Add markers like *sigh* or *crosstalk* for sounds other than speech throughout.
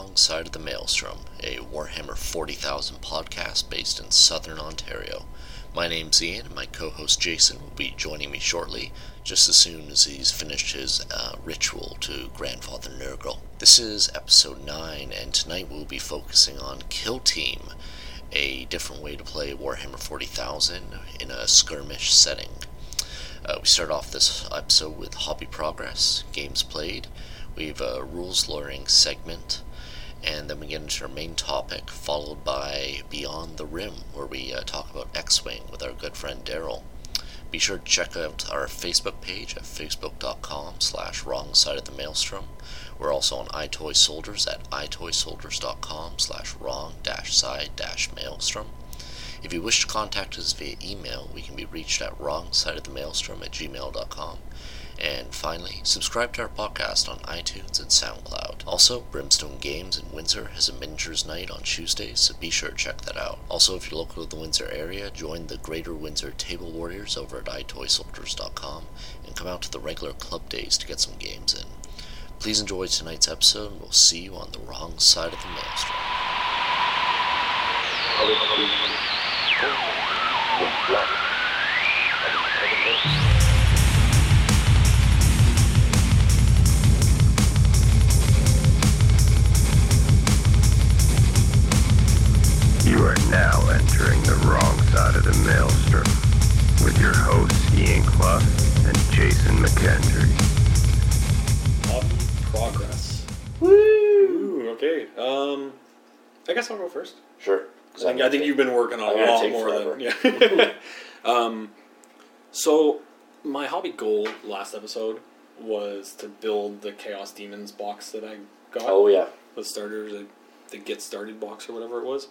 Wrong Side of the Maelstrom, a Warhammer 40,000 podcast based in southern Ontario. My name's Ian, and my co host Jason will be joining me shortly, just as soon as he's finished his uh, ritual to Grandfather Nurgle. This is episode 9, and tonight we'll be focusing on Kill Team, a different way to play Warhammer 40,000 in a skirmish setting. Uh, we start off this episode with hobby progress, games played. We have a rules lawyering segment, and then we get into our main topic, followed by Beyond the Rim, where we uh, talk about X Wing with our good friend Daryl. Be sure to check out our Facebook page at facebook.com slash wrong side of the maelstrom. We're also on iToy Soldiers at itoysoldiers.com slash wrong dash side dash maelstrom. If you wish to contact us via email, we can be reached at wrongsideofthemaelstrom at gmail.com. And finally, subscribe to our podcast on iTunes and SoundCloud. Also, Brimstone Games in Windsor has a miniatures night on Tuesday, so be sure to check that out. Also, if you're local to the Windsor area, join the Greater Windsor Table Warriors over at itoysoldiers.com and come out to the regular club days to get some games in. Please enjoy tonight's episode, and we'll see you on the wrong side of the maelstrom. You are now entering the wrong side of the maelstrom with your hosts Ian Clough and Jason McKendry. Hobby progress. Woo! Okay. Um, I guess I'll go first. Sure. I think, I think you've been working on I'm a lot take more forever. than *laughs* yeah. um, so my hobby goal last episode was to build the Chaos Demons box that I got. Oh, yeah. the starters, the, the get started box or whatever it was.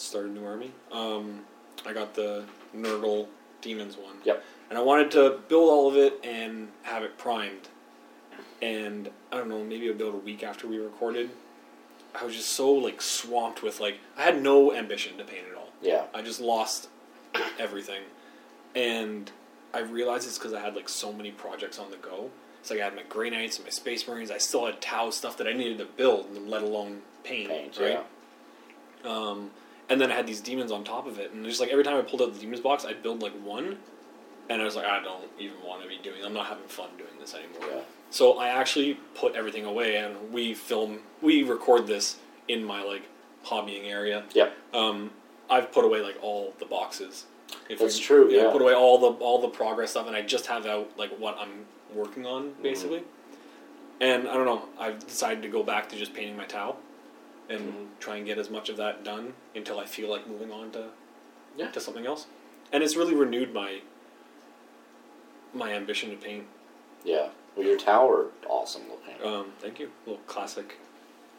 Start a new army. Um, I got the Nurgle Demons one. Yep. And I wanted to build all of it and have it primed. And I don't know, maybe about a week after we recorded, I was just so like swamped with like I had no ambition to paint at all. Yeah. I just lost everything, and I realized it's because I had like so many projects on the go. It's like I had my Grey Knights and my Space Marines. I still had Tau stuff that I needed to build, and let alone paint. Paint, right? Um, and then I had these demons on top of it, and just like every time I pulled out the demons box, I'd build like one, and I was like, I don't even want to be doing. I'm not having fun doing this anymore. Yeah. So I actually put everything away, and we film, we record this in my like hobbying area. Yep. Um, I've put away like all the boxes. If That's we- true, yeah. I put away all the all the progress stuff, and I just have out like what I'm working on Mm-hmm. basically. And I don't know. I've decided to go back to just painting my Tau, and Mhm. try and get as much of that done until I feel like moving on to Yeah. to something else. And it's really renewed my my ambition to paint. Yeah. Well, your tower, awesome looking. Um, thank you. little classic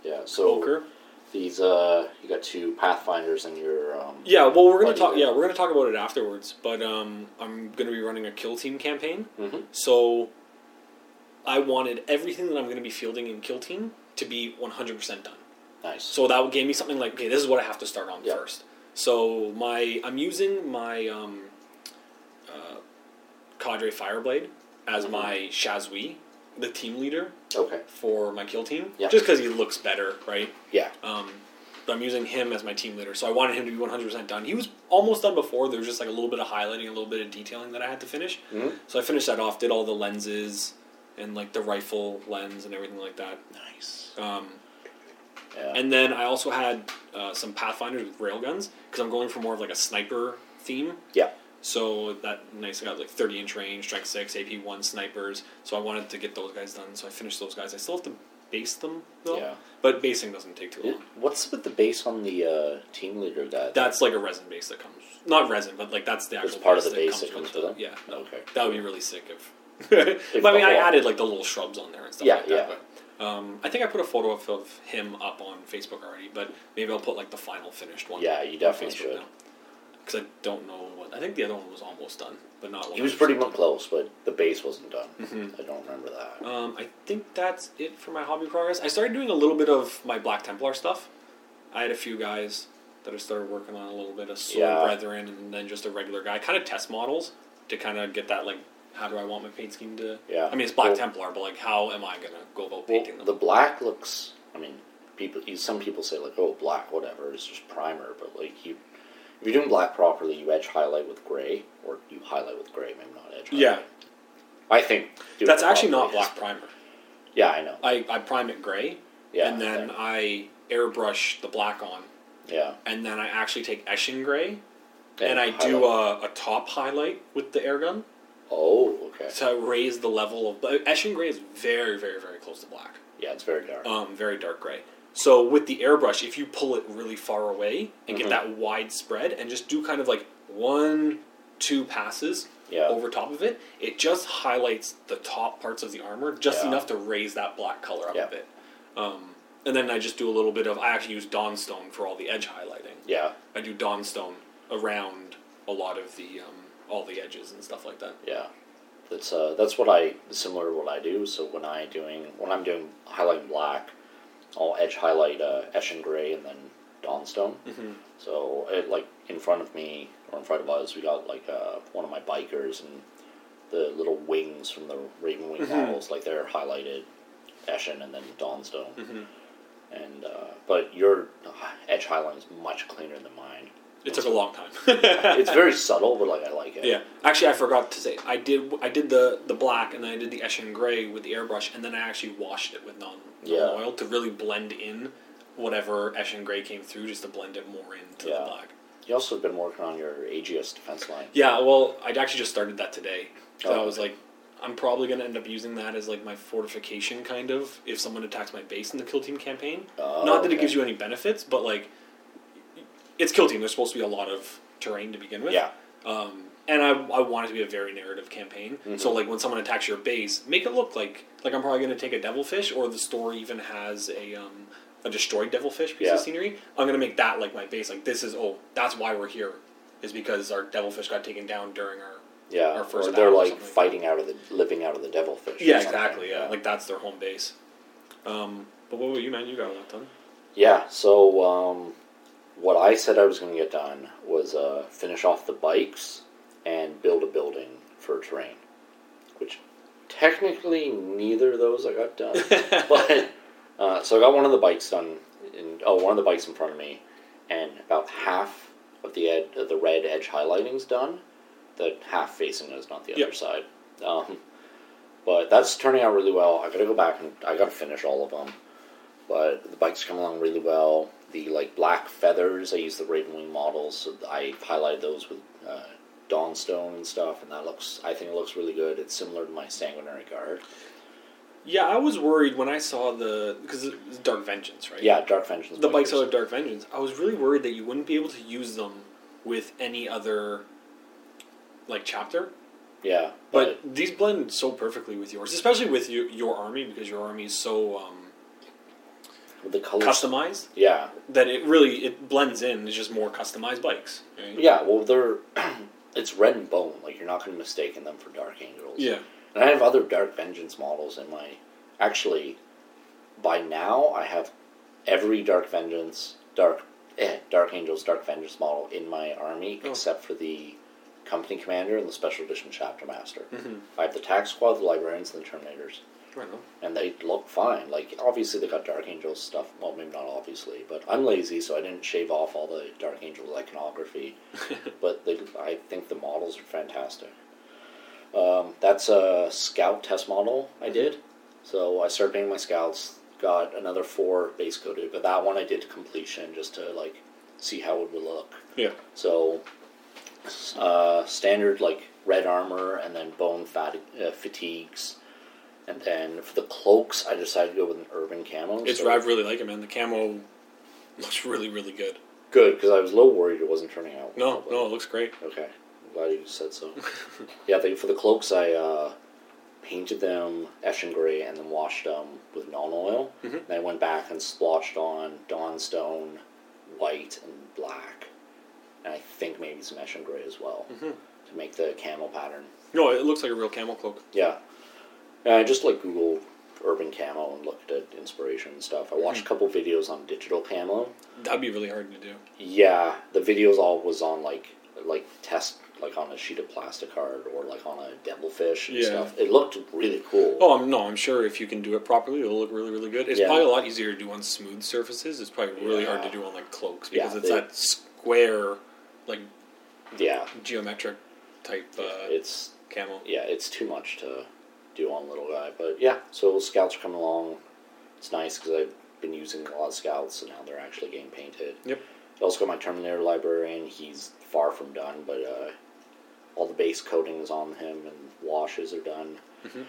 Yeah. So ochre. these, uh, you got two pathfinders in your. Um, Yeah, well, we're gonna talk. there. Yeah, we're gonna talk about it afterwards. But um, I'm gonna be running a kill team campaign, Mhm. so I wanted everything that I'm gonna be fielding in kill team to be 100 percent done. Nice. So that gave me something like, okay, this is what I have to start on Yeah. first. So my I'm using my um, uh, Cadre Fireblade as Mhm. my Shas'ui, the team leader Okay. for my kill team, Yeah. just because he looks better, right? Yeah. Um, but I'm using him as my team leader, so I wanted him to be 100% done. He was almost done before. There was just like a little bit of highlighting, a little bit of detailing that I had to finish. Mhm. So I finished that off, did all the lenses and like the rifle lens and everything like that. Nice. Um, Yeah. and then I also had uh, some Pathfinders with railguns because I'm going for more of like a sniper theme. yeah. So that nice, I got like 30 inch range, strength 6, AP 1 snipers. So I wanted to get those guys done. So I finished those guys. I still have to base them though. Yeah. But basing doesn't take too long. What's with the base on the uh, team leader guy? That's like a resin base that comes. Not resin, but like that's the actual part of the that base that comes with the- it? Yeah. Okay. That would be really sick if. *laughs* but I mean, I added like the little shrubs on there and stuff Yeah, like that. Yeah. But, um, I think I put a photo of, of him up on Facebook already, but maybe I'll put like the final finished one. Yeah, you definitely should. Because I don't know what. I think the other one was almost done, but not. One. He was pretty much close, but the base wasn't done. Mhm. I don't remember that. Um, I think that's it for my hobby progress. I started doing a little bit of my Black Templar stuff. I had a few guys that I started working on a little bit of Sword Yeah. Brethren and then just a regular guy. Kind of test models to kind of get that like, how do I want my paint scheme to? Yeah. I mean, it's Black Well- Templar, but like, how am I gonna go about Well, painting them? the black looks. I mean, people. Some people say like, oh, black, whatever, it's just primer. But like you, if you're doing black properly, you edge highlight with gray, or you highlight with gray, maybe not edge. Yeah. highlight. I think That's actually not black primer. Yeah, I know. I, I prime it gray, Yeah, and then. I airbrush the black on, yeah, and then I actually take Eshin gray, And and I do a, a top highlight with the air gun oh, okay. to raise the level of. But Eshin gray is very, very, very close to black. Yeah, it's very dark. um, very dark gray. So with the airbrush, if you pull it really far away and get that wide spread, and just do kind of like one, two passes Yeah. over top of it, it just highlights the top parts of the armor just Yeah. enough to raise that black color up Yeah. a bit. Um, and then I just do a little bit of. I actually use Dawnstone for all the edge highlighting. yeah, I do Dawnstone around a lot of the um, all the edges and stuff like that. yeah. That's uh, that's what I similar to what I do. So when I doing when I'm doing highlighting black, I'll edge highlight uh, Eshin gray and then Dawnstone. Mhm. So it like in front of me or in front of us, we got like uh, one of my bikers and the little wings from the Ravenwing Mhm. models, like they're highlighted Eshin and then Dawnstone. Mhm. And uh, but your uh, edge highlighting is much cleaner than mine. It took a long time. *laughs* It's very subtle, but like I like it. Yeah, actually, I forgot to say I did. I did the the black, and then I did the Eshin gray with the airbrush, and then I actually washed it with non yeah. oil to really blend in whatever Eshin gray came through, just to blend it more into Yeah. the black. You also have been working on your Aegis defense line. Yeah, well, I actually just started that today. So Oh, I was okay. like, I'm probably gonna end up using that as like my fortification kind of if someone attacks my base in the kill team campaign. Oh, Not that it gives you any benefits, but like, it's kill team. There's supposed to be a lot of terrain to begin with. Yeah. Um, and I, I want it to be a very narrative campaign. Mm-hmm. So like when someone attacks your base, make it look like like I'm probably going to take a devilfish, or the story even has a um, a destroyed devilfish piece Yeah. of scenery. I'm going to make that like my base. Like this is oh that's why we're here, is because our devilfish got taken down during our Yeah. Our first or they're or like like fighting out of the living out of the devilfish. or yeah exactly yeah. like that's their home base. Um, but what were you, man? You got a lot done. Yeah, so um, what I said I was going to get done was uh, finish off the bikes and build a building for terrain, which technically neither of those I got done. *laughs* but uh, so I got one of the bikes done. In, oh, one of the bikes in front of me, and about half of the ed, of the red edge highlighting's done. The half facing is not the Yep. other side. Um, but that's turning out really well. I got to go back and I got to finish all of them but the bikes come along really well. The like black feathers, I use the Ravenwing models, so I highlighted those with uh, Dawnstone and stuff, and that looks. I think it looks really good. It's similar to my Sanguinary Guard. Yeah, I was worried when I saw the because it's Dark Vengeance, right? Yeah, Dark Vengeance. the bikes out of Dark Vengeance. I was really worried that you wouldn't be able to use them with any other like chapter. Yeah, But these blend so perfectly with yours, especially with your, your army because your army is so um, the colors. customized Yeah, that it really it blends in. It's just more customized bikes. right? yeah. Well, they're *clears throat* it's red and bone. Like you're not going to mistake them for Dark Angels. Yeah. And I have other Dark Vengeance models in my. Actually, by now I have every Dark Vengeance, Dark, eh, Dark Angels, Dark Vengeance model in my army Oh. except for the Company Commander and the Special Edition Chapter Master. Mhm. I have the Tac Squad, the Librarians, and the Terminators, Right and they look fine. Like obviously they got Dark Angels stuff. Well, maybe not obviously, but I'm lazy, so I didn't shave off all the Dark Angels iconography *laughs* but they, I think the models are fantastic. Um, that's a scout test model I did. So I started painting my scouts. Got another four base coated, but that one I did to completion just to like see how it would look. Yeah. So uh, standard like red armor and then bone fat, uh, fatigues. And then for the cloaks, I decided to go with an urban camo. It's so I really like it, man. The camo looks *laughs* really really good. good because I was a little worried it wasn't turning out. No, no, it looks great. Okay, I'm glad you said so. *laughs* yeah, they, for the cloaks, I uh, painted them Eshin gray and then washed them with Nuln Oil. Mhm. And I went back and splotched on Dawnstone, white and black, and I think maybe some Eshin gray as well Mhm. to make the camel pattern. No, it looks like a real camel cloak. Yeah, and I just like Google urban camo and looked at inspiration and stuff. I watched a couple videos on digital camo. That'd be really hard to do. Yeah, the videos all was on like like test like on a sheet of plastic card or like on a devilfish and Yeah. stuff. It looked really cool. Oh, I'm, no, I'm sure if you can do it properly, it'll look really, really good. It's Yeah. probably a lot easier to do on smooth surfaces. It's probably really hard to do on like cloaks Yeah, because it's they- that square, like yeah, geometric type uh, it's camo. yeah, it's too much to do on little guy. But yeah, so scouts are coming along. It's nice because I've been using a lot of scouts, and now they're actually getting painted. Yep. I also got my Terminator librarian. He's far from done, but uh, all the base coatings on him and washes are done. Mhm.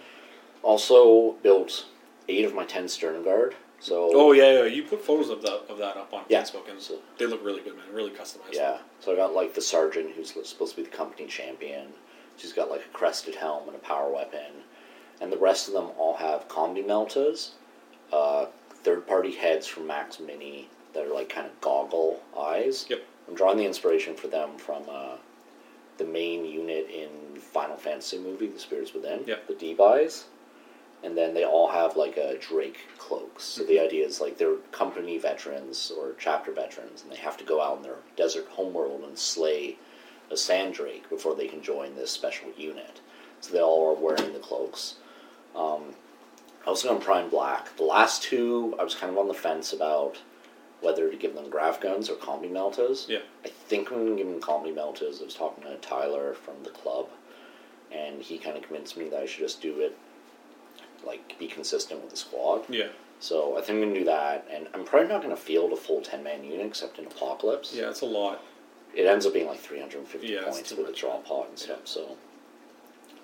Also built eight of my ten Sternguard. So Oh yeah, yeah, you put photos of that of that up on Yeah. Facebook, and So- they look really good, man. Really customized. Yeah. So I got like the sergeant who's supposed to be the company champion. She's got like a crested helm and a power weapon. And the rest of them all have combi meltas, uh, third party heads from Max Mini that are like kind of goggle eyes. Yep. I'm drawing the inspiration for them from uh, the main unit in Final Fantasy movie, The Spirits Within, Yep. the Deep Eyes. And then they all have like a Drake cloaks. So the idea is like they're company veterans or chapter veterans, and they have to go out in their desert homeworld and slay a sand drake before they can join this special unit. So they all are wearing the cloaks. Um, I also got Prime Black. The last two, I was kind of on the fence about whether to give them grav guns or combi meltas. Yeah. I think I'm going to give them combi meltas. I was talking to Tyler from the club, and he kind of convinced me that I should just do it, like, be consistent with the squad. Yeah. So I think I'm going to do that, and I'm probably not going to field a full 10 man unit except in Apocalypse. Yeah, it's a lot. It ends up being like 350 Yeah, points with a drop pod and stuff, so.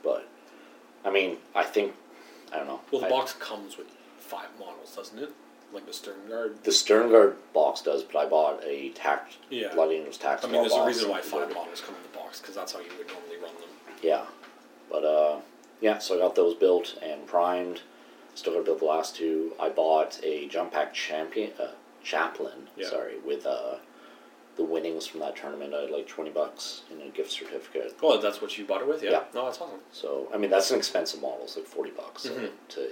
But, I mean, I think, I don't know. Well, the I- box comes with five models, doesn't it? Like the stern guard. The Sternguard box does, but I bought a tact, Yeah. Blood Angels I mean, there's a reason why five models come in the box because that's how you would normally run them. Yeah, but uh, yeah. So I got those built and primed. Still got to build the last two. I bought a jump pack champion, uh, chaplain. Yeah. Sorry, with uh, the winnings from that tournament. I had like twenty bucks in a gift certificate. Oh, that's what you bought it with? Yeah. Yeah. No, that's awesome. So I mean, that's an expensive model. It's like forty bucks. So Mhm. to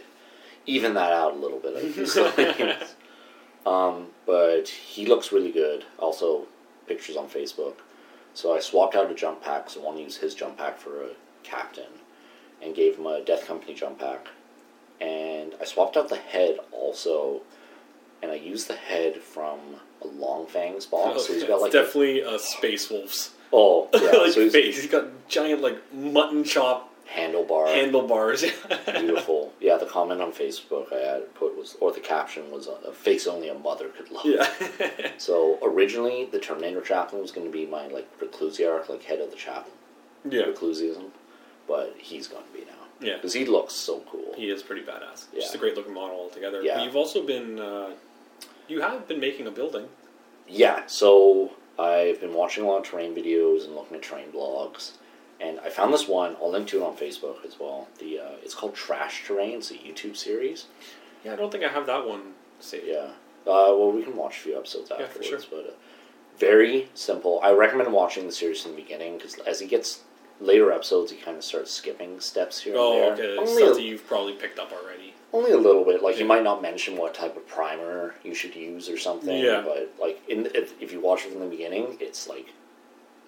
even that out a little bit, *laughs* um, but he looks really good. Also, pictures on Facebook. So I swapped out a jump pack. So I want to use his jump pack for a captain, and gave him a Death Company jump pack. And I swapped out the head also, and I used the head from a Long Fangs box. so he's got like it's definitely a Space Wolves. a, oh *laughs* yeah, like so he's face. He's got giant like mutton chop handlebar. handlebars. *laughs* Beautiful. Yeah, the comment on Facebook I had put was, or the caption was, "A face only a mother could love." yeah. *laughs* So originally, the Terminator chaplain was going to be my like reclusiarch, like head of the chaplain, yeah. Reclusiam, but he's going to be now Yeah. because he looks so cool. He is pretty badass. Yeah. Just a great looking model altogether. Yeah. But you've also been, uh, you have been making a building. Yeah. So I've been watching a lot of terrain videos and looking at terrain blogs, and I found this one. I'll link to it on Facebook as well. The uh, it's called Trash Terrain. It's a YouTube series. Yeah, I don't think I have that one saved. Yeah. Uh, well, we can watch a few episodes afterwards, Yeah, sure. but uh, very simple. I recommend watching the series in the beginning because as he gets later episodes, he kind of starts skipping steps here Oh, and there. okay. Only, Stuff a, that you've probably picked up already. only a little bit. Like he Yeah. might not mention what type of primer you should use or something. Yeah. But like in if, if you watch it from the beginning, it's like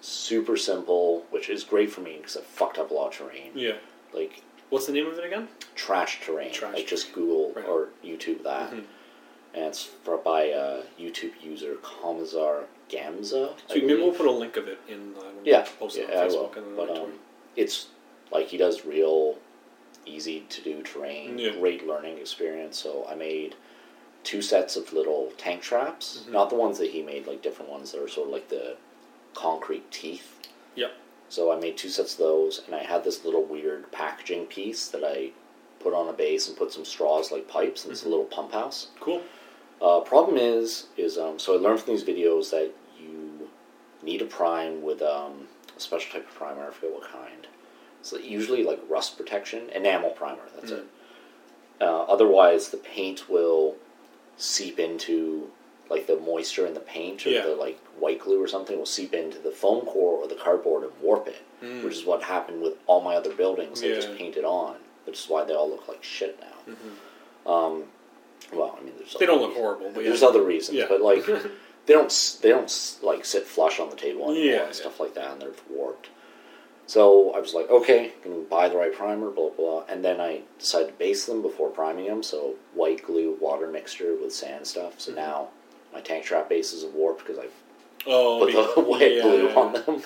super simple, which is great for me because I fucked up a lot of terrain. Yeah. Like What's the name of it again? trash terrain. Trash like just Google Right. or YouTube that. Mhm. And it's for, by a YouTube user Kamazar Gamza. So I maybe we'll put a link of it in uh, when Yeah, post it yeah, I on. Facebook and But um, it's like he does real easy to do terrain, Yeah. great learning experience. So I made two sets of little tank traps, Mhm. not the ones that he made, like different ones that are sort of like the concrete teeth. Yep. So I made two sets of those, and I had this little weird packaging piece that I put on a base and put some straws like pipes, and it's a little pump house. Cool. Uh, problem is, is um, so I learned from these videos that need a prime with um, a special type of primer. I forget what kind. It's usually like rust protection, enamel primer. That's Mm. it. Uh, otherwise, the paint will seep into like the moisture in the paint or Yeah. the like white glue or something will seep into the foam core or the cardboard and warp it, Mm. which is what happened with all my other buildings. They just painted on, which is why they all look like shit now. Mhm. Um, well, I mean, there's They don't look reasons. horrible, but There's yeah. other reasons, Yeah. but like *laughs* they don't they don't like sit flush on the table anymore Yeah, and stuff like that, and they're warped. So I was like, okay, gonna buy the right primer, blah blah, and then I decided to base them before priming them. So white glue, water mixture with sand stuff. So now my tank trap bases are warped because I Oh, put the be- white yeah. *laughs* glue on *laughs* them.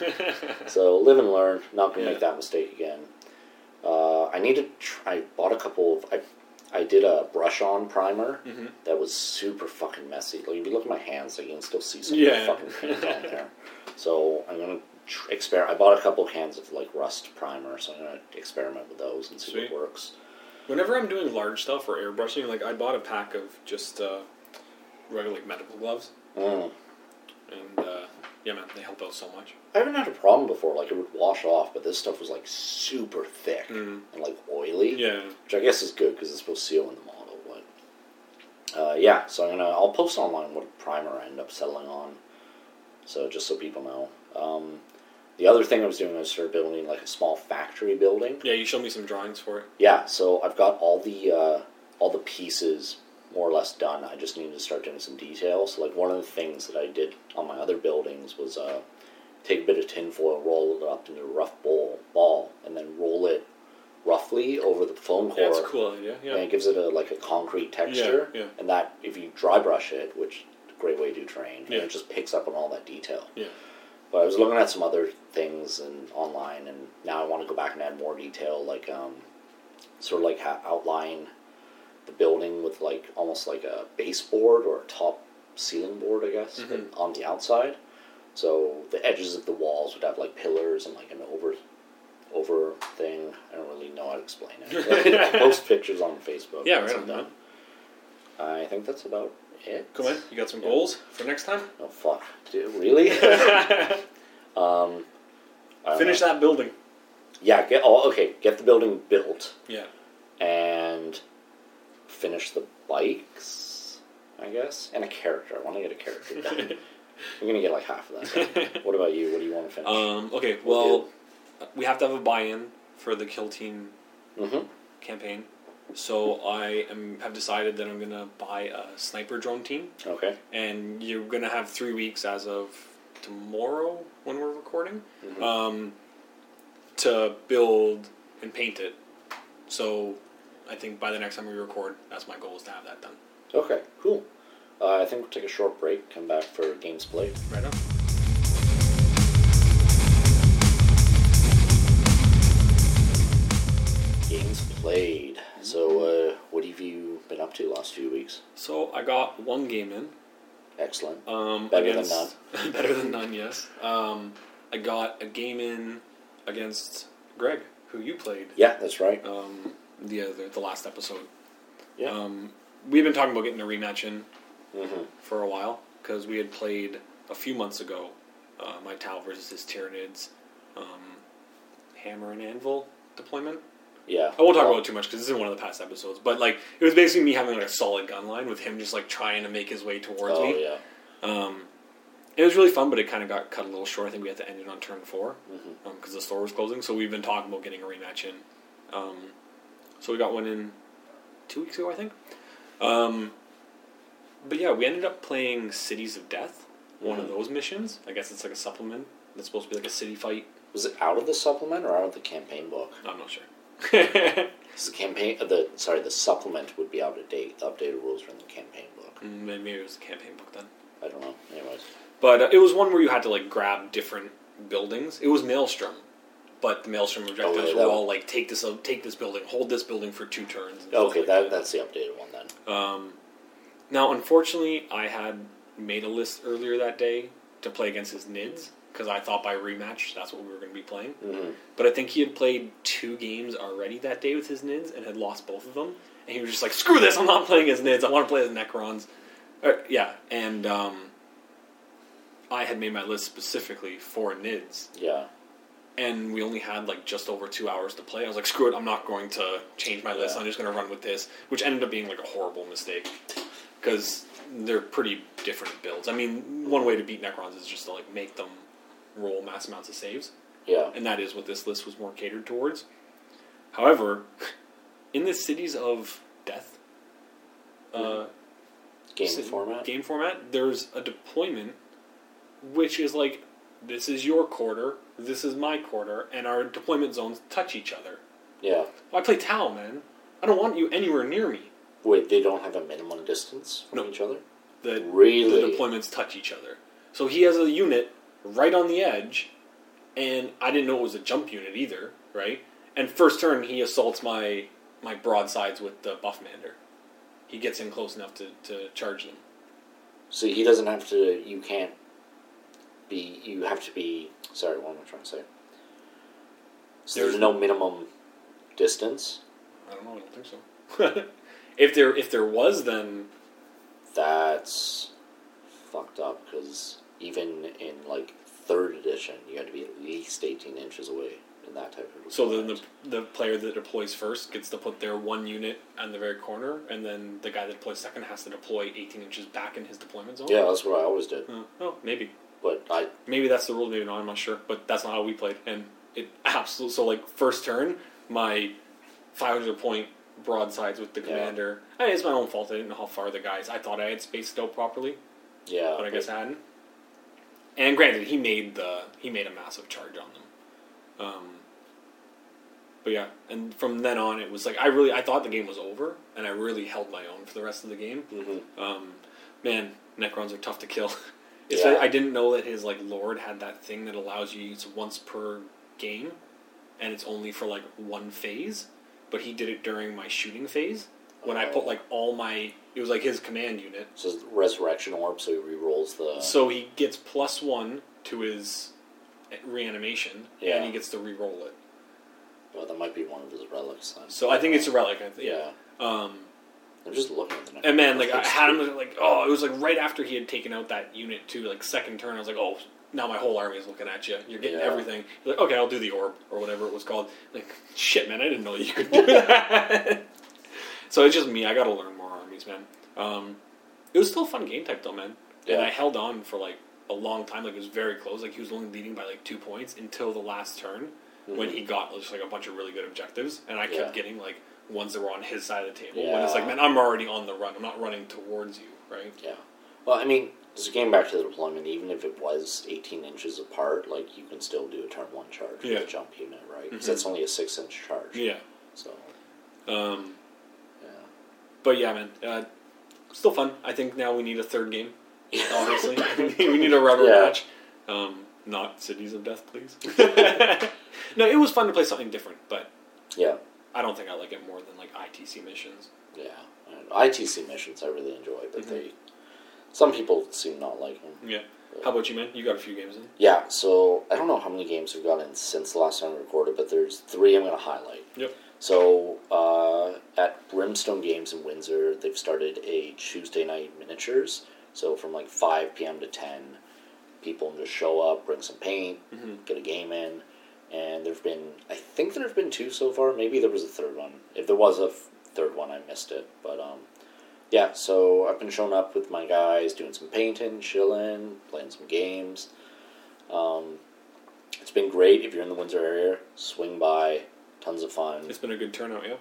so live and learn. Not gonna Yeah. make that mistake again. Uh, I need to. Try, I bought a couple of. I, I did a brush on primer Mhm. that was super fucking messy. Like if you look at my hands, like you can still see some Yeah. fucking *laughs* paint on there. So I'm gonna tr- experiment. I bought a couple cans of like rust primer, so I'm gonna experiment with those and see Sweet. what works. Whenever I'm doing large stuff or airbrushing, like I bought a pack of just uh, regular like medical gloves, Mm. and uh, yeah, man, they help out so much. I haven't had a problem before. Like it would wash off, but this stuff was like super thick Mm. and like oily. Yeah, which I guess is good because it's supposed to seal in the model. But uh, yeah, so I'm gonna I'll post online what primer I end up settling on, so just so people know. Um, the other thing I was doing was start building like a small factory building. yeah. You showed me some drawings for it. Yeah, so I've got all the uh, all the pieces more or less done. I just need to start doing some details. Like one of the things that I did on my other buildings was uh, take a bit of tinfoil, roll it up into a rough bowl ball, and then roll it roughly over the foam core. Yeah, a cool idea. Yeah, and it gives it a like a concrete texture. Yeah, yeah. And that if you dry brush it, which is a great way to do terrain, Yeah. and it just picks up on all that detail. yeah. But I was looking at some other things and online, and now I want to go back and add more detail, like um, sort of like ha- outline the building with like almost like a baseboard or a top ceiling board, I guess, Mhm. on the outside. So the edges of the walls would have like pillars and like an over over thing. I don't really know how to explain it. *laughs* Post pictures on Facebook. Yeah, right on. I think that's about it. Come in. You got some goals for next time? Oh fuck! Dude, really? *laughs* um, Finish know. that building. Yeah. Get oh okay. Get the building built Yeah. and finish the bikes. I guess and a character. I want to get a character done. *laughs* I'm gonna get like half of that. *laughs* What about you? What do you want to finish? Um, okay, well, we have to have a buy-in for the Kill Team mm-hmm. campaign. So I am have decided that I'm gonna buy a sniper drone team, Okay. and you're gonna have three weeks as of tomorrow when we're recording Mhm. um, to build and paint it. So I think by the next time we record, that's my goal is to have that done. Okay. Cool. Uh, I think we'll take a short break. Come back for games played. Right on. Games played. So, uh, what have you been up to last few weeks? So I got one game in. Excellent. Um, Better than against, *laughs* better than none, yes. Um, I got a game in against Greg, who you played Yeah, that's right. um, the other the last episode. Yeah. Um, we've been talking about getting a rematch in Mm-hmm. for a while because we had played a few months ago uh, my Tau versus his Tyranids um, Hammer and Anvil deployment. Yeah. I won't talk about it too much because this is one of the past episodes. But like, it was basically me having like a solid gun line with him just like trying to make his way towards Oh me. yeah. Um, it was really fun, but it kind of got cut a little short. I think we had to end it on turn four because the store was closing. So we've been talking about getting a rematch in. Um, so we got one in two weeks ago, I think. Um, but yeah, we ended up playing Cities of Death, one of Mhm. those missions. I guess it's like a supplement that's supposed to be like a city fight. Was it out of the supplement or out of the campaign book? I'm not sure. *laughs* 'Cause the campaign, uh, the sorry, the supplement would be out of date. The updated rules are in the campaign book. Mm, Maybe it was the campaign book then. I don't know. Anyways, But uh, it was one where you had to like grab different buildings. It was Maelstrom, but the Maelstrom objectives Oh, yeah, were all like take this, uh, take this building, hold this building for two turns. okay, like that that's the updated one then. Um, now, unfortunately, I had made a list earlier that day to play against his Nids because I thought by rematch that's what we were going to be playing. Mm-hmm. But I think he had played two games already that day with his Nids and had lost both of them. And he was just like, "Screw this! I'm not playing as Nids. I want to play as Necrons." Uh, yeah, and um, I had made my list specifically for Nids, Yeah. And we only had like just over two hours to play. I was like, "Screw it! I'm not going to change my list. Yeah. I'm just going to run with this," which ended up being like a horrible mistake because they're pretty different builds. I mean, one way to beat Necrons is just to like make them roll mass amounts of saves Yeah. and that is what this list was more catered towards. However, in the cities of death uh, Game ci- format. game format, there's a deployment which is like this is your quarter, this is my quarter, and our deployment zones touch each other. Yeah. Well, I play Tau, man. I don't want you anywhere near me. Wait, they don't have a minimum distance from No. each other? The, Really? the deployments touch each other. So he has a unit right on the edge, and I didn't know it was a jump unit either, right? And first turn, he assaults my my broadsides with the Buffmander. He gets in close enough to, to charge them. So he doesn't have to. You can't be. You have to be. Sorry, what am I trying to say? So there's, no minimum distance. I don't know. I don't think so. *laughs* if there if there was, then That's fucked up because even in like third edition, you had to be at least 18 inches away in that type of. so then the the player that deploys first gets to put their one unit on the very corner, and then the guy that deploys second has to deploy 18 inches back in his deployment zone. Yeah, that's what I always did. Uh, oh, maybe. But I maybe that's the rule, maybe not. I'm not sure, but that's not how we played, and it absolutely. So like first turn, my 500 point broadsides with the Yeah. commander. I mean, it's my own fault. I didn't know how far the guys. I thought I had spaced out properly, yeah. but I guess I hadn't. And granted, he made the he made a massive charge on them. Um, but yeah, and from then on, it was like I really I thought the game was over, and I really held my own for the rest of the game. hmm Um, man, Necrons are tough to kill. *laughs* It's Yeah. I didn't know that his like Lord had that thing that allows you to use once per game, and it's only for like one phase. But he did it during my shooting phase when I put Oh. like all my. It was like his command unit, So resurrection orb, so he re-rolls the. so he gets plus one to his reanimation, Yeah. and he gets to re-roll it. well, that might be one of his relics. Then. So I think it's a relic. I think. yeah. Um, I'm just looking at the. next And man, like I had him like oh, it was like right after he had taken out that unit too, like second turn. I was like, oh, now my whole army is looking at you. You're getting Yeah. everything. He's like, okay, I'll do the orb or whatever it was called. Like, shit, man, I didn't know you could do *laughs* that. so it's just me. I got to learn more armies, man. Um, it was still a fun game type though, man. And I held on for like a long time. Like it was very close. Like he was only leading by like two points until the last turn when he got just like a bunch of really good objectives, and I kept Mm-hmm. Yeah. getting like ones that were on his side of the table. When it's like, man, I'm already on the run. I'm not running towards you, right? Yeah. Well, I mean, just getting back to the deployment, even if it was 18 inches apart, like you can still do a turn one charge Yeah. with a jump unit, right? Because Mhm. that's only a six inch charge. Yeah. So, Um, yeah. but yeah, man, uh, still fun. I think now we need a third game. Honestly, *laughs* *laughs* we need a rubber Yeah. match. Um, not Cities of Death, please. *laughs* no, it was fun to play something different, but Yeah. I don't think I like it more than like ITC missions. Yeah. And ITC missions I really enjoy, but Mhm. they. Some people seem not like them. Yeah. How about you, man? You got a few games in. Yeah, so I don't know how many games we've gotten since the last time we recorded, but there's three I'm going to highlight. Yep. So uh, at Brimstone Games in Windsor, they've started a Tuesday night miniatures. So from like 5 p.m. to 10, people just show up, bring some paint, Mhm. get a game in. And there've been, I think there have been two so far. Maybe there was a third one. If there was a f- third one, I missed it. But um, yeah, so I've been showing up with my guys, doing some painting, chilling, playing some games. Um, it's been great. If you're in the Windsor area, swing by. Tons of fun. It's been a good turnout, yeah.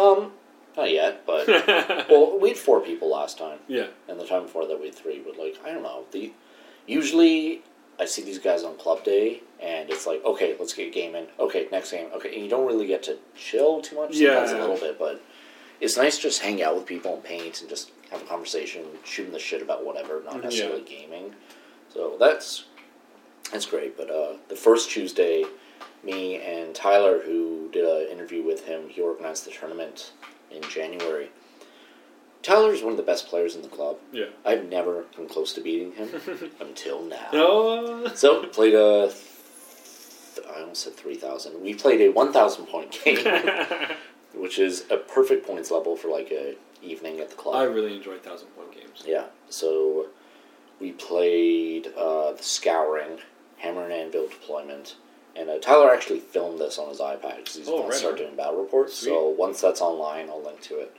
Um, not yet, but *laughs* well, we had four people last time, yeah. and the time before that we had three. But like, I don't know. The usually I see these guys on club day, and it's like, okay, let's get gaming. Okay, next game. Okay, and you don't really get to chill too much. Sometimes Yeah. a little bit, but it's nice to just hang out with people and paint and just have a conversation, shooting the shit about whatever, not Mhm, necessarily gaming. So that's that's great. But uh, the first Tuesday, me and Tyler, who did an interview with him, he organized the tournament in January. Tyler's one of the best players in the club. Yeah. I've never come close to beating him *laughs* until now. No. So played a. th- I almost said three thousand. We played a one thousand point game, *laughs* which is a perfect points level for like a evening at the club. I really enjoy thousand point games. Yeah. So we played uh, the Scouring, Hammer and Anvil deployment, and uh, Tyler actually filmed this on his iPad because he's Oh, going right to start on. doing battle reports. So once that's online, I'll link to it.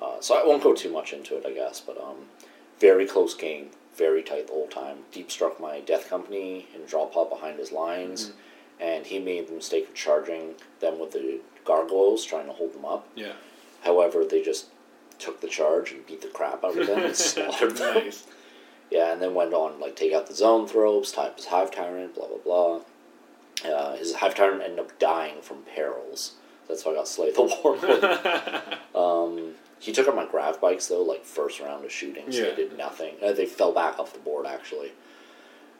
Uh, so I won't go too much into it, I guess, but um, very close game, very tight the whole time. Deep struck my Death Company and drop pod behind his lines, Mm-hmm. and he made the mistake of charging them with the gargoyles, trying to hold them up. Yeah. However, they just took the charge and beat the crap out of them and *laughs* slaughtered them. nice. Yeah, and then went on like take out the Zoanthropes, type his hive tyrant, blah blah blah. Uh, his hive tyrant ended up dying from perils. That's why I got Slay the Warlord. *laughs* um, he took out my grav bikes though, like first round of shooting, so Yeah. they did nothing. Uh, they fell back off the board actually,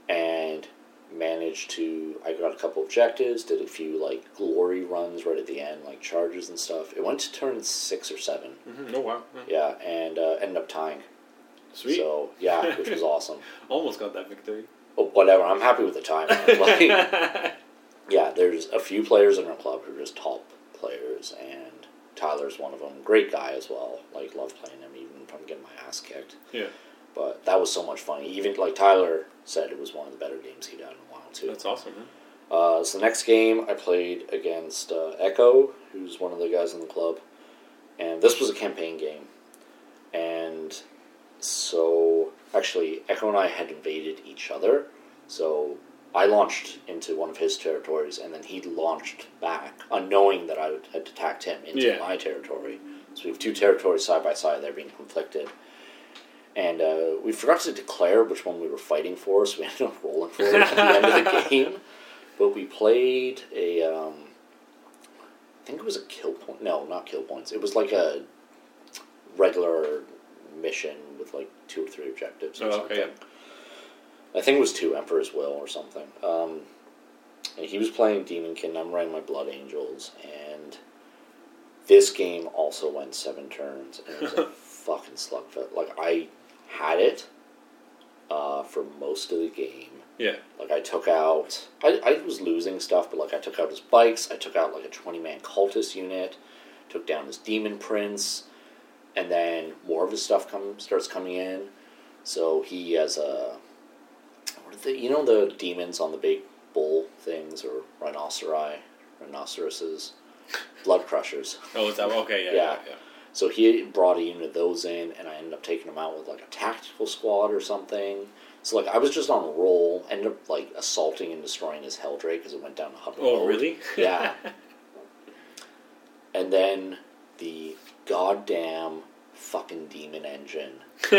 and managed to. I got a couple objectives, did a few like glory runs right at the end, like charges and stuff. It went to turn six or seven, Mhm. Oh wow. Yeah. yeah, and uh, ended up tying. Sweet. So yeah, *laughs* which was awesome. Almost got that victory. But whatever, I'm happy with the time. *laughs* Like, yeah, there's a few players in our club who are just top players, and Tyler's one of them. Great guy as well. Like, love playing him, even if I'm getting my ass kicked. Yeah. But that was so much fun. Even like Tyler said, it was one of the better games he'd had in a while too. That's awesome. Man. Uh, so the next game I played against uh, Echo, who's one of the guys in the club, and this was a campaign game, and so actually Echo and I had invaded each other, so I launched into one of his territories, and then he launched back, unknowing that I had attacked him into Yeah. my territory. So we have two territories side by side; they're being conflicted. And uh, we forgot to declare which one we were fighting for, so we *laughs* ended up rolling for it at the end of the *laughs* game. But we played a, um, I think it was a kill point. No, not kill points. It was like a regular mission with like two or three objectives or Oh, something. okay. I think it was two Emperor's Will or something. Um, and he was playing Demonkin. I'm running my Blood Angels, and this game also went seven turns, and it was a *laughs* fucking slugfest. Like I had it uh, for most of the game. Yeah. Like I took out, I, I was losing stuff, but like I took out his bikes. I took out like a twenty man cultist unit, took down his demon prince, and then more of his stuff come starts coming in. So he has a, the, you know the demons on the big bull things or rhinoceri, rhinoceroses, blood crushers. Oh, is that okay? Yeah. Yeah. Yeah. yeah. So he brought a unit of those in, and I ended up taking them out with like a tactical squad or something. So like I was just on a roll, ended up like assaulting and destroying his Heldrake as it went down to Hub Oh, really? Yeah. *laughs* and then the goddamn fucking demon engine. *laughs*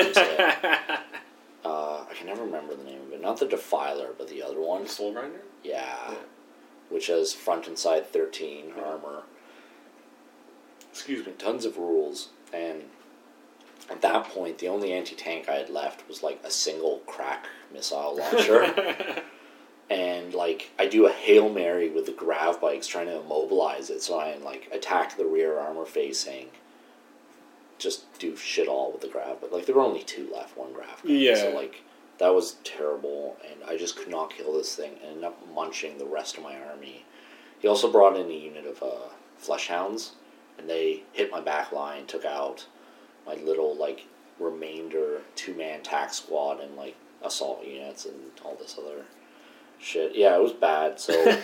Uh, I can never remember the name of it. Not the Defiler, but the other one. Soul Grinder. Yeah. Yeah. Which has front and side 13 armor. Excuse me, tons of rules. And at that point, the only anti tank I had left was like a single krak missile launcher. *laughs* and like, I do a Hail Mary with the grav bikes trying to immobilize it so I like attack the rear armor facing. Just do shit all with the grav, but like there were only two left, one gun. Yeah. So like that was terrible, and I just could not kill this thing, and ended up munching the rest of my army. He also brought in a unit of uh, flesh hounds, and they hit my back line, took out my little like remainder two man tack squad and like assault units and all this other shit. Yeah, it was bad. So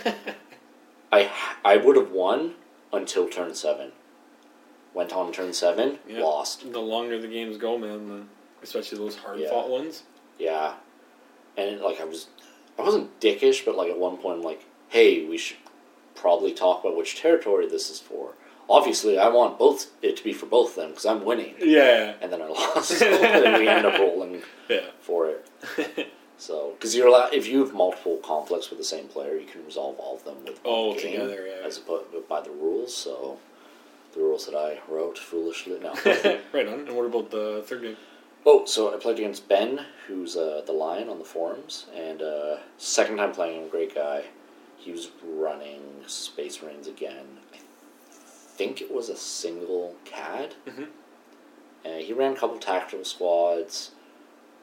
*laughs* I I would have won until turn seven. Went on turn seven, Yeah. lost. The longer the games go, man, the, especially those hard Yeah. fought ones. Yeah, and like I was, I wasn't dickish, but like at one point I'm like, hey, we should probably talk about which territory this is for. Obviously, I want both it to be for both of them because I'm winning, Yeah. and then I *laughs* lost, so then we end up rolling *laughs* Yeah. for it. *laughs* So, because you're allowed, if you have multiple conflicts with the same player, you can resolve all of them with Oh, game, together, yeah. as opposed by the rules. So, the rules that I wrote foolishly. No. *laughs* right on. And what about the third game? oh, so I played against Ben, who's uh, the lion on the forums, and uh, second time playing him, great guy. He was running Space Marines again. I think it was a single CAD. Mhm. And he ran a couple tactical squads,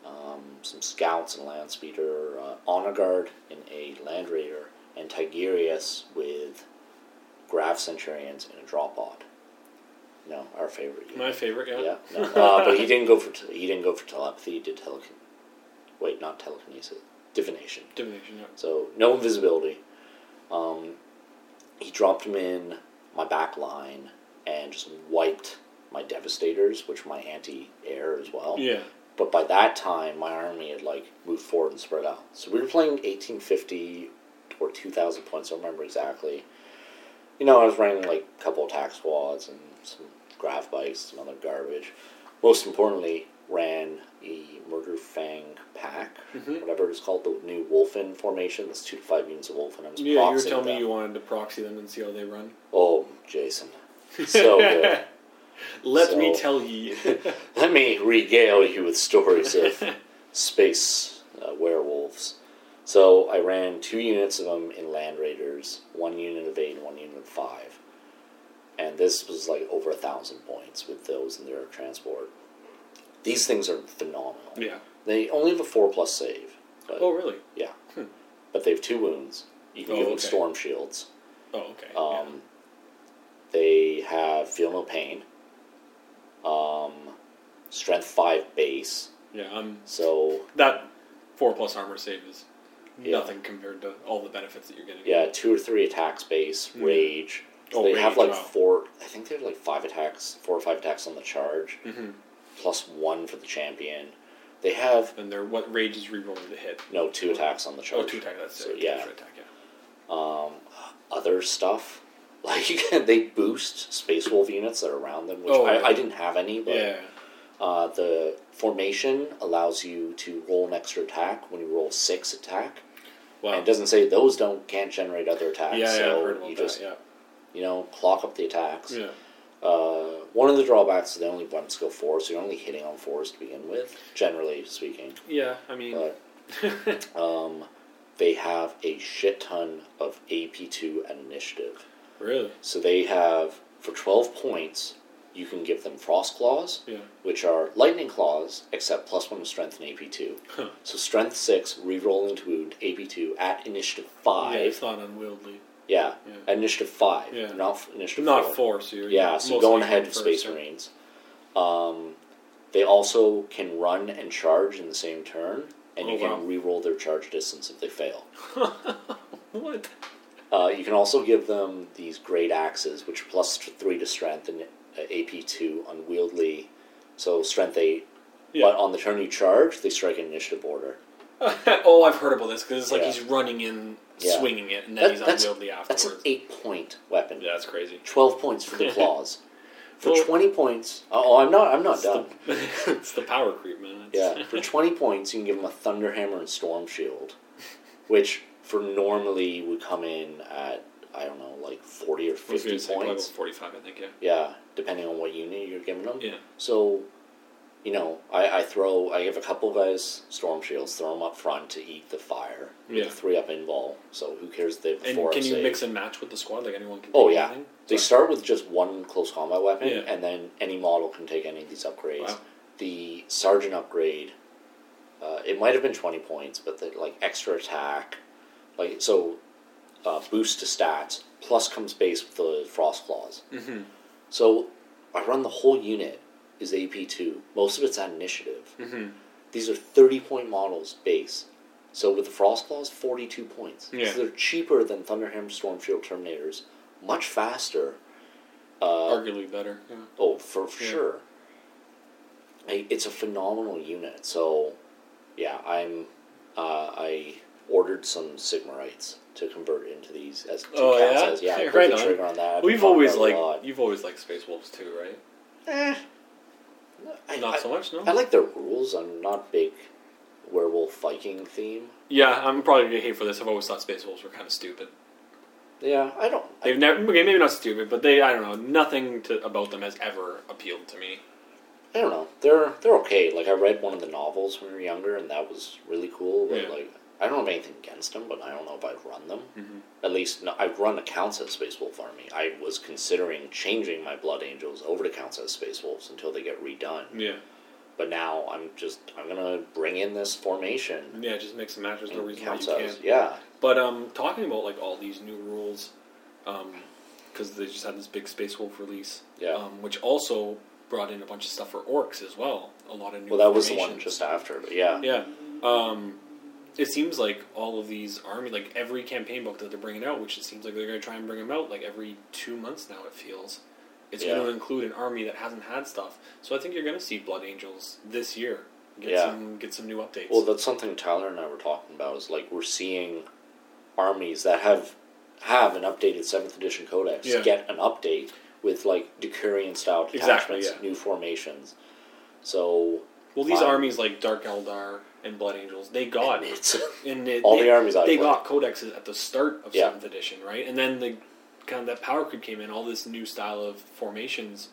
um, some scouts and land speeder, uh, honor guard in a land raider, and Tigurius with Grav Centurions in a drop pod. No, our favorite. unit. My favorite, yeah. Yeah, no. uh, but he didn't go for te- he didn't go for telepathy. He did telekin. Wait, not telekinesis, divination. Divination, yeah. So no invisibility. Um, he dropped him in my back line and just wiped my devastators, which were my anti-air as well. Yeah. But by that time, my army had like moved forward and spread out. So we were playing 1850 or 2,000 points. I don't remember exactly. You know, I was running like a couple attack squads and some grav bikes, some other garbage. Most importantly, ran a Murder Fang attack, Mhm. whatever it's called, the new Wulfen formation. That's two to five units of Wulfen. I'm Yeah, you were telling me you wanted to proxy them and see how they run. Oh, Jason, so good. *laughs* Let me tell ye. *laughs* Let me regale you with stories of *laughs* space uh, werewolves. So I ran two units of them in Land Raiders, one unit of eight and one unit of five. And this was like over a thousand points with those in their transport. These things are phenomenal. yeah. They only have a four plus save. Oh, really? Yeah. Hmm. But they have two wounds. You can Oh, give them okay. storm shields. Oh, okay. Um, They have feel no pain. Um, strength five base. yeah. yeah. Um, So that four plus armor save is Yeah. nothing compared to all the benefits that you're getting. yeah, two or three attacks base, Hmm. rage. Oh, they rage, have like wow. four. I think they have like five attacks, four or five attacks on the charge, hmm plus one for the champion. They have And they're what rage is rerolling the hit. no two attacks on the charge. Oh, two attacks. That's So, it. yeah. Attack. Yeah. um, other stuff. *laughs* Like they boost Space Wolf units that are around them, which Oh, I, yeah. I didn't have any. But yeah. Uh, the formation allows you to roll an extra attack when you roll six attack. Wow. And it doesn't say those don't can't generate other attacks. yeah, yeah. so I've heard about you that. just yeah. you know clock up the attacks. Yeah. Uh, one of the drawbacks is they only run skill four, so you're only hitting on fours to begin with, generally speaking. Yeah. I mean. But *laughs* um, they have a shit ton of AP two and initiative. really. So they have for twelve points, you can give them frost claws, Yeah. which are lightning claws, except plus one to strength and AP two. Huh. So strength six, rerolling to wound, AP two at initiative five. Yeah, it's not unwieldy. Yeah, Yeah. initiative five. Yeah. Not initiative Not four. four, so you're Yeah, so going ahead of Space yeah. Marines. Um, they also can run and charge in the same turn, and Oh, you can wow. re-roll their charge distance if they fail. *laughs* What? Uh, you can also give them these great axes, which are three to strength and Uh, AP two, unwieldy, so strength eight. Yeah. But on the turn you charge, they strike in initiative order. *laughs* oh, I've heard about this because it's like Yeah. he's running in, Yeah. swinging it, and then That- he's that's- unwieldy That's afterwards. an eight-point weapon. Yeah, that's crazy. Twelve points for the *laughs* claws. For Well- twenty points, uh, oh, I'm not. I'm not It's done. the, *laughs* it's the power creep, man. Yeah, for 20 points, you can give them a Thunderhammer and Storm Shield, which for normally would come in at, I don't know, like 40 or I was 50 say probably about points. forty-five, I think. Yeah. Yeah, depending on what unit you're giving them. Yeah. So, you know, I, I throw, I give a couple guys Storm Shields, throw them up front to eat the fire. Yeah. three up in ball. So who cares if they have And four can you save. mix and match with the squad? Like anyone can. Oh, yeah. anything? They start with just one close combat weapon, Yeah. and then any model can take any of these upgrades. Wow. The sergeant upgrade, uh, it might have been twenty points, but the like extra attack, like so, uh, boost to stats plus comes base with the frost claws. Mhm. So I run the whole unit is AP two. Most of it's at initiative. Mhm. These are thirty point models base. So with the frost claws, forty two points. Yeah. So they're cheaper than Thunderhammer Stormshield Terminators, much faster. Uh, Arguably better. Yeah. Oh, for, for Yeah. sure. I, it's a phenomenal unit. So, yeah, I'm. Uh, I ordered some Sigmarines to convert into these as to Oh, count yeah? as yeah. *laughs* I right the on. trigger on that. We've always about like you've always liked Space Wolves too, right? Eh. I, Not I, so much, no. I like their rules. I'm not big werewolf Viking theme. yeah, I'm probably gonna hate for this. I've always thought Space Wolves were kind of stupid. Yeah, I don't. They've never, okay, maybe not stupid, but they, I don't know, nothing to, about them has ever appealed to me. I don't know. They're they're okay. Like I read one of the novels when we were younger, and that was really cool. But Yeah. like, I don't have anything against them, but I don't know if I'd run them. Mhm. At least, no, I've run accounts as Space Wolf Army. I was considering changing my Blood Angels over to accounts as Space Wolves until they get redone. Yeah, But now I'm just I'm gonna bring in this formation. yeah, just mix and match. There's no reason why you can't. yeah. But um, talking about like all these new rules, um, because they just had this big Space Wolf release, Yeah. um, which also brought in a bunch of stuff for orcs as well. A lot of new. Well, that was the one just after. But yeah, Yeah. Um, it seems like all of these army, like every campaign book that they're bringing out, which it seems like they're going to try and bring them out like every two months now. It feels it's Yeah. going to include an army that hasn't had stuff. So I think you're going to see Blood Angels this year. Get Yeah. some get some new updates. Well, that's something Tyler and I were talking about. Is like we're seeing armies that have have an updated seventh edition codex Yeah. get an update with like Decurion style Exactly, detachments, yeah. new formations. So Well, these fine. armies like Dark Eldar and Blood Angels, they got and *laughs* it, all they, the armies they got codexes at the start of Yeah. seventh edition, right? And then the kind of that power creep came in. All this new style of formations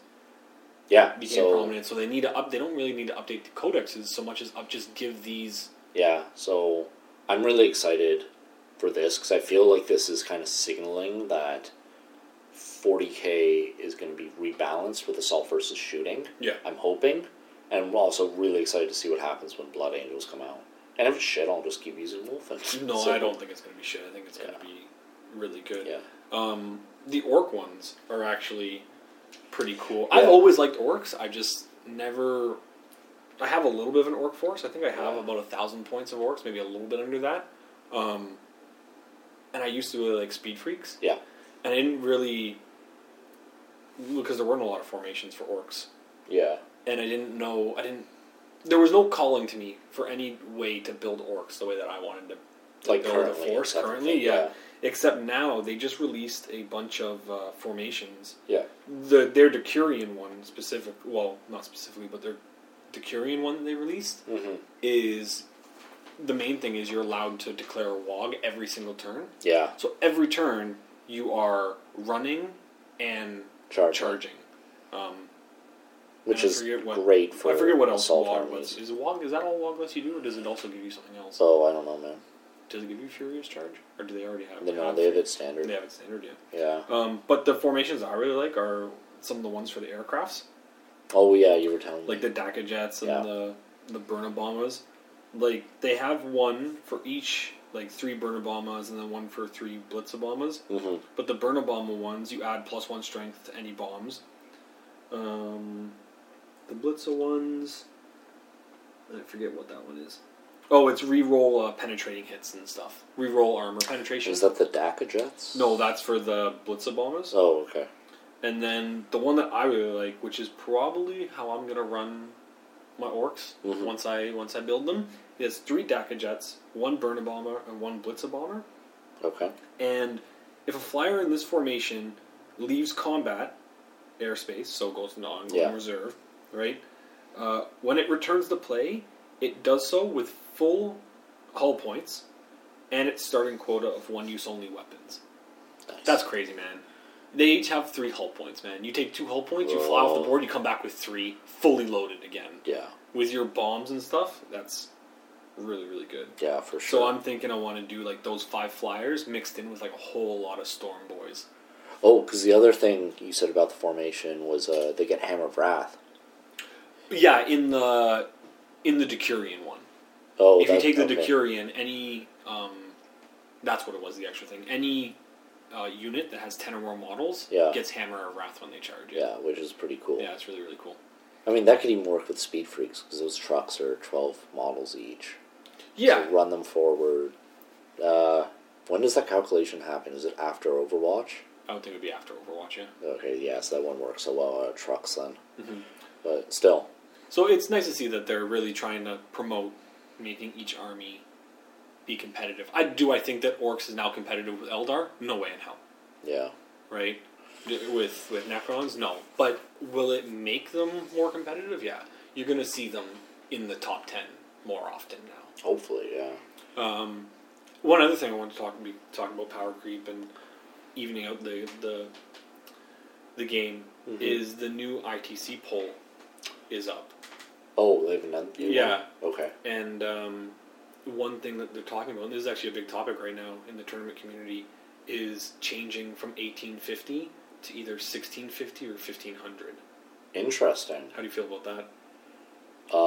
yeah. became So prominent, so they need to up. They don't really need to update the codexes so much as up just give these. yeah. So I'm really excited for this because I feel like this is kind of signaling that 40k is going to be rebalanced with assault versus shooting. Yeah. I'm hoping, and I'm also really excited to see what happens when Blood Angels come out. And if it's shit, I'll just keep using Wulfen. *laughs* No, So- I don't think it's going to be shit. I think it's going to be really good. Yeah. Um, the orc ones are actually pretty cool. I've always liked orcs. I just never. I have a little bit of an orc force. I think I have Yeah. about a thousand points of orcs, maybe a little bit under that. Um, and I used to really like speed freaks. Yeah. And I didn't really because there weren't a lot of formations for orcs, Yeah. And I didn't know. I didn't. There was no calling to me for any way to build orcs the way that I wanted to Like build a force currently. Yeah. yeah. Except now they just released a bunch of uh, formations. Yeah. The their Decurion one specific. Well, not specifically, but their Decurion one they released Mm-hmm. is the main thing is you're allowed to declare a Waaagh every single turn. Yeah. So every turn you are running and Charge. charging. Um, Which is great for I forget what else assault Waaagh was. Is Waaagh is that all Waaagh lets you do, or does it also give you something else? Oh, I don't know, man. Does it give you furious charge, or do they already have? They have they have it standard. They have it standard, yeah. Yeah. Um, but the formations I really like are some of the ones for the aircrafts, Oh yeah, you were telling me. like the Dakkajets and Yeah. the the Burnabombas. Like they have one for each, like three Burnabombas and then one for three Blitzabombas. hmm But the Burnabomba ones, you add plus one strength to any bombs. Um, the Blitza ones, I forget what that one is. Oh, it's re-roll uh, penetrating hits and stuff. Re-roll armor penetration. Is that the Dakkajets? no, that's for the Blitza bombers. Oh, okay. And then the one that I really like, which is probably how I'm gonna run my orcs Mhm. once I once I build them, is three Dakkajets, one Burner bomber, and one Blitza bomber. Okay. And if a flyer in this formation leaves combat airspace, so goes to ongoing Yeah. reserve, right? Uh, when it returns to play, it does so with full hull points and its starting quota of one use only weapons. Nice. That's crazy, man. They each have three hull points, man. You take two hull points, you fly off the board, you come back with three, fully loaded again. yeah. With your bombs and stuff, that's really, really good. Yeah, for sure. So I'm thinking I want to do like those five flyers mixed in with like a whole lot of storm boys. Oh, because the other thing you said about the formation was uh, they get Hammer of Wrath. Yeah, in the in the Decurion one. Oh, if you take the okay. Decurion, any um, that's what it was. The extra thing. Any uh, unit that has ten or more models Yeah. gets Hammer of Wrath when they charge. Yeah, which is pretty cool. yeah, it's really really cool. I mean, that could even work with Speed Freaks because those trucks are 12 models each. Yeah, So run them forward. Uh, when does that calculation happen? Is it after Overwatch? I would think it would be after Overwatch. Yeah. Okay, yeah, so that one works so well out of trucks then. Mhm. But still, So it's nice to see that they're really trying to promote making each army be competitive. I do. I think that Orcs is now competitive with Eldar. No way in hell. yeah. right? With with Necrons, no. But will it make them more competitive? Yeah, you're going to see them in the top ten more often now. Hopefully, yeah. Um, one other thing I want to talk be talking about power creep and evening out the the the game Mhm. is the new ITC poll is up, Oh, they haven't done one? Yeah. Okay. and um, one thing that they're talking about, and this is actually a big topic right now in the tournament community, is changing from 1850 to either 1650 or 1500. Interesting. How do you feel about that? Uh,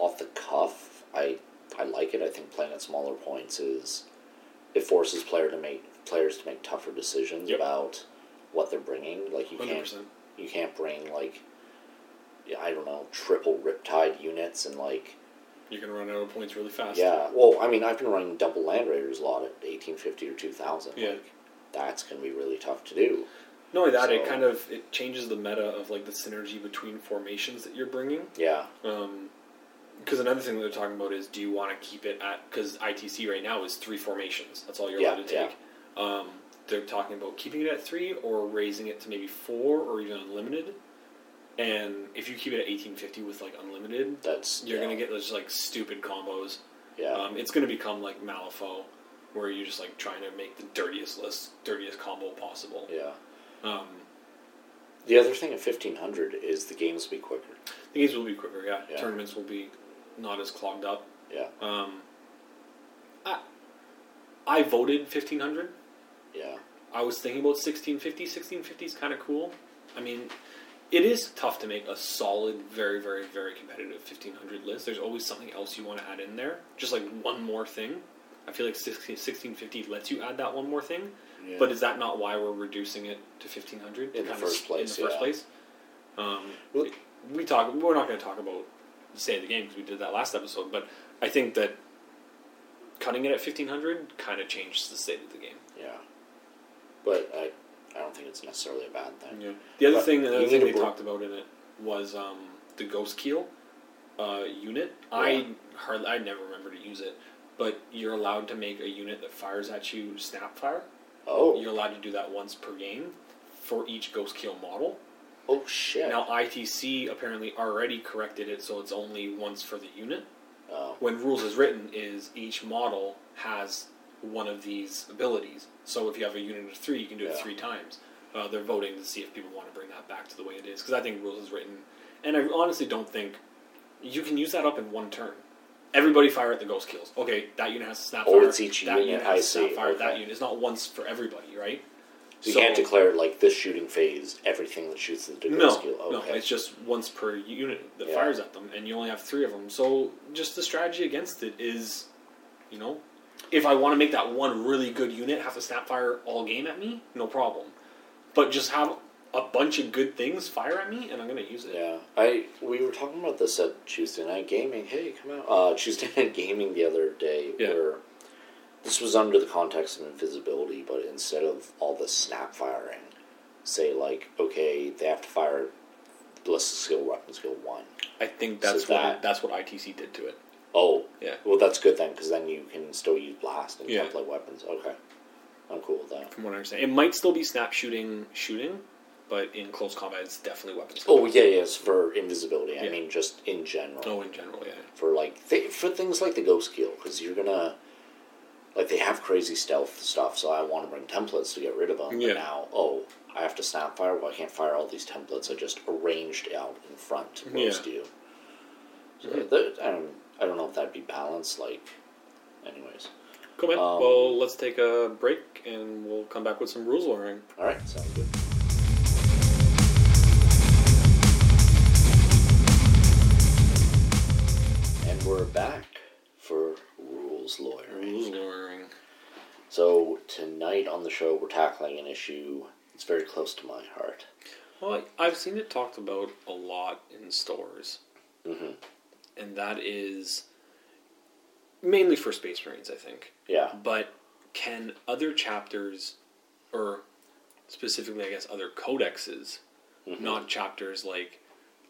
off the cuff, I I like it. I think playing at smaller points is it forces player to make players to make tougher decisions Yep. about what they're bringing. Like you Hundred can't you can't bring like I don't know triple Riptide units and like You can run out of points really fast. yeah. Well, I mean I've been running double Land Raiders a lot at eighteen fifty or two thousand. Yeah. Like that's gonna be really tough to do. Not only that, it kind of it changes the meta of like the synergy between formations that you're bringing. Yeah. Um, because another thing that they're talking about is, do you want to keep it at? Because ITC right now is three formations. That's all you're Yeah, allowed to yeah. take. Um, they're talking about keeping it at three or raising it to maybe four or even unlimited. And if you keep it at eighteen fifty with like unlimited, That's you're yeah, gonna get those like stupid combos. yeah. Um, it's gonna become like Malifaux, where you're just like trying to make the dirtiest list, dirtiest combo possible. yeah. Um, The other thing at fifteen hundred is the games will be quicker. the games will be quicker. Yeah. Yeah. tournaments will be not as clogged up. Yeah, Um, I, I voted fifteen hundred. yeah, I was thinking about 1650. 1650 is kind of cool. I mean, it is tough to make a solid, very, very, very competitive 1500 list. There's always something else you want to add in there. Just like one more thing. I feel like 16, 1650 lets you add that one more thing. yeah. But is that not why we're reducing it to 1500? In the Kind of first place, In the first yeah. place. Um, Well- we talk. We're not going to talk about the state of the game because we did that last episode. But I think that cutting it at 1500 kind of changes the state of the game. yeah. But I, I don't think it's necessarily a bad thing. Yeah. The other But thing, the other thing they bro- talked about in it was um, the Ghostkeel uh, unit. Yeah. I hardly, I never remember to use it, but you're allowed to make a unit that fires at you snap fire. Oh, You're allowed to do that once per game for each Ghostkeel model. oh shit. Now ITC apparently already corrected it, so it's only once for the unit. Oh, When rules is written, is each model has one of these abilities. So if you have a unit of three, you can do it Yeah. three times. Uh, they're voting to see if people want to bring that back to the way it is because I think rules is written, and I honestly don't think you can use that up in one turn. Everybody fire at the Ghostkeels. Okay, that unit has to snap fire. it's each that unit, has I to snap see, fire. That unit. It's not once for everybody, right? so you can't declare like this shooting phase everything that shoots at the No, Ghostkeel. no, Okay. it's just once per unit that Yeah. fires at them, and you only have three of them. So, just the strategy against it is, you know, if I want to make that one really good unit have to snap fire all game at me, no problem. But just have a bunch of good things fire at me, and I'm going to use it. Yeah, I we were talking about this at Tuesday Night Gaming. Hey, come out! Uh, *laughs* Tuesday Night Gaming the other day, Yeah. where this was under the context of invisibility, but instead of all the snap firing, say like, okay, they have to fire ballistic skill, weapon skill one. I think that's So what that- that's what ITC did to it. Oh, Yeah. Well, that's good then, because then you can still use blast and Yeah. template weapons. Okay, I'm cool with that. From what I understand, it might still be snap shooting, shooting, but in close combat, it's definitely weapons. Oh yeah, yes, for invisibility. I mean, just in general. Oh, in general, yeah. for like th- for things like the Ghostkeel because you're gonna like they have crazy stealth stuff so i want to bring templates to get rid of them Yeah. but now oh i have to snap fire well i can't fire all these templates i just arranged out in front to Yeah. you so Mhm. that- i don't i don't know if that'd be balanced like anyways Cool, man. Um, well, let's take a break, and we'll come back with some rules lawyering. all right sounds good and we're back for rules lawyering Rules lawyering. So tonight on the show, we're tackling an issue that's very close to my heart. Well, I've seen it talked about a lot in stores, hmm and that is mainly for Space Marines, I think. Yeah, But can other chapters, or specifically, I guess, other codexes, Mhm. not chapters like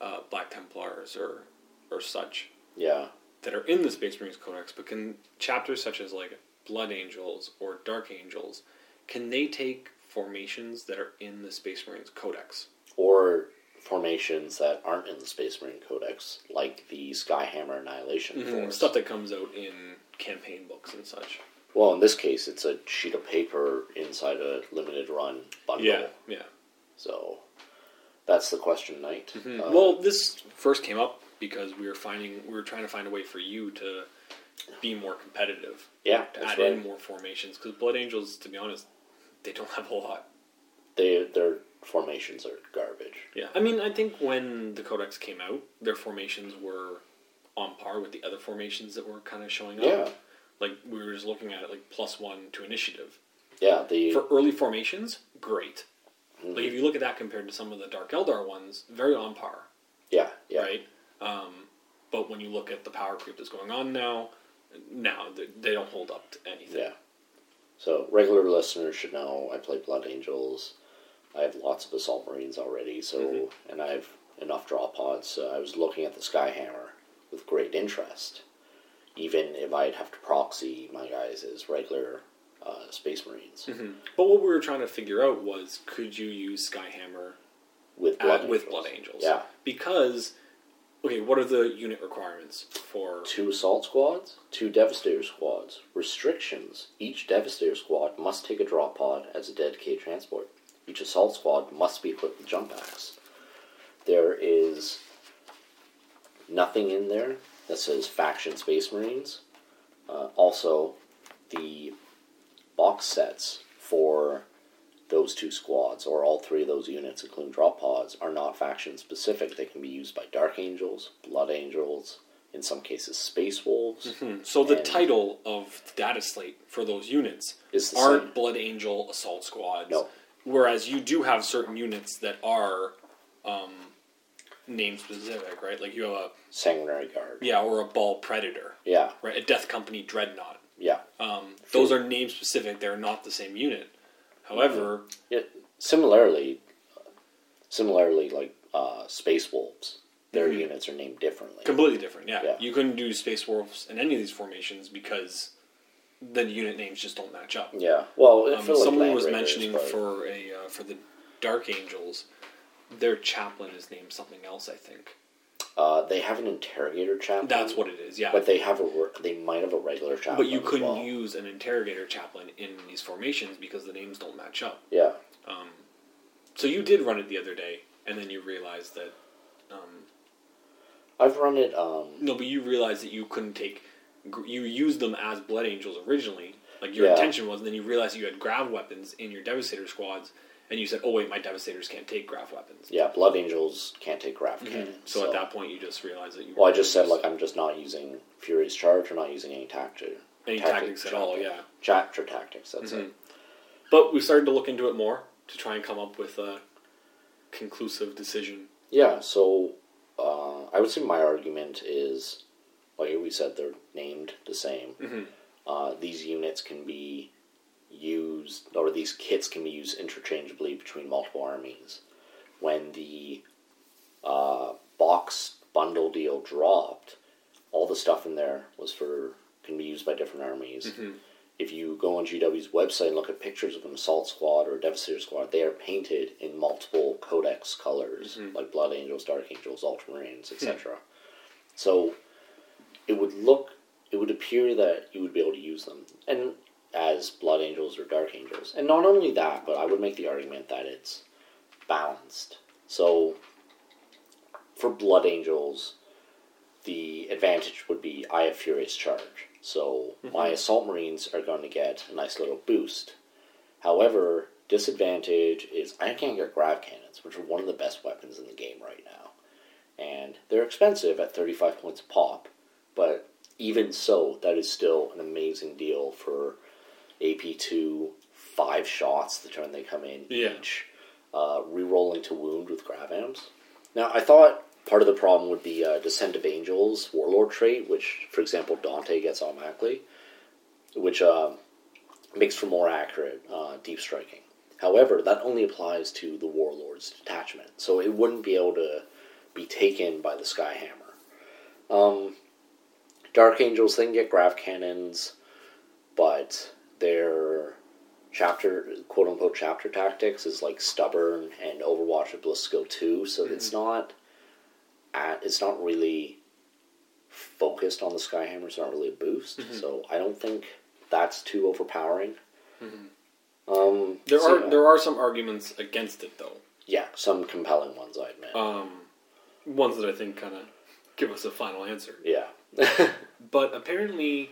uh, Black Templars or or such, yeah, that are in the Space Marines Codex, but can chapters such as like Blood Angels or Dark Angels, can they take formations that are in the Space Marines Codex? or formations that aren't in the Space Marine Codex, like the Skyhammer Annihilation Force. Stuff that comes out in campaign books and such. Well, in this case, it's a sheet of paper inside a limited run bundle. Yeah, yeah. So that's the question night. Uh, well, this first came up because we were finding we were trying to find a way for you to be more competitive, yeah, to add right. in more formations. Because Blood Angels, to be honest, they don't *laughs* have a lot. They their formations are garbage. Yeah, I mean, I think when the Codex came out, their formations were on par with the other formations that were kind of showing up. Yeah. Like we were just looking at it like plus one to initiative. Yeah, the For early formations, great. Mhm. Like if you look at that compared to some of the Dark Eldar ones, very on par. yeah, yeah. right? Um, but when you look at the power creep that's going on now, now they, they don't hold up to anything. Yeah. So regular listeners should know I play Blood Angels. I have lots of Assault Marines already, so Mhm. and I have enough drop pods. So I was looking at the Skyhammer with great interest, even if I'd have to proxy my guys as regular uh, Space Marines. Mhm. But what we were trying to figure out was could you use Skyhammer with at- blood with angels. Blood Angels. Yeah, Because, okay, what are the unit requirements for? two assault squads, two devastator squads. Restrictions: each devastator squad must take a drop pod as a dead dedicated transport. Each assault squad must be equipped with jump packs. There is nothing in there that says faction Space Marines. Uh, also, the box sets for those two squads, or all three of those units, including drop pods, are not faction specific. They can be used by Dark Angels, Blood Angels, in some cases, Space Wolves. Hmm. So the title of the data slate for those units Is aren't same. Blood Angel assault squads. No. Whereas you do have certain units that are um, name specific, right? Like you have a Sanguinary Guard. yeah, or a Baal Predator, Yeah, right? A Death Company Dreadnought. yeah. Um, those are name specific. They're not the same unit. However, Yeah, similarly, similarly, like uh, Space Wolves, their Mhm. units are named differently. completely different. Yeah. Yeah. you couldn't do Space Wolves in any of these formations because the unit names just don't match up. yeah, well, Um, like someone was Raiders, mentioning for a uh, for the Dark Angels, their chaplain is named something else. I think uh, they have an interrogator chaplain. that's what it is. Yeah, But they have a they might have a regular chaplain. but you couldn't well. use an interrogator chaplain in these formations because the names don't match up. Yeah, Um, so you did run it the other day, and then you realized that um, I've run it. Um, no, but you realized that you couldn't take. You used them as blood angels originally, like your Yeah. intention was, and then you realized you had grav weapons in your devastator squads, and you said, "Oh wait, my devastators can't take grav weapons." yeah, Blood Angels can't take grav cannons. Mm-hmm. So, at that point, you just realized that you. well, I just said like I'm just not using Furious Charge or not using any tactic. any tactic tactics at all. Yeah, Chapter tactics. That's Mhm. it. but we started to look into it more to try and come up with a conclusive decision. Yeah, so uh, I would say my argument is, like we said, they're named the same. Mhm. Uh, these units can be used, or these kits can be used interchangeably between multiple armies. When the uh, box bundle deal dropped, all the stuff in there was for can be used by different armies. Mhm. If you go on GW's website and look at pictures of an assault squad or a devastator squad, they are painted in multiple codex colors, Mhm. like Blood Angels, Dark Angels, Ultramarines, etc. So it would look, it would appear that you would be able to use them, and as Blood Angels or Dark Angels. And not only that, but I would make the argument that it's balanced. So for Blood Angels, the advantage would be I have Furious Charge. So mm-hmm. my Assault Marines are going to get a nice little boost. However, disadvantage is I can't get grav cannons, which are one of the best weapons in the game right now. And they're expensive at 35 points a pop, but even so, that is still an amazing deal for AP2 five shots the turn they come in Yeah. each, uh, re-rolling to wound with grav amps. Now, I thought part of the problem would be uh, Descent of Angels Warlord trait, which, for example, Dante gets automatically, which uh, makes for more accurate uh, deep striking. However, that only applies to the Warlord's detachment, so it wouldn't be able to be taken by the Skyhammer. Um, Dark Angels, they can get grav cannons, but their chapter, quote unquote, chapter tactics is like stubborn and Overwatch with Blisco too, so it's not at, it's not really focused on the Skyhammer, it's not really a boost, so I don't think that's too overpowering. Um, There so are yeah. there are some arguments against it though. yeah, some compelling ones, I admit. Um, ones that I think kind of give us a final answer. yeah. *laughs* But apparently,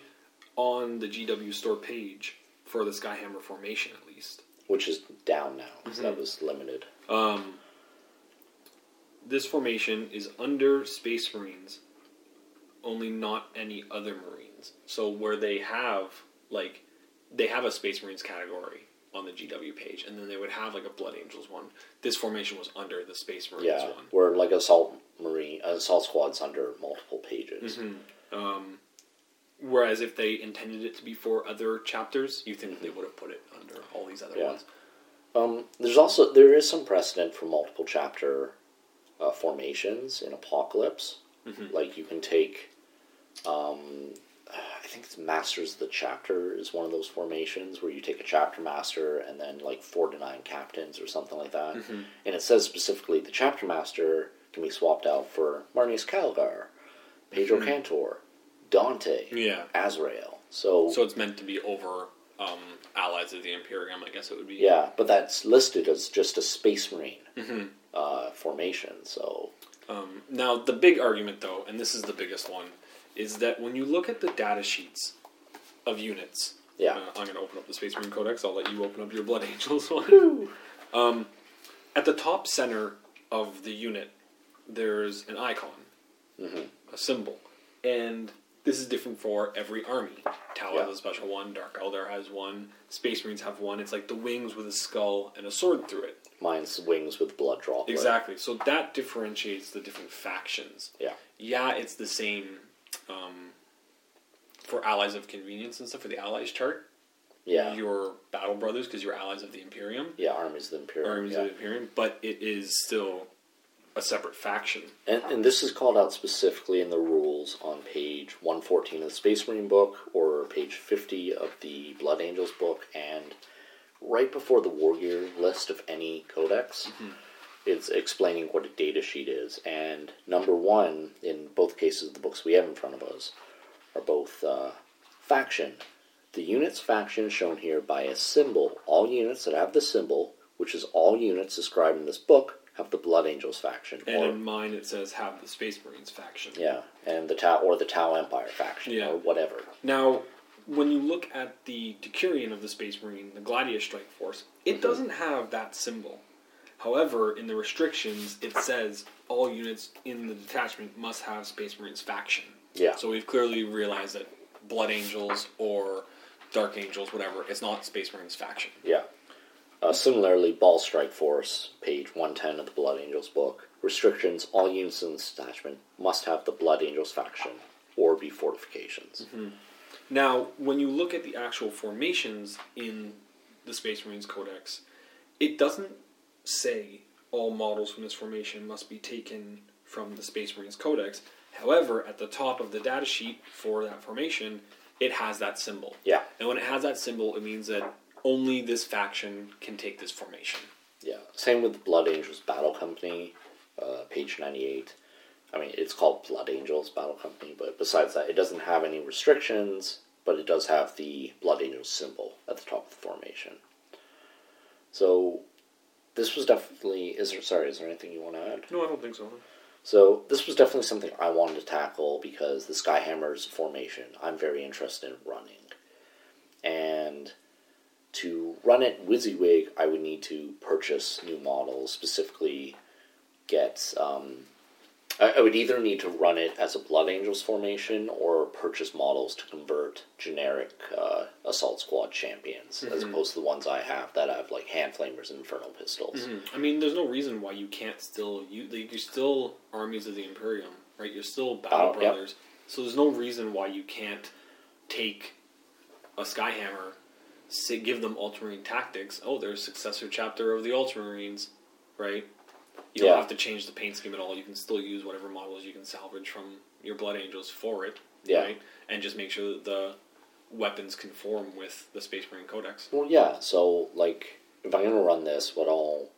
on the GW store page for the Skyhammer formation, at least, Which is down now, 'cause that Mm-hmm. was limited. um, this formation is under Space Marines, only not any other Marines. So where they have like they have a Space Marines category on the GW page, and then they would have like a Blood Angels one. This formation was under the Space Marines Yeah, one. where like assault marine, assault squads under multiple pages. Mm-hmm. Um, whereas if they intended it to be for other chapters, you think they would have put it under all these other Yeah. ones. Um, there's also there is some precedent for multiple chapter uh, formations in Apocalypse. Mhm. Like you can take, um, I think it's Masters of the Chapter is one of those formations where you take a chapter master and then like four to nine captains or something like that. Mm-hmm. And it says specifically the chapter master can be swapped out for Marneus Calgar, Pedro Kantor, Dante, Yeah. Azrael. So, So it's meant to be over um, allies of the Imperium, I guess it would be. yeah, but that's listed as just a Space Marine Mm-hmm. uh, formation. So Um, now, the big argument, though, and this is the biggest one, is that when you look at the data sheets of units, yeah, uh, I'm going to open up the Space Marine Codex. I'll let you open up your Blood *laughs* Angels one. um, at the top center of the unit, there's an icon, Mhm. a symbol, and this is different for every army. Tau Yeah. has a special one. Dark Eldar has one. Space Marines have one. It's like the wings with a skull and a sword through it. mine's wings with blood droplet. Exactly. So that differentiates the different factions. Yeah, Yeah, it's the same um, for allies of convenience and stuff for the allies chart. yeah, Your battle brothers because you're allies of the Imperium, yeah. Armies of the Imperium. armies yeah. of the Imperium, but it is still a separate faction. And, and this is called out specifically in the rules on page 114 of the Space Marine book or page 50 of the Blood Angels book, and right before the War Gear list of any codex. It's explaining what a data sheet is. And number one, in both cases of the books we have in front of us, are both uh, faction. The unit's faction is shown here by a symbol. All units that have the symbol, which is all units described in this book, have the Blood Angels faction. And or- in mine, it says have the Space Marines faction. yeah, and the Tau or the Tau Empire faction Yeah. or whatever. Now, when you look at the Decurion of the Space Marine, the Gladius Strike Force, it Mhm. doesn't have that symbol. However, in the restrictions, it says all units in the detachment must have Space Marines faction. Yeah. So we've clearly realized that Blood Angels or Dark Angels, whatever, it's not Space Marines faction. Yeah. Uh, similarly, Baal Strike Force, page 110 of the Blood Angels book. Restrictions all units in this detachment must have the Blood Angels faction or be fortifications. Now, when you look at the actual formations in the Space Marines Codex, it doesn't say all models from this formation must be taken from the Space Marines Codex. However, at the top of the data sheet for that formation, it has that symbol. Yeah. And when it has that symbol, it means that only this faction can take this formation. Yeah. Same with Blood Angels Battle Company, uh, page 98. I mean, it's called Blood Angels Battle Company, but besides that, it doesn't have any restrictions, but it does have the Blood Angels symbol at the top of the formation. So, this was definitely. Is there, sorry, is there anything you want to add? No, I don't think so. So this was definitely something I wanted to tackle because the Skyhammer's formation I'm very interested in running. And to run it WYSIWYG, I would need to purchase new models, specifically get. Um, I, I would either need to run it as a Blood Angels formation or purchase models to convert generic uh, Assault Squad champions, as opposed to the ones I have that have like hand flamers and inferno pistols. I mean, there's no reason why you can't still you like, you're still armies of the Imperium, right? You're still Battle Oh, yep. Brothers, so there's no reason why you can't take a Skyhammer, say, give them Ultramarine tactics. Oh, there's successor chapter of the Ultramarines, right? You Yeah. don't have to change the paint scheme at all. You can still use whatever models you can salvage from your Blood Angels for it, Yeah. right? And just make sure that the weapons conform with the Space Marine Codex. Well, yeah. So, like, if I'm gonna run this, what I'll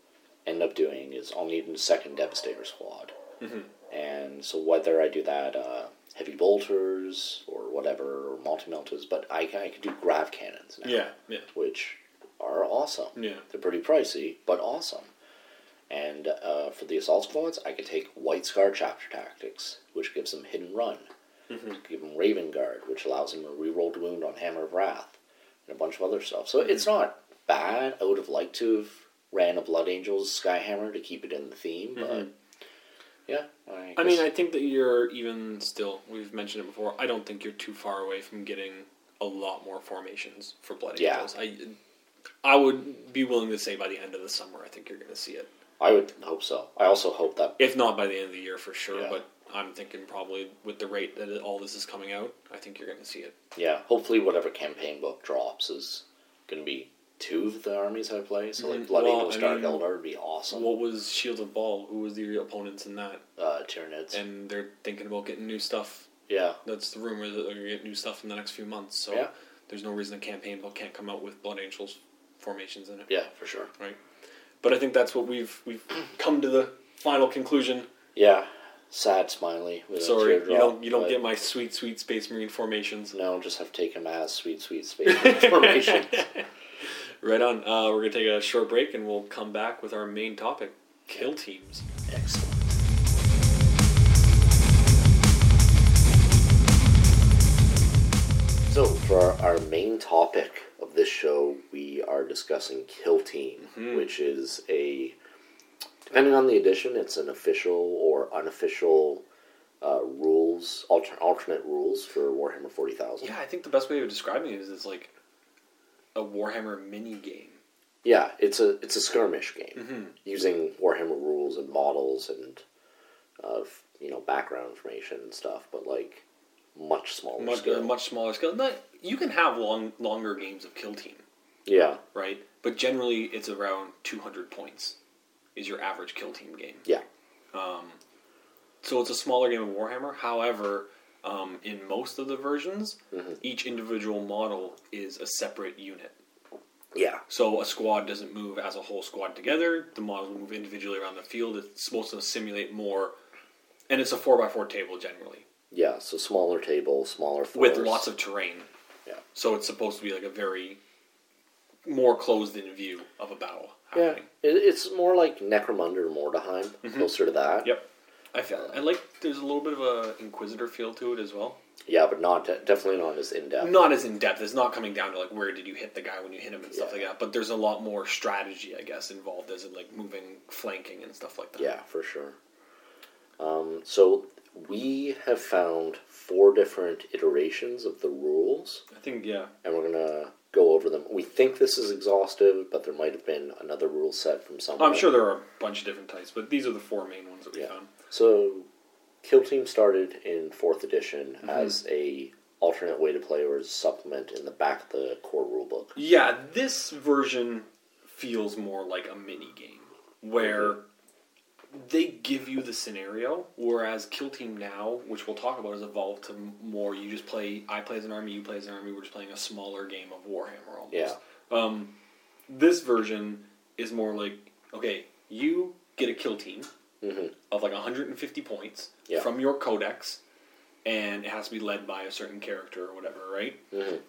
end up doing is I'll need a second Devastator squad, Mhm. and so whether I do that uh, heavy bolters or whatever or multi melters, but I, I could do grav cannons now, Yeah, yeah, which are awesome. yeah. They're pretty pricey, but awesome. And uh, for the assault squads, I could take White Scar Chapter Tactics, which gives them Hit and Run. Mm-hmm. Give them Raven Guard, which allows them a rerolled wound on Hammer of Wrath, and a bunch of other stuff. So it's mm-hmm. not bad. I would have liked to have ran a Blood Angels Skyhammer to keep it in the theme, mm-hmm. but yeah. I, I mean, I think that you're even still. We've mentioned it before. I don't think you're too far away from getting a lot more formations for Blood Yeah. Angels. I, I would be willing to say by the end of the summer, I think you're going to see it. I would hope so. I also hope that If not by the end of the year, for sure. Yeah. But I'm thinking probably with the rate that all this is coming out, I think you're going to see it. yeah, hopefully whatever campaign book drops is going to be two of the armies I play. So like Mhm. Blood Well, I Dark mean, Eldar would be awesome. What was Shield of Baal? Who was the opponents in that? uh, Tyranids. And they're thinking about getting new stuff Yeah. That's the rumor that they're going to get new stuff in the next few months. So Yeah. there's no reason a campaign book can't come out with Blood Angels formations in it. Yeah, for sure. Right. But I think that's what we've we've come to the final conclusion. Yeah. Sad smiley. Sorry, you don't you don't get my sweet sweet Space Marine formations. No, I'll just have to take him as sweet, sweet *laughs* space formation. *laughs* Right on. Uh, we're gonna take a short break and we'll come back with our main topic: kill teams. Excellent. So, for our, our main topic of this show, we are discussing Kill Team, which is a, depending on the edition, it's an official or unofficial uh, rules, alter, alternate rules for Warhammer 40,000. Yeah, I think the best way of describing it is it's like a Warhammer mini game. Yeah, it's a it's a skirmish game using Warhammer rules and models and uh, you know background information and stuff, but like much smaller Much scale. uh, much smaller scale. Not, you can have long longer games of Kill Team, yeah, right? But generally, it's around 200 points is your average Kill Team game. yeah, Um, So it's a smaller game of Warhammer. However, um, in most of the versions, each individual model is a separate unit. yeah, So a squad doesn't move as a whole squad together. The models move individually around the field. It's supposed to simulate more, and it's a four x four table generally yeah. So smaller table, smaller with lots of terrain. yeah, So it's supposed to be like a very more closed in view of a battle yeah. happening. It, it's more like Necromunda or Mordheim, closer to that. Mm-hmm. Yep. I feel I like. There's a little bit of a Inquisitor feel to it as well. Yeah, but not definitely not as in depth. Not as in depth. It's not coming down to like where did you hit the guy when you hit him and stuff Yeah. like that. But there's a lot more strategy, I guess, involved as in like moving, flanking, and stuff like that. Yeah, for sure. Um, so we have found four different iterations of the rules. I think yeah. and we're gonna go over them. We think this is exhaustive, but there might have been another rule set from somewhere. I'm sure there are a bunch of different types, but these are the four main ones that we Yeah. found. So, Kill Team started in fourth edition Mm-hmm. as a alternate way to play or as a supplement in the back of the core rulebook. Yeah, this version feels more like a mini game where they give you the scenario, whereas Kill Team now, which we'll talk about, has evolved to more. You just play. I play as an army. You play as an army. We're just playing a smaller game of Warhammer almost. Yeah. Um, this version is more like okay, you get a kill team Mhm. of like 150 points Yeah. from your codex, and it has to be led by a certain character or whatever, right? Mhm.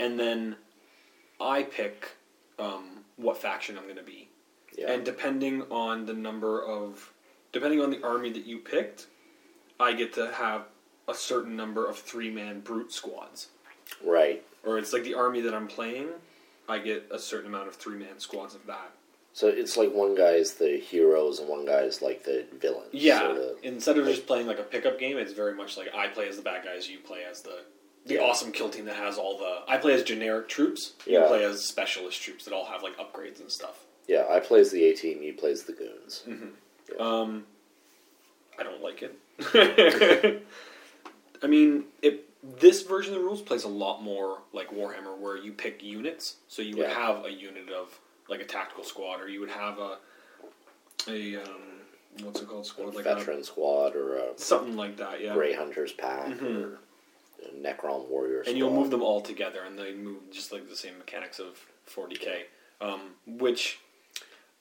And then I pick um, what faction I'm going to be, Yeah, and depending on the number of, depending on the army that you picked, I get to have a certain number of three man brute squads right. or it's like the army that I'm playing, I get a certain amount of three man squads of that. So it's like one guy's the heroes and one guy's like the villains. Yeah. sort of. Instead of just playing like a pickup game, it's very much like I play as the bad guys, you play as the the Yeah. awesome kill team that has all the. I play as generic troops. You Yeah. play as specialist troops that all have like upgrades and stuff. Yeah. I plays the A team. He plays the goons. Mm-hmm. Um, I don't like it. *laughs* I mean, it. This version of the rules plays a lot more like Warhammer, where you pick units. So you would Yeah. have a unit of like a tactical squad, or you would have a a um, what's it called squad like a- Veteran squad or a something like that. Yeah, Grey Hunters pack or Necron warriors, and you'll move them all together, and they move just like the same mechanics of 40k. Um, which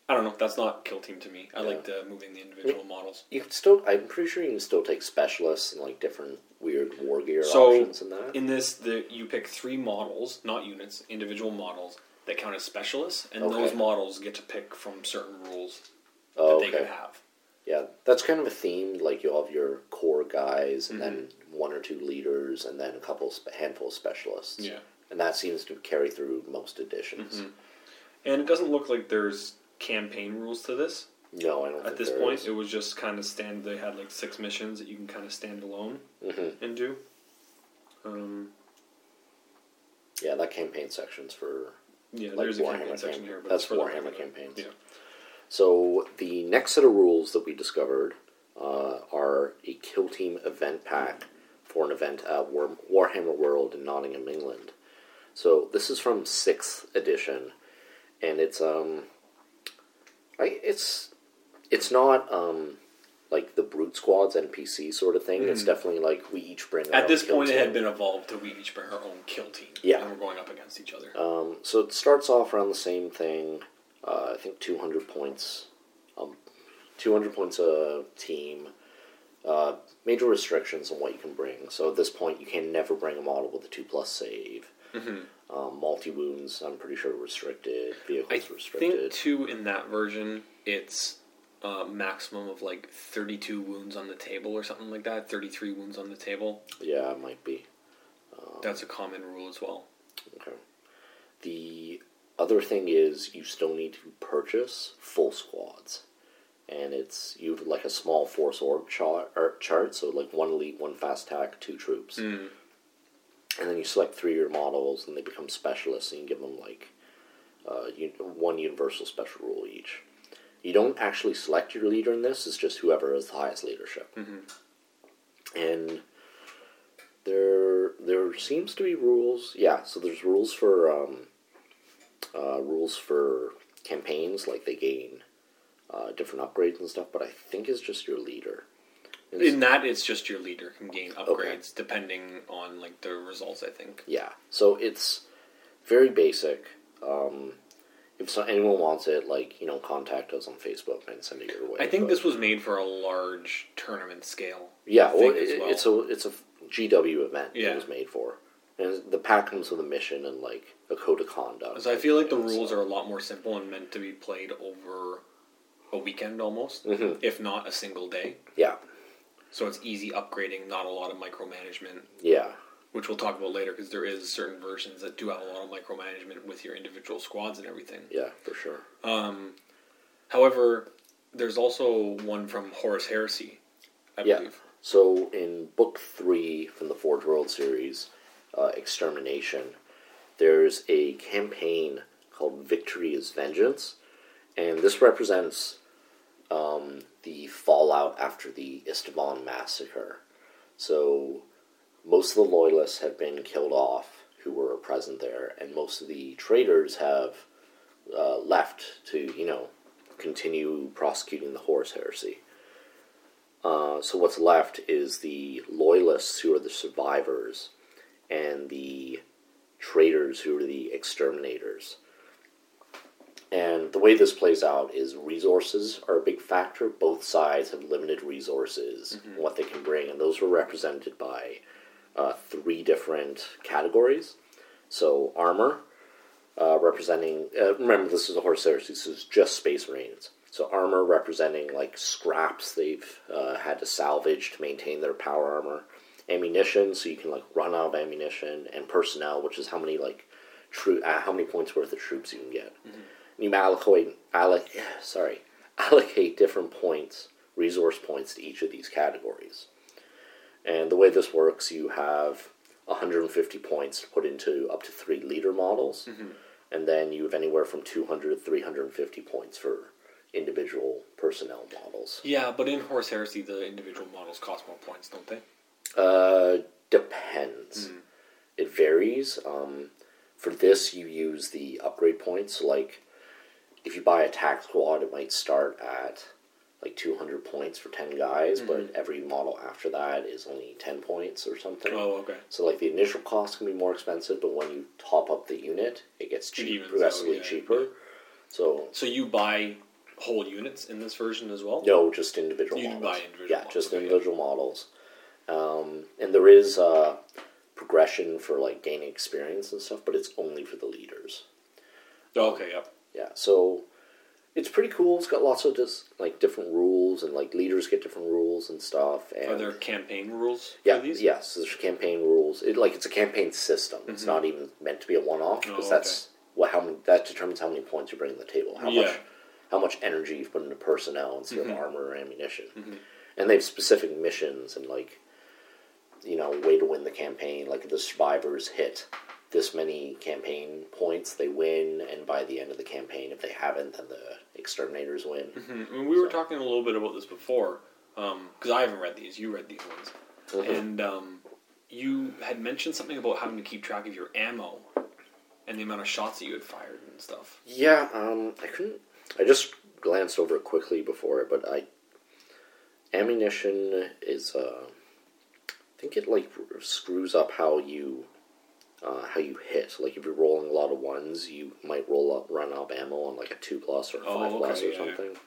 I don't know. That's not kill team to me. I Yeah. like the moving the individual models. You can still. I'm pretty sure you can still take specialists and like different weird war gear So options in that. in this, the you pick three models, not units, individual models that count as specialists, and Okay. those models get to pick from certain rules that oh, they okay. can have. Yeah, that's kind of a theme. Like you'll have your core guys, and then Mm-hmm. one or two leaders, and then a couple handful of specialists. Yeah. and that seems to carry through most editions. Mm-hmm. And it doesn't look like there's campaign rules to this. No, I don't. At think this point, is. it was just kind of stand. They had like six missions that you can kind of stand alone Mhm. and do. Um, yeah, that campaign section's for yeah, like there's a Warhammer campaign section camp- here, but that's Warhammer campaigns. Yeah. So the next set of rules that we discovered uh, are a kill team event pack for an event at War- Warhammer World in Nottingham, England. So this is from sixth edition, and it's um, I, it's it's not um, like the brute squads NPC sort of thing. It's definitely like we each bring. our At this point, it had been evolved to we each bring our own kill team. Yeah. and we're going up against each other. Um, so it starts off around the same thing. Uh, I think 200 points. Um, 200 points a team. Uh, major restrictions on what you can bring. So at this point, you can never bring a model with a 2 plus save. Um, Multi wounds, I'm pretty sure restricted. Vehicles I restricted. think too in that version, it's a maximum of like thirty-two wounds on the table or something like that. Thirty-three wounds on the table. Yeah, it might be. That's a common rule as well. Okay. The other thing is you still need to purchase full squads, and it's you have like a small force org chart, or chart so like one elite, one fast attack, two troops, Mm. And then you select three of your models, and they become specialists, and you give them like uh, un- one universal special rule each. You don't actually select your leader in this; it's just whoever has the highest leadership, and there there seems to be rules. Yeah, so there's rules for um, uh, rules for campaigns, like they gain uh, different upgrades and stuff. But I think it's just your leader. It's- In that, it's just your leader can gain upgrades Okay. depending on like the results. I think. yeah, so it's very basic. Um, if so, anyone wants it, like you know, contact us on Facebook and send it your way. I think but- this was made for a large tournament scale. Yeah, well, it, as well. it's a it's a GW event Yeah. it was made for, and the pack comes with a mission and like a code of conduct. So I feel like the rules so- are a lot more simple and meant to be played over a weekend almost, Mhm. if not a single day. yeah, So it's easy upgrading, not a lot of micromanagement, yeah, which we'll talk about later because there is certain versions that do have a lot of micromanagement with your individual squads and everything. yeah, for sure. Um, however, there's also one from Horus Heresy, I Yeah. believe. So in book three from the Forge World series, uh, Extermination, there's a campaign called Victory is Vengeance, and this represents um, the fallout after the Isstvan massacre. So most of the loyalists have been killed off who were present there, and most of the traitors have uh, left to, you know, continue prosecuting the Horus heresy. Uh, so what's left is the loyalists who are the survivors, and the traitors who are the exterminators. And the way this plays out is resources are a big factor. Both sides have limited resources, and what they can bring, and those were represented by uh, three different categories. So armor, uh, representing. Uh, remember, this is a Horus Heresy. This is just Space Marines. So armor representing like scraps they've uh, had to salvage to maintain their power armor. Ammunition, so you can like run out of ammunition, and personnel, which is how many like true uh, how many points worth of troops you can get. And you allocate alloc- sorry allocate different points, resource points to each of these categories. And the way this works, you have 150 points to put into up to three leader models, and then you have anywhere from 200 to 350 points for individual personnel models. Yeah, but in Horus Heresy, the individual models cost more points, don't they? Uh, depends. It varies. Um, for this, you use the upgrade points. Like, if you buy a tac squad, it might start at like 200 points for 10 guys, but every model after that is only 10 points or something. Oh, okay. So, like, the initial cost can be more expensive, but when you top up the unit, it gets cheap, out, progressively yeah, cheaper. yeah. So, So you buy whole units in this version as well? no, just individual You models. buy individual yeah, models, just okay, yeah. individual models. Um, and there is uh, progression for like gaining experience and stuff, but it's only for the leaders. Oh, okay, yep. Yeah, so it's pretty cool. It's got lots of just like different rules, and like leaders get different rules and stuff. And Are there campaign rules yeah, these? yes, there's campaign rules. It like it's a campaign system. It's not even meant to be a one-off because Mm-hmm. Oh, that's what how many that determines how many points you bring to the table. How Yeah. much how much energy you've put into personnel instead Mm-hmm. of armor or ammunition. And they have specific missions and like you know way to win the campaign. Like if the survivors hit this many campaign points, they win, and by the end of the campaign, if they haven't, then the exterminators win. Mm, I mean, we were talking a little bit about this before, because I haven't read these. You read these ones. Mhm. And um, you had mentioned something about having to keep track of your ammo and the amount of shots that you had fired and stuff. Yeah, um, I couldn't. I just glanced over it quickly before it, but I. ammunition is uh, think it like screws up how you uh, how you hit. Like if you're rolling a lot of ones, you might roll up run out ammo on like a two plus or a Oh, five okay, plus or yeah, yeah. something.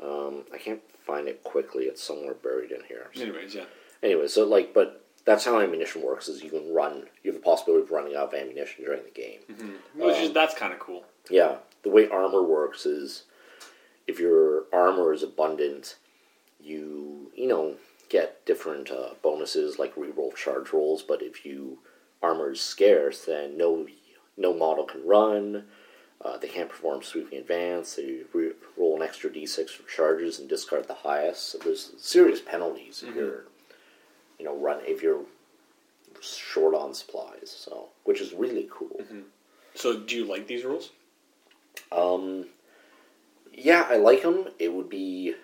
Um, I can't find it quickly. It's somewhere buried in here. So- Anyways, yeah. Anyway, so like, but that's how ammunition works. Is you can run. You have the possibility of running out of ammunition during the game. Which Um, is that's kind of cool. Yeah, the way armor works is if your armor is abundant, you you know get different uh, bonuses like reroll charge rolls. But if you armor is scarce, then no no model can run. Uh, they can't perform sweeping advance. They re- roll an extra d6 for charges and discard the highest. So there's serious penalties if you're you know run if you're short on supplies. So which is really cool. So, do you like these rules? Um, yeah, I like them. It would be.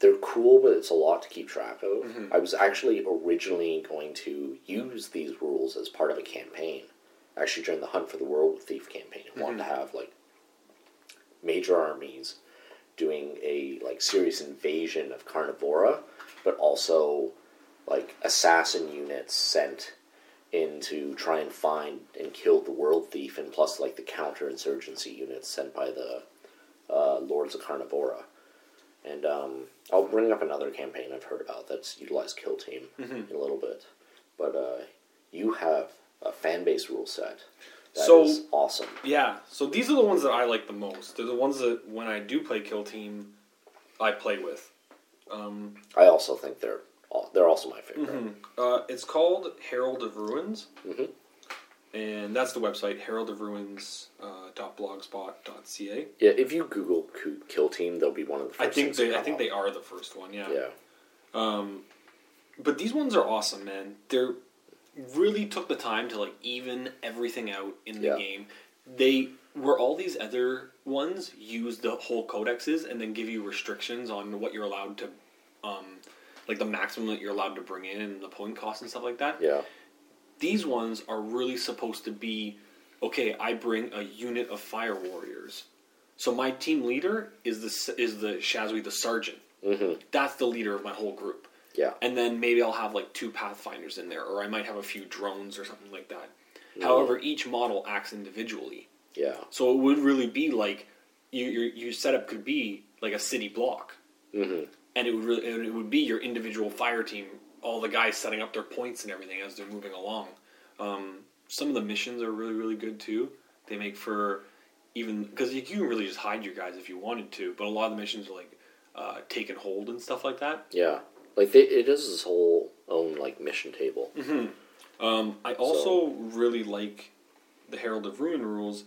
They're cool, but it's a lot to keep track of. I was actually originally going to use these rules as part of a campaign. Actually, during the Hunt for the World Thief campaign, I wanted to have like major armies doing a like serious invasion of Carnivora, but also like assassin units sent in to try and find and kill the world thief, and plus like the counterinsurgency units sent by the uh, Lords of Carnivora. And um, I'll bring up another campaign I've heard about that's utilized Kill Team in a little bit. But uh, you have a fan base rule set that is So- awesome. Yeah. So these are the ones that I like the most. They're the ones that when I do play Kill Team, I play with. Um, I also think they're they're also my favorite. uh, it's called Herald of Ruins, Mhm. And that's the website Herald of Ruins uh, dot blogspot.ca. Yeah, if you Google Ku- Kill Team, they'll be one of the first. I think things they I come think up. they are the first one. Yeah. Yeah. Um, but these ones are awesome, man. They're really took the time to like even everything out in the Yeah. game. They where all these other ones use the whole codexes and then give you restrictions on what you're allowed to, um, like the maximum that you're allowed to bring in and the point cost and stuff like that. Yeah. These ones are really supposed to be okay. I bring a unit of fire warriors, so my team leader is the is the Shas'ui the sergeant. hmm That's the leader of my whole group Yeah. and then maybe I'll have like two pathfinders in there, or I might have a few drones or something like that. However, each model acts individually, Yeah. so it would really be like you, your your setup could be like a city block, hmm and it would really and it would be your individual fire team, all the guys setting up their points and everything as they're moving along. Um, some of the missions are really really good too. They make for even because you can really just hide your guys if you wanted to, but a lot of the missions are like uh, take and hold and stuff like that. Yeah. Like they, it is this whole own like mission table. Um, I also really like the Herald of Ruin rules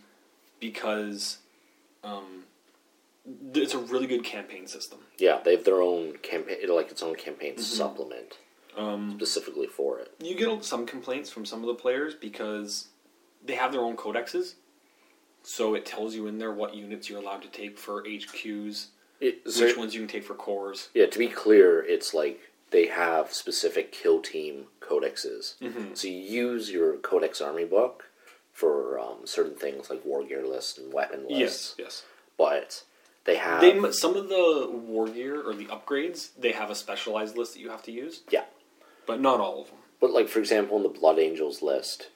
because um, it's a really good campaign system. Yeah, they have their own campaign, like its own campaign Mm-hmm. supplement Um, specifically for it. you get some complaints from some of the players because they have their own codexes, so it tells you in there what units you're allowed to take for HQs, it which ones you can take for cores. Yeah, to be clear, it's like they have specific kill team codexes. Mm-hmm. So you use your codex army book for um, certain things like war gear lists and weapon lists. Yes, yes. But they have They some of the war gear or the upgrades they have a specialized list that you have to use, yeah. But not all of them. But like for example, in the Blood Angels list,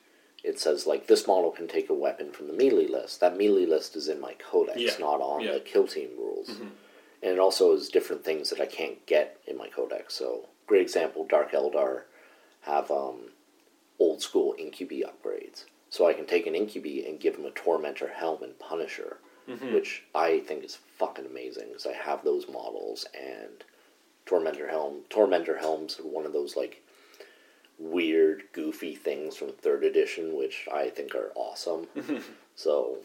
it says like this model can take a weapon from the melee list. That melee list is in my codex, Yeah. not on Yeah. Mm-hmm. the kill team rules. And it also has different things that I can't get in my codex. So great example, Dark Eldar have um, old school Incubi upgrades. So I can take an Incubi and give him a Tormentor helm and Punisher, Mm-hmm. which I think is fucking amazing because I have those models and Tormentor helm. Tormentor helms are one of those like weird, goofy things from third edition, which I think are awesome. *laughs* so,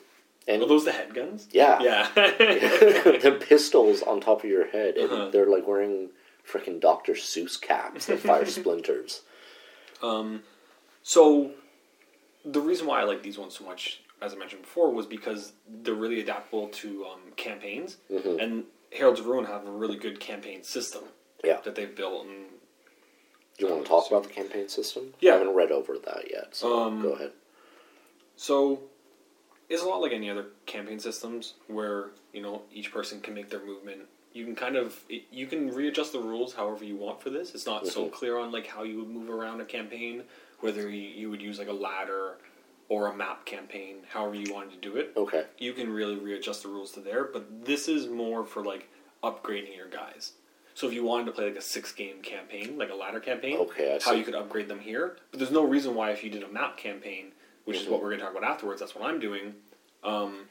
and Are those the head guns? yeah, Yeah. *laughs* *laughs* the pistols on top of your head, and Uh-huh. they're like wearing freaking Dr. Seuss caps that fire splinters. um, so the reason why I like these ones so much, as I mentioned before, was because they're really adaptable to um, campaigns, Mhm. and Heralds of Ruin have a really good campaign system Yeah. that they've built. And Do you want to talk about the campaign system? Yeah. I haven't read over that yet, so Um, go ahead. so it's a lot like any other campaign systems where you know each person can make their movement you can kind of it, you can readjust the rules however you want for this. It's not so Mhm. clear on like how you would move around a campaign, whether you, you would use like a ladder or a map campaign, however you wanted to do it. Okay. You can really readjust the rules to there, but this is more for like upgrading your guys. So if you wanted to play like a six game campaign, like a ladder campaign, Okay, how you could upgrade them here. But there's no reason why if you did a map campaign, which is Mhm. what we're going to talk about afterwards, that's what I'm doing. Um,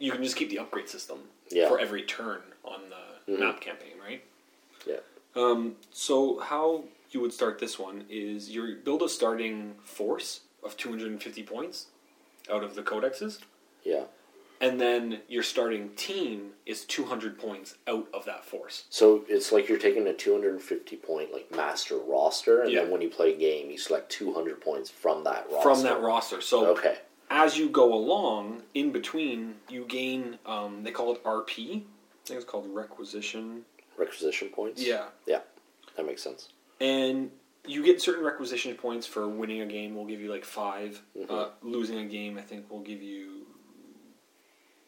you can just keep the upgrade system Yeah. for every turn on the Mhm. map campaign, right? Yeah. Um, so how you would start this one is you build a starting force of 250 points out of the codexes, Yeah. and then your starting team is 200 points out of that force. So it's like you're taking a 250 point like master roster, and Yeah. then when you play a game, you select 200 points from that roster. From that roster. So Okay. as you go along, in between, you gain, um, they call it RP. I think it's called requisition. Requisition points. Yeah. Yeah. That makes sense. and you get certain requisition points for winning a game. We'll give you like 5 Mhm. Uh, losing a game, I think we'll give you.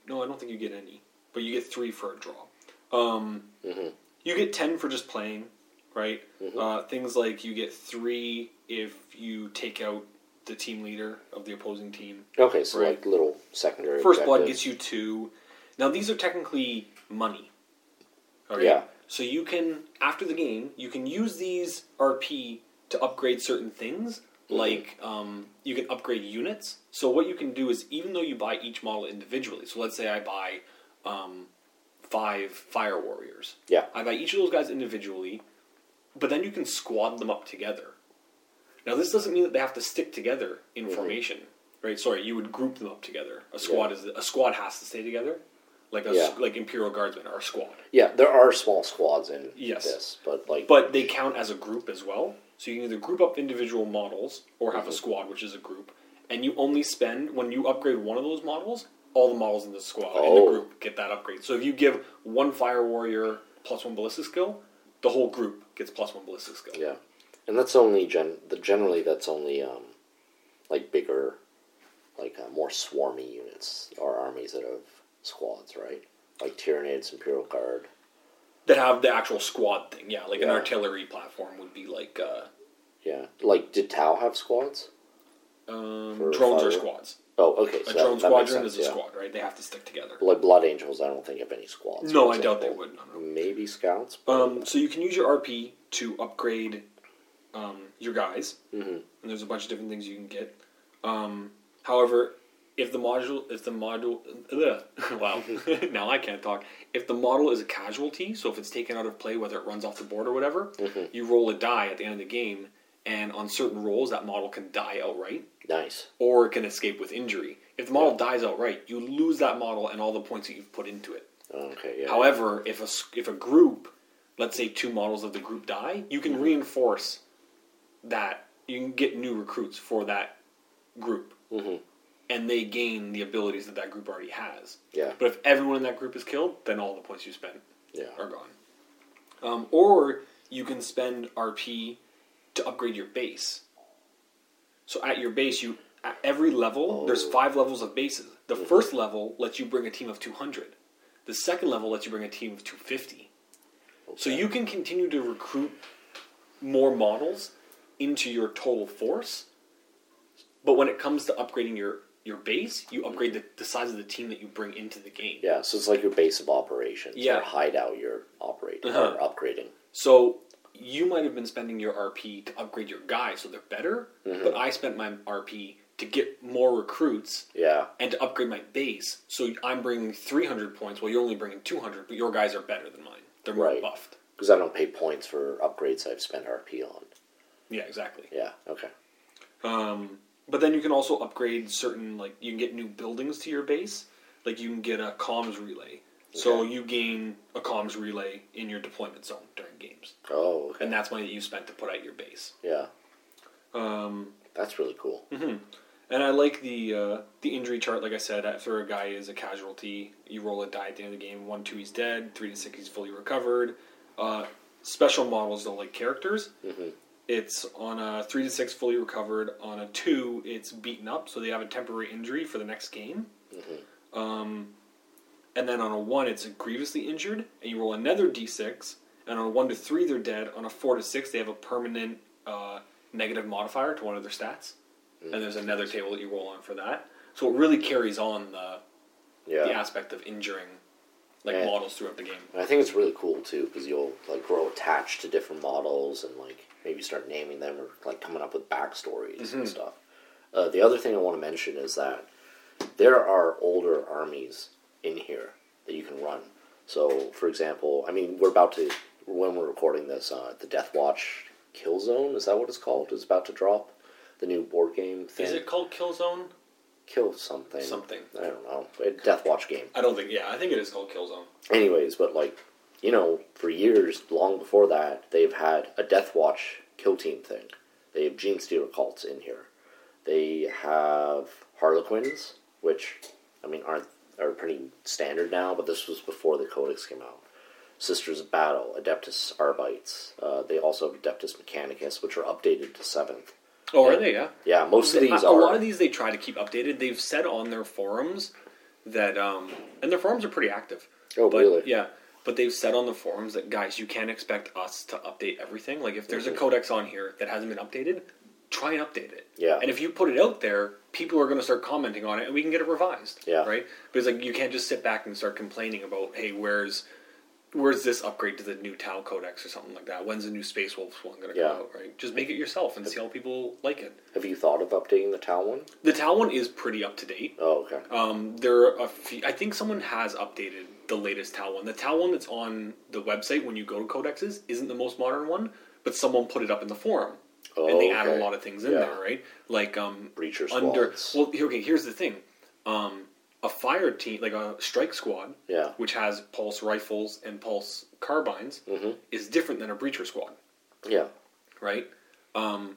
No, I don't think you get any, but you get three for a draw. Um, hmm you get ten for just playing, right? Mhm. Uh, things like you get three if you take out the team leader of the opposing team. Okay, so Right. like little secondary. First blood gets you two. Now these are technically money. Okay? Yeah. So you can after the game you can use these RP to upgrade certain things. Mhm. Like um, you can upgrade units. So what you can do is even though you buy each model individually. So let's say I buy um, five fire warriors. Yeah. I buy each of those guys individually, but then you can squad them up together. Now this doesn't mean that they have to stick together in Mhm. formation, right? Sorry, you would group them up together. A squad Yeah. is a squad has to stay together, like a Yeah. like Imperial Guardsmen are a squad, Yeah, there are small squads in Yes. this, but like but they count as a group as well. So you can either group up individual models or have a Mhm. squad, which is a group, and you only spend when you upgrade one of those models. All the models in the squad in the Oh. group get that upgrade. So if you give one fire warrior plus one ballistic skill, the whole group gets plus one ballistic skill. yeah, and that's only gen. The, generally, that's only um, like bigger, like uh, more swarmy units or armies that have squads, right? Like Tyranids, Imperial Guard. That have the actual squad thing. Yeah, like an Yeah. artillery platform would be like uh, Yeah, like did Tau have squads? um, For drones or fire- squads. Oh, okay. A so drone that, that makes squadron sense, is a yeah. squad, right? They have to stick together. Like Blood Angels, I don't think have any squads. No, for I doubt they example. would. No, no. Maybe scouts. Um, so you can use your RP to upgrade um, your guys, Mhm. and there's a bunch of different things you can get. Um, however, if the module, if the module, *laughs* wow, *laughs* now I can't talk. If the model is a casualty, so if it's taken out of play, whether it runs off the board or whatever, Mhm. you roll a die at the end of the game, and on certain rolls, that model can die outright. Nice. or it can escape with injury. If the model dies outright, you lose that model and all the points that you've put into it. Okay. Yeah. However, if a if a group, let's say two models of the group die, you can reinforce that. You can get new recruits for that group, hmm and they gain the abilities that that group already has. Yeah. But if everyone in that group is killed, then all the points you spent Yeah. are gone. Um, or you can spend RP to upgrade your base. So at your base, you at every level, there's Oh. five levels of bases. The Mhm. first level lets you bring a team of 200. The second level lets you bring a team of 250. So you can continue to recruit more models into your total force. But when it comes to upgrading your, your base, you upgrade the, the size of the team that you bring into the game. Yeah, so it's like your base of operations. Yeah. Or hideout you're operating Uh-huh. or upgrading. So you might have been spending your RP to upgrade your guys so they're better, Mhm. but I spent my RP to get more recruits Yeah. and to upgrade my base. So I'm bringing 300 points, while you're only bringing 200, but your guys are better than mine. They're more Right. buffed. Because I don't pay points for upgrades I've spent RP on. Yeah, exactly. Yeah. Okay. Um, but then you can also upgrade certain, like, you can get new buildings to your base. Like, you can get a comms relay. So Okay. you gain a comms relay in your deployment zone during games. Oh. Okay. And that's money that you spent to put out your base. yeah. Um, That's really cool. hmm And I like the uh, the injury chart. Like I said, after a guy is a casualty, you roll a die at the end of the game. One, two, he's dead. Three to six, he's fully recovered. Uh, special models, though, like characters, hmm it's on a three to six, fully recovered. On a two, it's beaten up, so they have a temporary injury for the next game. hmm Um, and then on a one it's grievously injured, and you roll another d6, and on a one to three they're dead. On a four to six they have a permanent uh, negative modifier to one of their stats, and there's another table that you roll on for that. So it really carries on the Yeah. the aspect of injuring like Yeah. models throughout the game. I think it's really cool too because you'll like grow attached to different models and like maybe start naming them or like coming up with backstories Mm-hmm. and stuff. Uh, the other thing I want to mention is that there are older armies in here that you can run. So, for example, I mean, we're about to when we're recording this, uh, the Death Watch Killzone is that what it's called? Is about to drop the new board game thing. Is it called Killzone? Kill something? Something. I don't know. A Death Watch game. I don't think. Yeah, I think it is called Killzone. Anyways, but like, you know, for years, long before that, they've had a Death Watch kill team thing. They have Genestealer cults in here. They have Harlequins, which, I mean, aren't are pretty standard now, but this was before the Codex came out. Sisters of Battle, Adeptus Arbites. Uh, they also have Adeptus Mechanicus, which are updated to seventh. Oh, are they? Yeah. Yeah, most of these a, are. a lot of these they try to keep updated. They've said on their forums that, um, and their forums are pretty active. Oh, but, really? Yeah, but they've said on the forums that guys, you can't expect us to update everything. Like if there's Mhm. a codex on here that hasn't been updated, try and update it. Yeah. And if you put it out there, people are going to start commenting on it, and we can get it revised. Yeah. Right. Because like you can't just sit back and start complaining about, hey, where's Where's this upgrade to the new Tau Codex or something like that? When's the new Space Wolves one going to Yeah. come out? Right, just make it yourself and see how people like it. Have you thought of updating the Tau one? The Tau one is pretty up to date. Oh, okay. Um, there are a few, I think someone has updated the latest Tau one. The Tau one that's on the website when you go to codexes isn't the most modern one, but someone put it up in the forum. Oh, and they add a lot of things in Yeah. there, right? Like um, Breacher under squads. well, okay. Here's the thing: um, a fire team, like a strike squad, Yeah. which has pulse rifles and pulse carbines, Mhm. is different than a breacher squad Yeah. right? Um,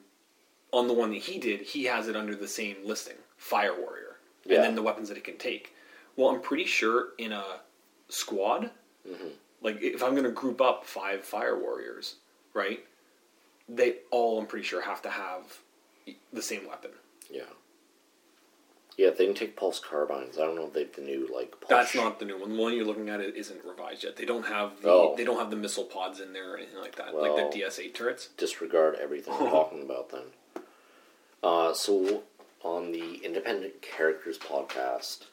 on the one that he did, he has it under the same listing, Fire Warrior, Yeah. and then the weapons that it can take. Well, I'm pretty sure in a squad, Mm-hmm. like if I'm going to group up five Fire Warriors, right? They all, I'm pretty sure, have to have the same weapon. Yeah. Yeah, they can take pulse carbines. I don't know if they've the new like. Pulse That's not the new one. The one you're looking at it isn't revised yet. They don't have the Oh. they don't have the missile pods in there or anything like that, Well- like the DS8 turrets. disregard everything we're *laughs* talking about then. Uh, so on the Independent Characters podcast,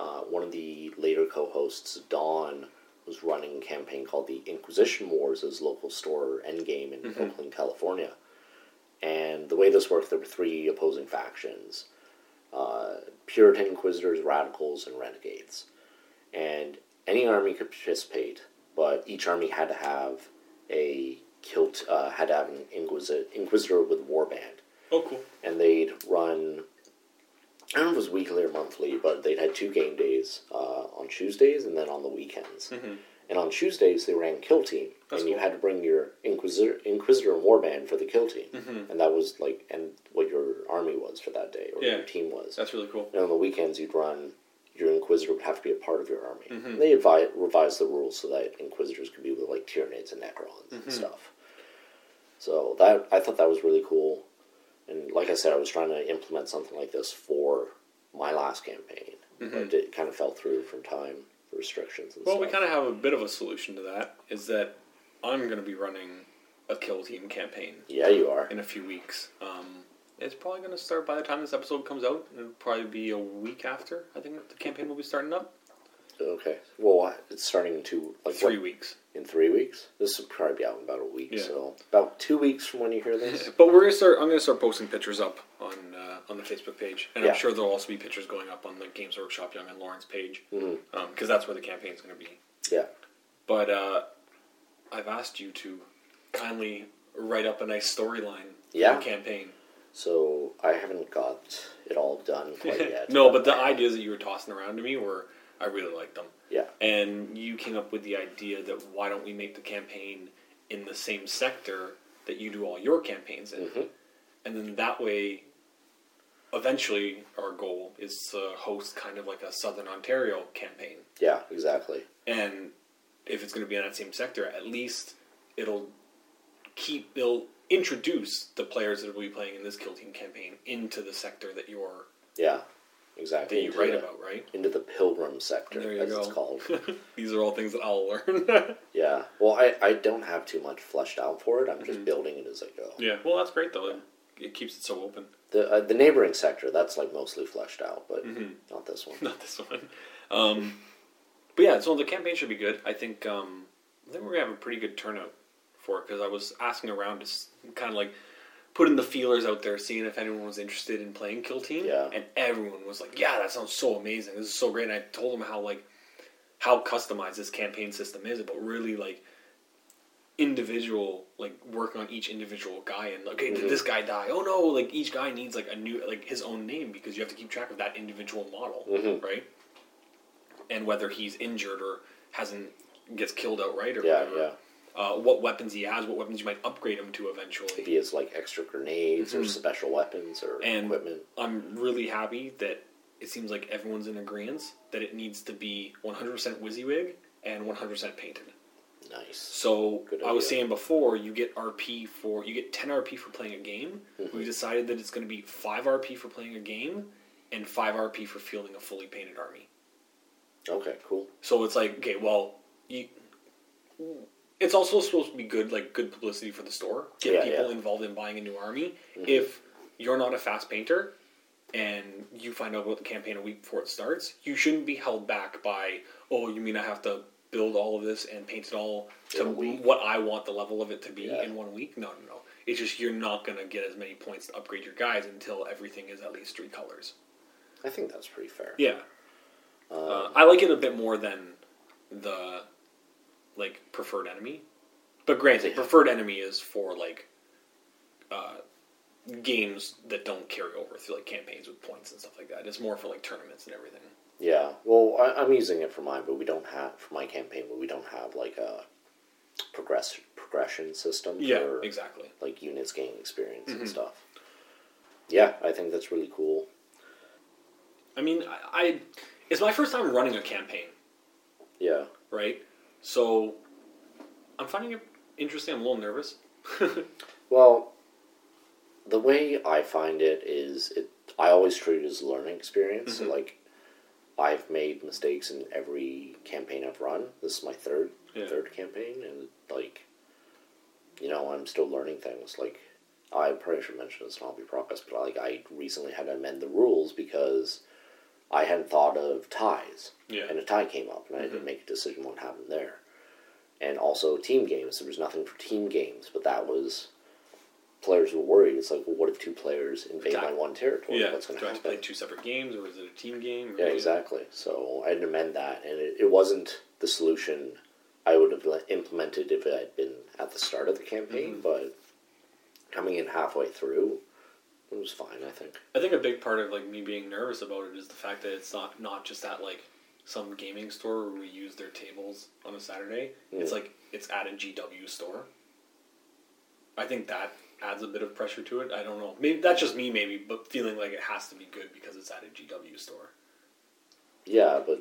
uh, one of the later co-hosts, Dawn, was running a campaign called the Inquisition Wars as local store endgame in Oakland, California. And the way this worked, there were three opposing factions: uh, Puritan Inquisitors, Radicals, and Renegades. And any army could participate, but each army had to have a kilt, uh, had to have an Inquisitor, Inquisitor with warband, Oh, cool. and they'd run. I don't know if it was weekly or monthly, but they'd had two game days uh, on Tuesdays and then on the weekends. And on Tuesdays they ran kill team, Mm-hmm. That's and you cool. had to bring your Inquisitor, Inquisitor and warband for the kill team, Mm-hmm. and that was like and what your army was for that day or Yeah. your team was. That's really cool. And on the weekends, you'd run. Your Inquisitor would have to be a part of your army. Mm-hmm. They advi- revised the rules so that Inquisitors could be with like Tyranids and Necrons Mm-hmm. and stuff. So that I thought that was really cool, and like I said, I was trying to implement something like this for my last campaign, but it kind of fell through from time restrictions and Mm-hmm. Well, we kind of have a bit of a solution to that. Is that I'm going to be running a kill team campaign yeah, you are. in a few weeks. Um, it's probably going to start by the time this episode comes out. It'll probably be a week after. I think the campaign will be starting up. Okay. Well, it's starting in two like Three what, weeks. in three weeks. This will probably be out in about a week. Yeah. So about two weeks from when you hear this. *laughs* But we're gonna start. I'm gonna start posting pictures up on uh, on the Facebook page, and Yeah. I'm sure there'll also be pictures going up on the Games Workshop Yonge and Lawrence page, because Mhm. that's where the campaign's gonna be. yeah. But uh, I've asked you to kindly write up a nice storyline Yeah. campaign. So I haven't got it all done quite *laughs* yet. no, but the ideas that you were tossing around to me were I really liked them. Yeah. And you came up with the idea that why don't we make the campaign in the same sector that you do all your campaigns in, Mhm. and then that way, eventually, our goal is to host kind of like a Southern Ontario campaign. Yeah, exactly. And if it's going to be in that same sector, at least it'll keep it'll introduce the players that will be playing in this kill team campaign into the sector that you're Yeah. Exactly. that you into write the- about, right? into the pilgrim sector, There you as go. it's called. *laughs* These are all things that I'll learn. *laughs* yeah. Well, I, I don't have too much fleshed out for it. I'm just building it as I go. yeah, well, that's great though. It, it keeps it so open. The uh, the neighboring sector that's like mostly fleshed out, but Mm-hmm. not this one. *laughs* Not this one. Um, but yeah, so the campaign should be good. I think um, I think we're gonna have a pretty good turnout for it because I was asking around, just kind of like putting the feelers out there, seeing if anyone was interested in playing Kill Team. Yeah. and everyone was like, "Yeah, that sounds so amazing. This is so great." And I told them how like how customized this campaign system is, but really like individual like work on each individual guy and okay did this guy die oh no like each guy needs like a new like his own name because you have to keep track of that individual model Mhm. right and whether he's injured or hasn't gets killed outright or Yeah, whatever. yeah. Uh, what weapons he has, what weapons you might upgrade him to If eventually. he has like extra grenades or special weapons or Mm-hmm. And equipment. I'm really happy that it seems like everyone's in agreement that it needs to be 100% WYSIWYG and 100% painted. Nice. So I was saying before, you get RP for you get 10 RP for playing a game. Mm-hmm. We decided that it's going to be 5 RP for playing a game and 5 RP for fielding a fully painted army. Okay, cool. So it's like, okay, well, you, it's also supposed to be good, like good publicity for the store. Get Yeah, people yeah. Mm-hmm. involved in buying a new army. If you're not a fast painter and you find out about the campaign a week before it starts, you shouldn't be held back by, oh, you mean I have to build all of this and paint it all to In a week. what I want the level of it to be Yeah. in one week? No, no, no. It's just you're not going to get as many points to upgrade your guys until everything is at least three colors. I think that's pretty fair. Yeah. Um, Uh, I like it a bit more than the like preferred enemy. But granted, preferred enemy is for like uh, games that don't carry over through like campaigns with points and stuff like that. It's more for like tournaments and everything. Yeah, well, I, I'm using it for mine, but we don't have for my campaign, but we don't have like a progress progression system Yeah, for exactly. like units gain experience Mm-hmm. and stuff. Yeah, I think that's really cool. I mean, I, I it's my first time running a campaign, Yeah, right? So I'm finding it interesting. I'm a little nervous. *laughs* well, the way I find it is, it I always treat it as a learning experience. Mm-hmm. So like, I've made mistakes in every campaign I've run. This is my third Yeah. third campaign, and like, you know, I'm still learning things. Like, I probably should mention this in Hobby Progress, but like, I recently had to amend the rules because I hadn't thought of ties, Yeah. and a tie came up, and I had to make a decision what happened there. And also team games. There was nothing for team games, but that was players were worried. It's like, well, what if two players invade Attack. my one territory? yeah. What's Do going I to have to play happen? two separate games, or is it a team game? Yeah, exactly. So I had to amend that, and it, it wasn't the solution I would have implemented if it had been at the start of the campaign. Mm-hmm. But coming in halfway through, it was fine. I think. I think a big part of like me being nervous about it is the fact that it's not not just at like some gaming store where we use their tables on a Saturday. It's Mm. like it's at a GW store. I think that adds a bit of pressure to it. I don't know. Maybe that's just me, maybe, but feeling like it has to be good because it's at a GW store. Yeah, but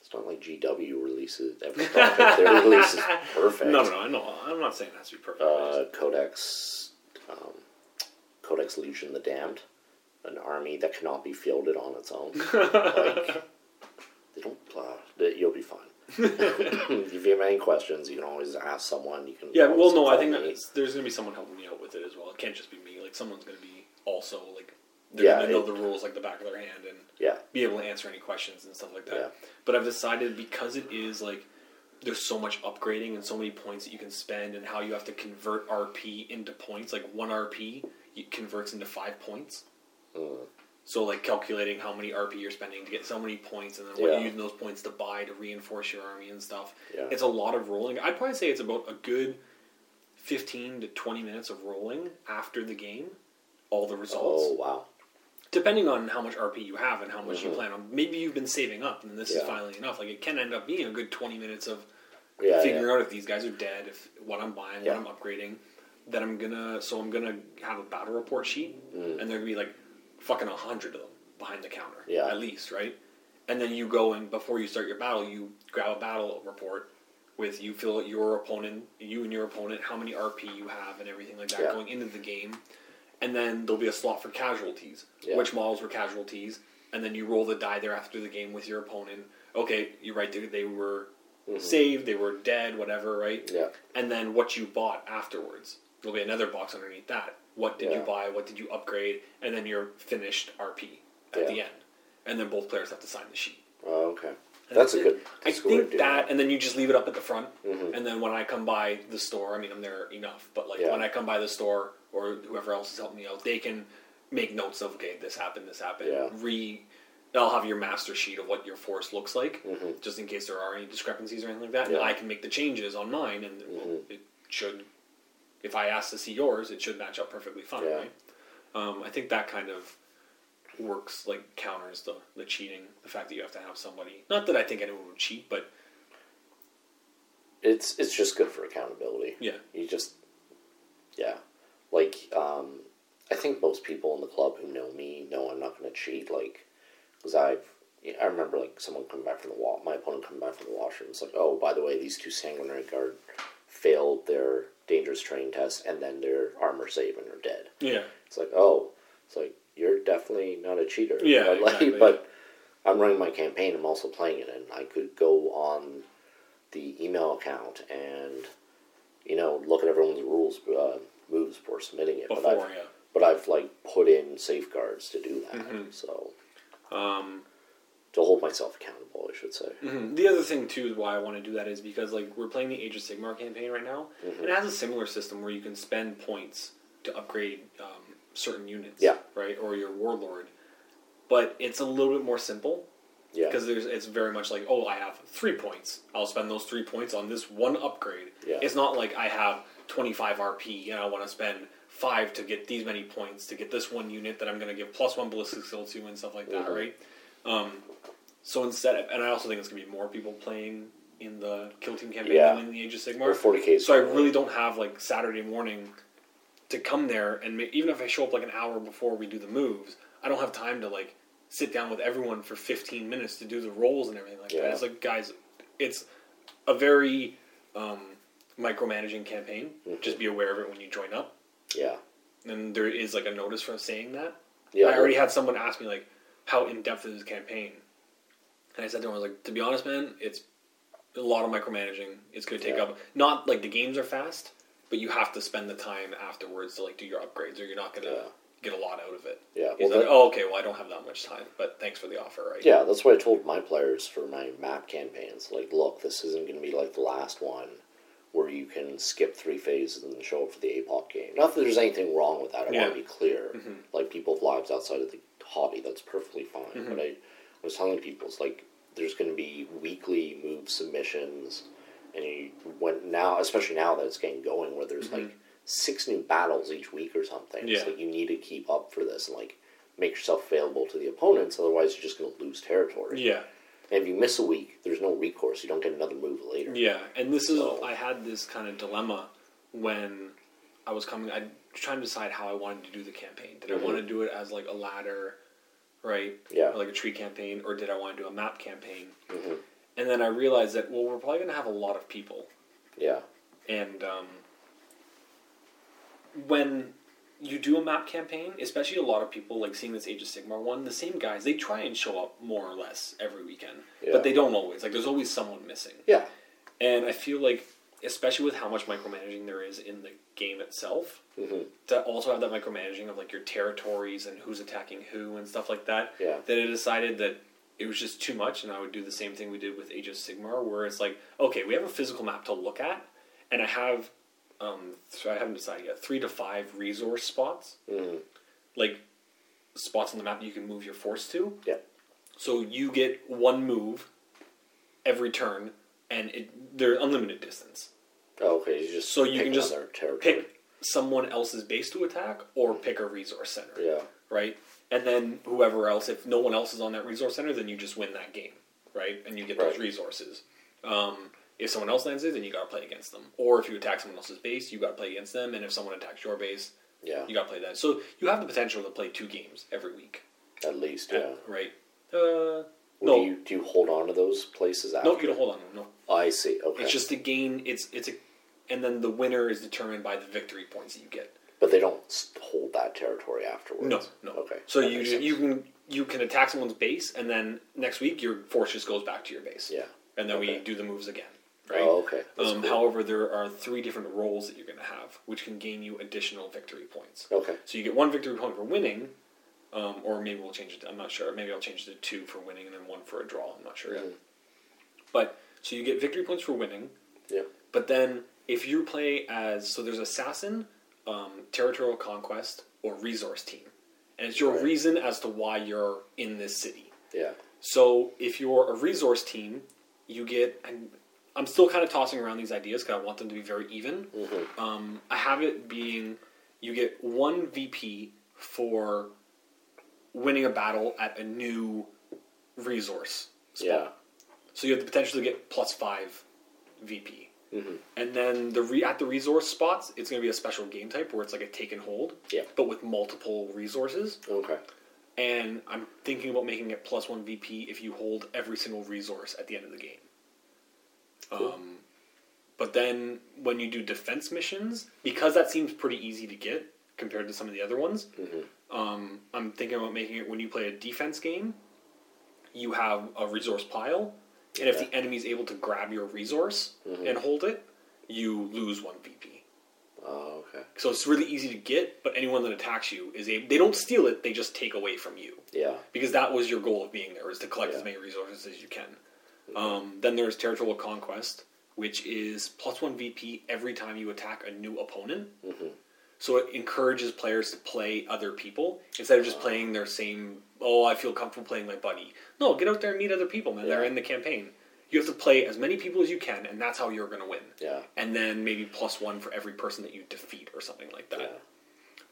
it's not like GW releases every topic. Their release is *laughs* perfect. No, no, no. I know. I'm not saying it has to be perfect. Uh, Codex, um, Codex Legion the Damned, an army that cannot be fielded on its own. *laughs* like, they don't. Uh, that- you'll be fine. *laughs* if you have any questions, you can always ask someone. You can. yeah, well, no, I think that there's going to be someone helping me out with it as well. It can't just be me. Like someone's going to be also like they're Yeah, going to know it- the rules like the back of their hand and Yeah, be able to answer any questions and stuff like that. Yeah. But I've decided because it is like there's so much upgrading and so many points that you can spend and how you have to convert RP into points. Like one RP it converts into five points. Mm. So like calculating how many RP you're spending to get so many points and then what Yeah. you're using those points to buy to reinforce your army and stuff. Yeah. It's a lot of rolling. I'd probably say it's about a good fifteen to twenty minutes of rolling after the game. All the results Oh wow. depending on how much RP you have and how much you Mhm. plan on. Maybe you've been saving up, and this is finally enough. Like it can end up being a good twenty minutes of Yeah, figuring yeah. out if these guys are dead, if what I'm buying, Yeah. what I'm upgrading. Then I'm gonna so I'm gonna have a battle report sheet, Mm. and there gonna be like fucking a hundred of them behind the counter, Yeah. at least, right? And then you go and before you start your battle, you grab a battle report with you fill your opponent, you and your opponent, how many RP you have, and everything like that Yeah. going into the game. And then there'll be a slot for casualties. Yeah. Which models were casualties? and then you roll the die there after the game with your opponent. Okay, you're right. They, they were saved. They were dead. Whatever. Right. Yeah. And then what you bought afterwards. There'll be another box underneath that. What did you buy? What did you upgrade? And then your finished RP at Yeah. the end. And then both players have to sign the sheet. Oh, okay. That's a good. I That's a good to think do that, and then you just leave it up at the front, Mhm. and then when I come by the store, I mean, I'm there enough, but like Yeah. when I come by the store or whoever else is helping me out, they can make notes of okay, this happened, this happened. Yeah. Re, I'll have your master sheet of what your force looks like, Mhm. just in case there are any discrepancies or anything like that, Yeah. and I can make the changes on mine, and Mhm. it should. If I ask to see yours, it should match up perfectly fine, Yeah. right? Um, I think that kind of works like counters the the cheating. The fact that you have to have somebody. Not that I think anyone would cheat, but It's it's just good for accountability. yeah, You just, yeah, like um, I think most people in the club who know me know I'm not going to cheat. Like, because I've I remember like someone coming back from the wa- my opponent coming back from the washroom. It's like, oh, by the way, these two sanguinary guard failed their dangerous terrain test and then their armor saving and are dead. yeah, It's like, oh, it's like you're definitely not a cheater. Yeah, but, like, exactly. but I'm running my campaign. I'm also playing it, and I could go on the email account and you know look at everyone's rules uh, moves before submitting it. but before I've yeah. but I've like put in safeguards to do that. Mhm. So Um, to hold myself accountable, I should say. mhm. The other thing too, why I want to do that is because like we're playing the Age of Sigmar campaign right now, Mhm. and it has a similar system where you can spend points to upgrade um, certain units. Yeah. Right, or your warlord, but it's a little bit more simple Yeah, because there's it's very much like oh I have three points I'll spend those three points on this one upgrade. Yeah. It's not like I have 25 RP and I want to spend five to get these many points to get this one unit that I'm going to give plus one ballistic skill to and stuff like that, Mhm. right? Um, so instead, of, and I also think it's going to be more people playing in the Kill Team campaign Yeah. than in the Age of or 40k. So I really don't have like Saturday morning to come there and ma- even if I show up like an hour before we do the moves, I don't have time to like sit down with everyone for 15 minutes to do the rolls and everything like Yeah. that. It's like guys, it's a very um, micromanaging campaign. Mhm. Just be aware of it when you join up. yeah, And there is like a notice for saying that. yeah. I already had someone ask me like, how in depth is this campaign? And I said to him, I was like, to be honest, man, it's a lot of micromanaging. It's going to take Yeah. up not like the games are fast, but you have to spend the time afterwards to like do your upgrades, or you're not going to Yeah. get a lot out of it. yeah. He's Well, like, that- oh, okay, well, I don't have that much time, but thanks for the offer, right? Yeah, that's what I told my players for my map campaigns. Like, look, this isn't going to be like the last one where you can skip three phases and show up for the APOC game. Not that there's anything wrong with that. I Yeah. want to be clear. Mhm. Like, people have lives outside of the hobby. That's perfectly fine. Mhm. But I, I was telling people, it's like there's going to be weekly move submissions, and you, when now, especially now that it's getting going, where there's like six new battles each week or something. Mm-hmm. Yeah. It's like you need to keep up for this and like make yourself available to the opponents. Otherwise, you're just going to lose territory. Yeah. And if you miss a week, there's no recourse. You don't get another move later. Yeah, and this is I had this kind of dilemma when I was coming. I trying to decide how I wanted to do the campaign. Did Mhm. I want to do it as like a ladder, right? Yeah. Or like a tree campaign, or did I want to do a map campaign? Mhm. And then I realized that well, we're probably going to have a lot of people, Yeah. and um, when you do a map campaign, especially a lot of people like seeing this Age of Sigmar one, the same guys they try and show up more or less every weekend, Yeah. but they don't always. Like there's always someone missing. Yeah. And I feel like, especially with how much micromanaging there is in the game itself, hmm to also have that micromanaging of like your territories and who's attacking who and stuff like that, Yeah. that I decided that it was just too much, and I would do the same thing we did with Age of Sigmar, where it's like, okay, we have a physical map to look at, and I have, um, so I haven't decided yet, three to five resource spots, hmm like spots on the map you can move your force to. Yeah. So you get one move every turn, and it they're unlimited distance. Oh, okay. You just So you can just. Pick someone else's base to attack, or pick a resource center, Yeah. right? And then whoever else, if no one else is on that resource center, then you just win that game, right? And you get those resources. Um, if someone else lands it, then you got to play against them. Or if you attack someone else's base, you got to play against them. And if someone attacks your base, Yeah. you got to play that. So you have the potential to play two games every week, At least. Yeah. right? Uh, Or no, Do you, do you hold on to those places after? no, you don't hold on. No, I see. Okay. it's just a gain. It's it's a, and then the winner is determined by the victory points that you get. But they don't hold that territory afterwards. No, no. Okay. So that you you can you can attack someone's base, and then next week your force just goes back to your base. Yeah. and then we do the moves again. Right. Oh, okay. Um, cool. However, there are three different roles that you're going to have, which can gain you additional victory points. Okay. So you get one victory point for winning, um, or maybe we'll change it. To, I'm not sure. Maybe I'll change it to two for winning and then one for a draw. I'm not sure yet. Mhm. But so you get victory points for winning. Yeah. But then if you play as so there's assassin, um, territorial conquest, or resource team, and it's your Right. reason as to why you're in this city. Yeah. So if you're a resource team, you get. And I'm still kind of tossing around these ideas because I want them to be very even. Mm-hmm. Um, I have it being you get one VP for winning a battle at a new resource spot. Yeah. So you have the potential to get plus five VP. Mhm. And then the re- at the resource spots, it's going to be a special game type where it's like a take and hold, Yeah. but with multiple resources. Okay. And I'm thinking about making it plus one VP if you hold every single resource at the end of the game. Cool. Um, but then when you do defense missions, because that seems pretty easy to get compared to some of the other ones, Mhm. um, I'm thinking about making it when you play a defense game, you have a resource pile, and if Okay. the is able to grab your resource Mhm. and hold it, you lose one VP. Oh, okay. So it's really easy to get, but anyone that attacks you is able. They don't steal it; they just take away from you Yeah. because that was your goal of being there is to collect Yeah. as many resources as you can. Um, then there's territorial conquest, which is plus one VP every time you attack a new opponent. Mhm. So it encourages players to play other people instead of just playing their same. Oh, I feel comfortable playing my buddy. No, get out there and meet other people, man. They're in the campaign. You have to play as many people as you can, and that's how you're going to win. Yeah. And then maybe plus one for every person that you defeat, or something like that.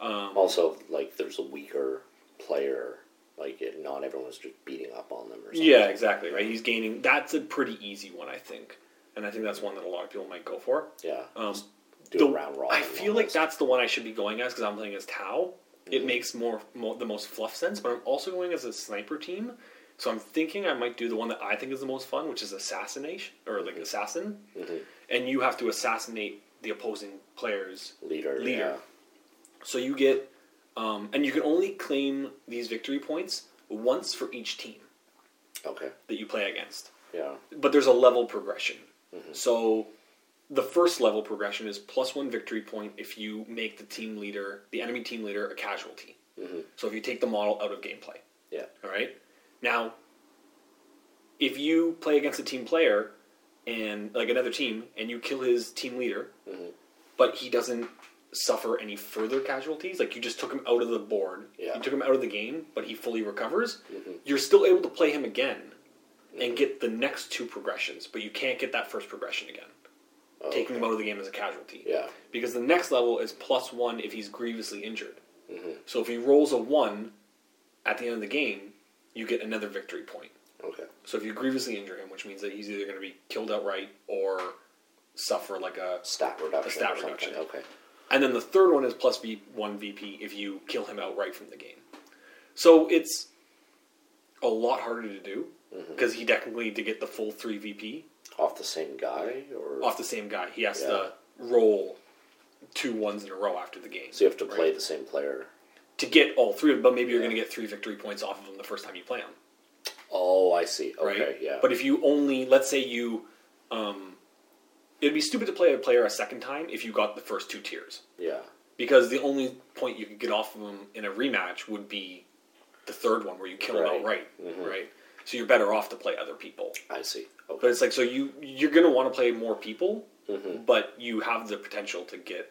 Yeah. Um, Also, like, there's a weaker player. Like, it, not everyone's just beating up on them or something. Yeah, exactly. Right. He's gaining. That's a pretty easy one, I think, and I think that's one that a lot of people might go for. Yeah. Um, Do the- a round robin. I feel like that's the one I should be going as because I'm playing as Tau. It Mhm. makes more, more the most fluff sense, but I'm also going as a sniper team. So I'm thinking I might do the one that I think is the most fun, which is assassination or like assassin, Mhm. and you have to assassinate the opposing player's leader. leader. So you get, um, and you can only claim these victory points once for each team Okay. that you play against. Yeah. but there's a level progression. Mm-hmm. So the first level progression is plus one victory point if you make the team leader, the enemy team leader, a casualty. hmm So if you take the model out of gameplay. Yeah. All right. Now, if you play against a team player and like another team, and you kill his team leader, Mhm. but he doesn't suffer any further casualties, like you just took him out of the board, Yeah. you took him out of the game, but he fully recovers, Mhm. you're still able to play him again and get the next two progressions, but you can't get that first progression again, Oh, taking okay. him out of the game as a casualty. Yeah. Because the next level is plus one if he's grievously injured. Mhm. So if he rolls a one at the end of the game, you get another victory point. Okay. So if you grievously injure him, which means that he's either going to be killed outright or suffer like a. Stat reduction. stat reduction. Okay. And then the third one is plus V one VP if you kill him outright from the game. So it's a lot harder to do Mm-hmm. because he technically to get the full three VP Off the same guy, or off the same guy, he has Yeah. to roll two ones in a row after the game. so you have to right? play the same player. to get all three of them, but maybe you're Yeah. going to get three victory points off of them the first time you play them. Oh, I see. Okay. right? Yeah. But if you only, let's say you, um, it'd be stupid to play a player a second time if you got the first two tiers, yeah. because the only point you could get off of them in a rematch would be the third one where you kill them Right. outright, Mhm. right? So you're better off to play other people. I see. But it's like so you you're gonna want to play more people, Mhm. but you have the potential to get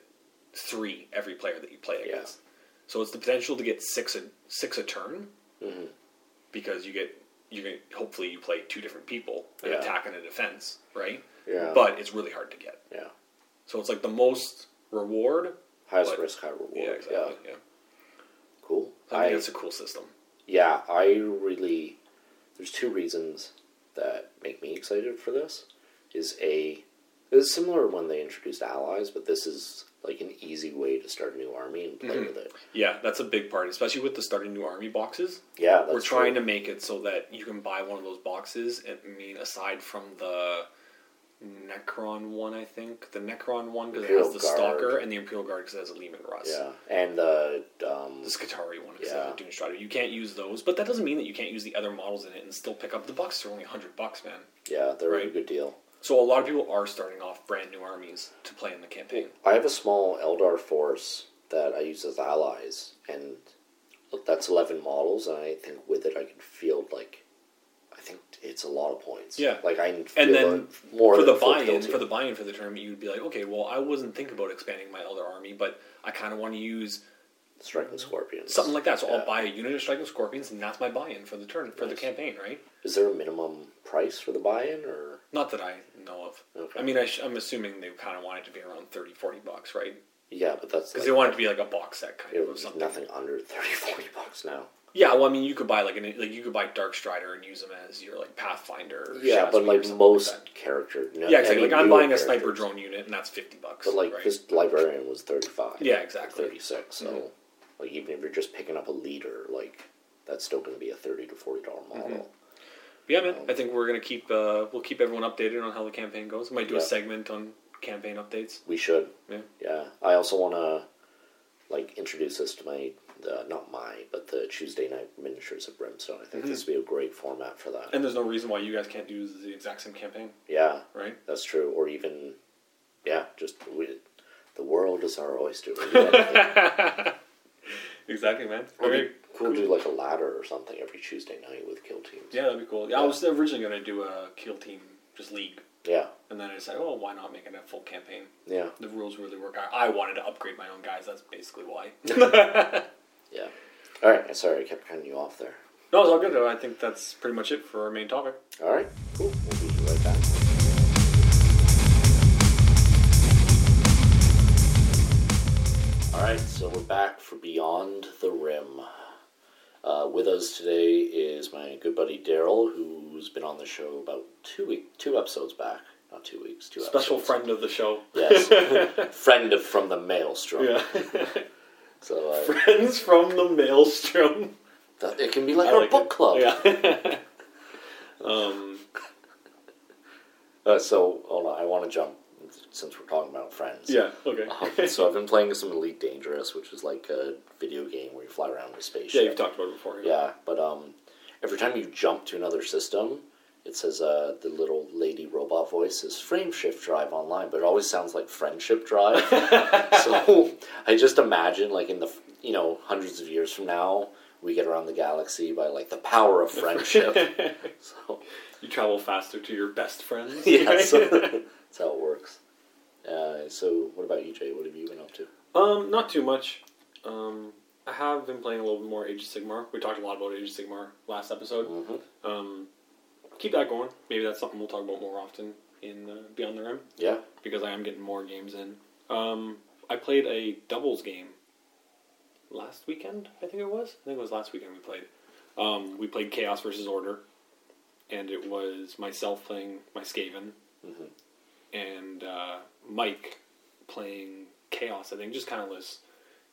three every player that you play Yeah. against. So it's the potential to get six a six a turn Mhm. because you get you get hopefully you play two different people, an Yeah. attack and a defense, right? Yeah. But it's really hard to get. yeah. So it's like the most reward. Highest but- risk, high reward. Yeah, exactly. Yeah, Cool. I think it's a cool system. yeah, I really. There's two reasons that make me excited for this. Is a it's similar when they introduced allies, but this is like an easy way to start a new army and play Mhm. with it. Yeah, that's a big part, especially with the starting new army boxes. Yeah, that's We're trying true. to make it so that you can buy one of those boxes. I mean, aside from the Necron one, I think. The Necron one because it has the Guard. Stalker, and the Imperial Guard because it has a Leman Russ. Yeah, and the um, The Skitarii one because it has a Dune Strider. You can't use those, but that doesn't mean that you can't use the other models in it and still pick up the bucks. They're only hundred bucks, man. yeah, they're a good deal. So a lot of people are starting off brand new armies to play in the campaign. I have a small Eldar force that I use as allies, and that's eleven models. And I think with it, I can field like, think it's a lot of points. Yeah. like I And then more for the buy-in for the buy-in for the tournament, you'd be like, okay, well, I wasn't thinking about expanding my Eldar army, but I kind of want to use striking scorpions, something like that. So Yeah. I'll buy a unit of striking scorpions, and that's my buy-in for the turn for the campaign, right? Is there a minimum price for the buy-in, or Not that I know of. Okay. I mean, I sh- I'm assuming they kind of want it to be around 30, 40 bucks, right? yeah, but that's Because like, they want it to be like a box set kind it of something. nothing under 30, 40 bucks now. Yeah, well, I mean, you could buy like an like you could buy Darkstrider and use them as your like Pathfinder. Or Yeah, but like most that. character, no, Yeah, exactly. Like I'm buying a sniper drone unit, and that's fifty bucks. But like right? this librarian was thirty five. Yeah, exactly. Thirty six. So Mhm. like even if you're just picking up a leader, like that's still going to be a thirty to forty dollar model. But yeah, man. I think we're gonna keep uh, we'll keep everyone updated on how the campaign goes. We might do a segment on campaign updates. We should. Yeah. Yeah. I also want to like introduce this to my uh, not my but the Tuesday night miniatures of Brimstone. I think Mhm. this would be a great format for that. And there's no reason why you guys can't do the exact same campaign, yeah, right? that's true. Or even yeah, just we, the world is our oyster. *laughs* Exactly, man. Okay. cool do like a ladder or something every Tuesday night with kill teams. Yeah, that'd be cool. Yeah, I was originally gonna do a kill team just league, Yeah. and then I decided, oh, why not make it a full campaign? Yeah. The rules really work. I, I wanted to upgrade my own guys. That's basically why. *laughs* *laughs* Yeah. All right. Sorry, I kept cutting you off there. No, it's all good. though. I think that's pretty much it for our main topic. All right. Cool. We'll be right back. All right. So we're back for Beyond the Rim. Uh, with us today is my good buddy Daryl, who's been on the show about two week, two episodes back. Not two weeks. Two Special episodes. friend of the show. Yes. *laughs* friend of from the Maelstrom. Yeah. *laughs* So uh, Friends from the Maelstrom. that, it can be like I our like book it. club. Yeah. *laughs* *laughs* um, Uh, so hold on, I want to jump since we're talking about friends. yeah. Okay. Um, *laughs* so I've been playing some Elite Dangerous, which is like a video game where you fly around in a spaceship. yeah, you've talked about it before. Yeah, but um, every time you jump to another system, it says uh, the little lady robot voice is frame shift drive online, but it always sounds like friendship drive. *laughs* so I just imagine, like in the you know hundreds of years from now, we get around the galaxy by like the power of friendship. *laughs* so You travel faster to your best friends. *laughs* yeah, so that's how it works. Uh, so what about you, Jay? What have you been up to? Um, not too much. Um, I have been playing a little bit more Age of Sigmar. We talked a lot about Age of Sigmar last episode. Mm-hmm. Um, keep that going. Maybe that's something we'll talk about more often in uh, Beyond the Rim Yeah. because I am getting more games in. Um, I played a doubles game last weekend. I think it was. I think it was last weekend we played. Um, we played Chaos versus Order, and it was myself playing my Skaven, Mhm. and uh, Mike playing Chaos. I think just kind of this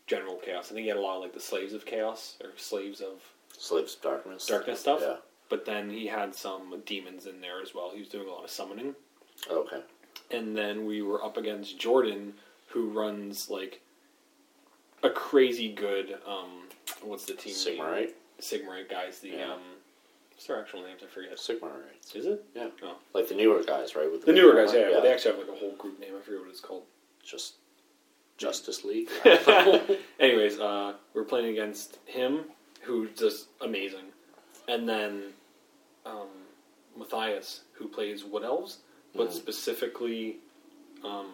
general Chaos. I think he had a lot of like the Slaves of Chaos or Slaves of Slaves of Darkness. Darkness stuff. Yeah. But then he had some demons in there as well. He was doing a lot of summoning. Okay. And then we were up against Jordan, who runs like a crazy good. Um, what's the team? Sigmarite? Sigmarite guys. The Yeah. um, what's their actual names? I forget. Sigmarites. Is it? Yeah. Oh. Like the newer guys, right? With The newer guys, yeah, yeah. But they actually have like a whole group name. I forget what it's called. Just Justice League. *laughs* Anyways, uh, we're playing against him, who's just amazing, and then um, Matthias, who plays Wood Elves, but Mhm. specifically um,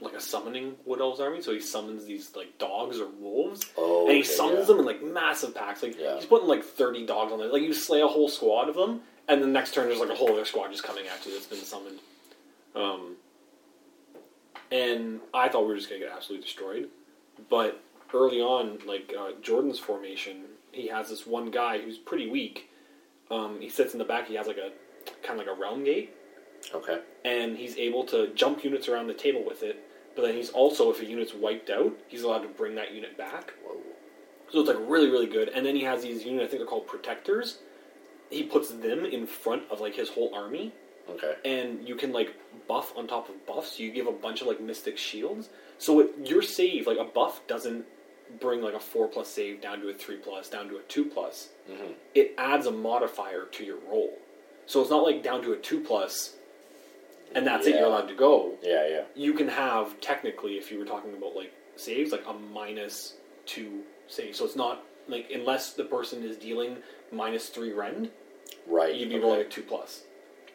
like a summoning Wood Elves army. So he summons these like dogs or wolves, oh, and he okay, summons yeah. them in like massive packs. Like Yeah. he's putting like thirty dogs on there. Like you slay a whole squad of them, and the next turn there's like a whole other squad just coming at you that's been summoned. Um, and I thought we were just gonna get absolutely destroyed, but early on, like uh, Jordan's formation, he has this one guy who's pretty weak. Um, he sits in the back. He has like a kind of like a realm gate, Okay. and he's able to jump units around the table with it. But then he's also, if a unit's wiped out, he's allowed to bring that unit back. Whoa. So it's like really, really good. And then he has these units, I think they're called protectors. He puts them in front of like his whole army, Okay. and you can like buff on top of buffs. You give a bunch of like mystic shields. So it, your save, like a buff, doesn't bring like a four plus save down to a three plus, down to a two plus. Mm-hmm. It adds a modifier to your roll. So it's not like down to a two plus, and that's it. You're allowed to go. Yeah, yeah. You can have technically, if you were talking about like saves, like a minus two save. So it's not like unless the person is dealing minus three rend, Right. you'd be okay. rolling a two plus.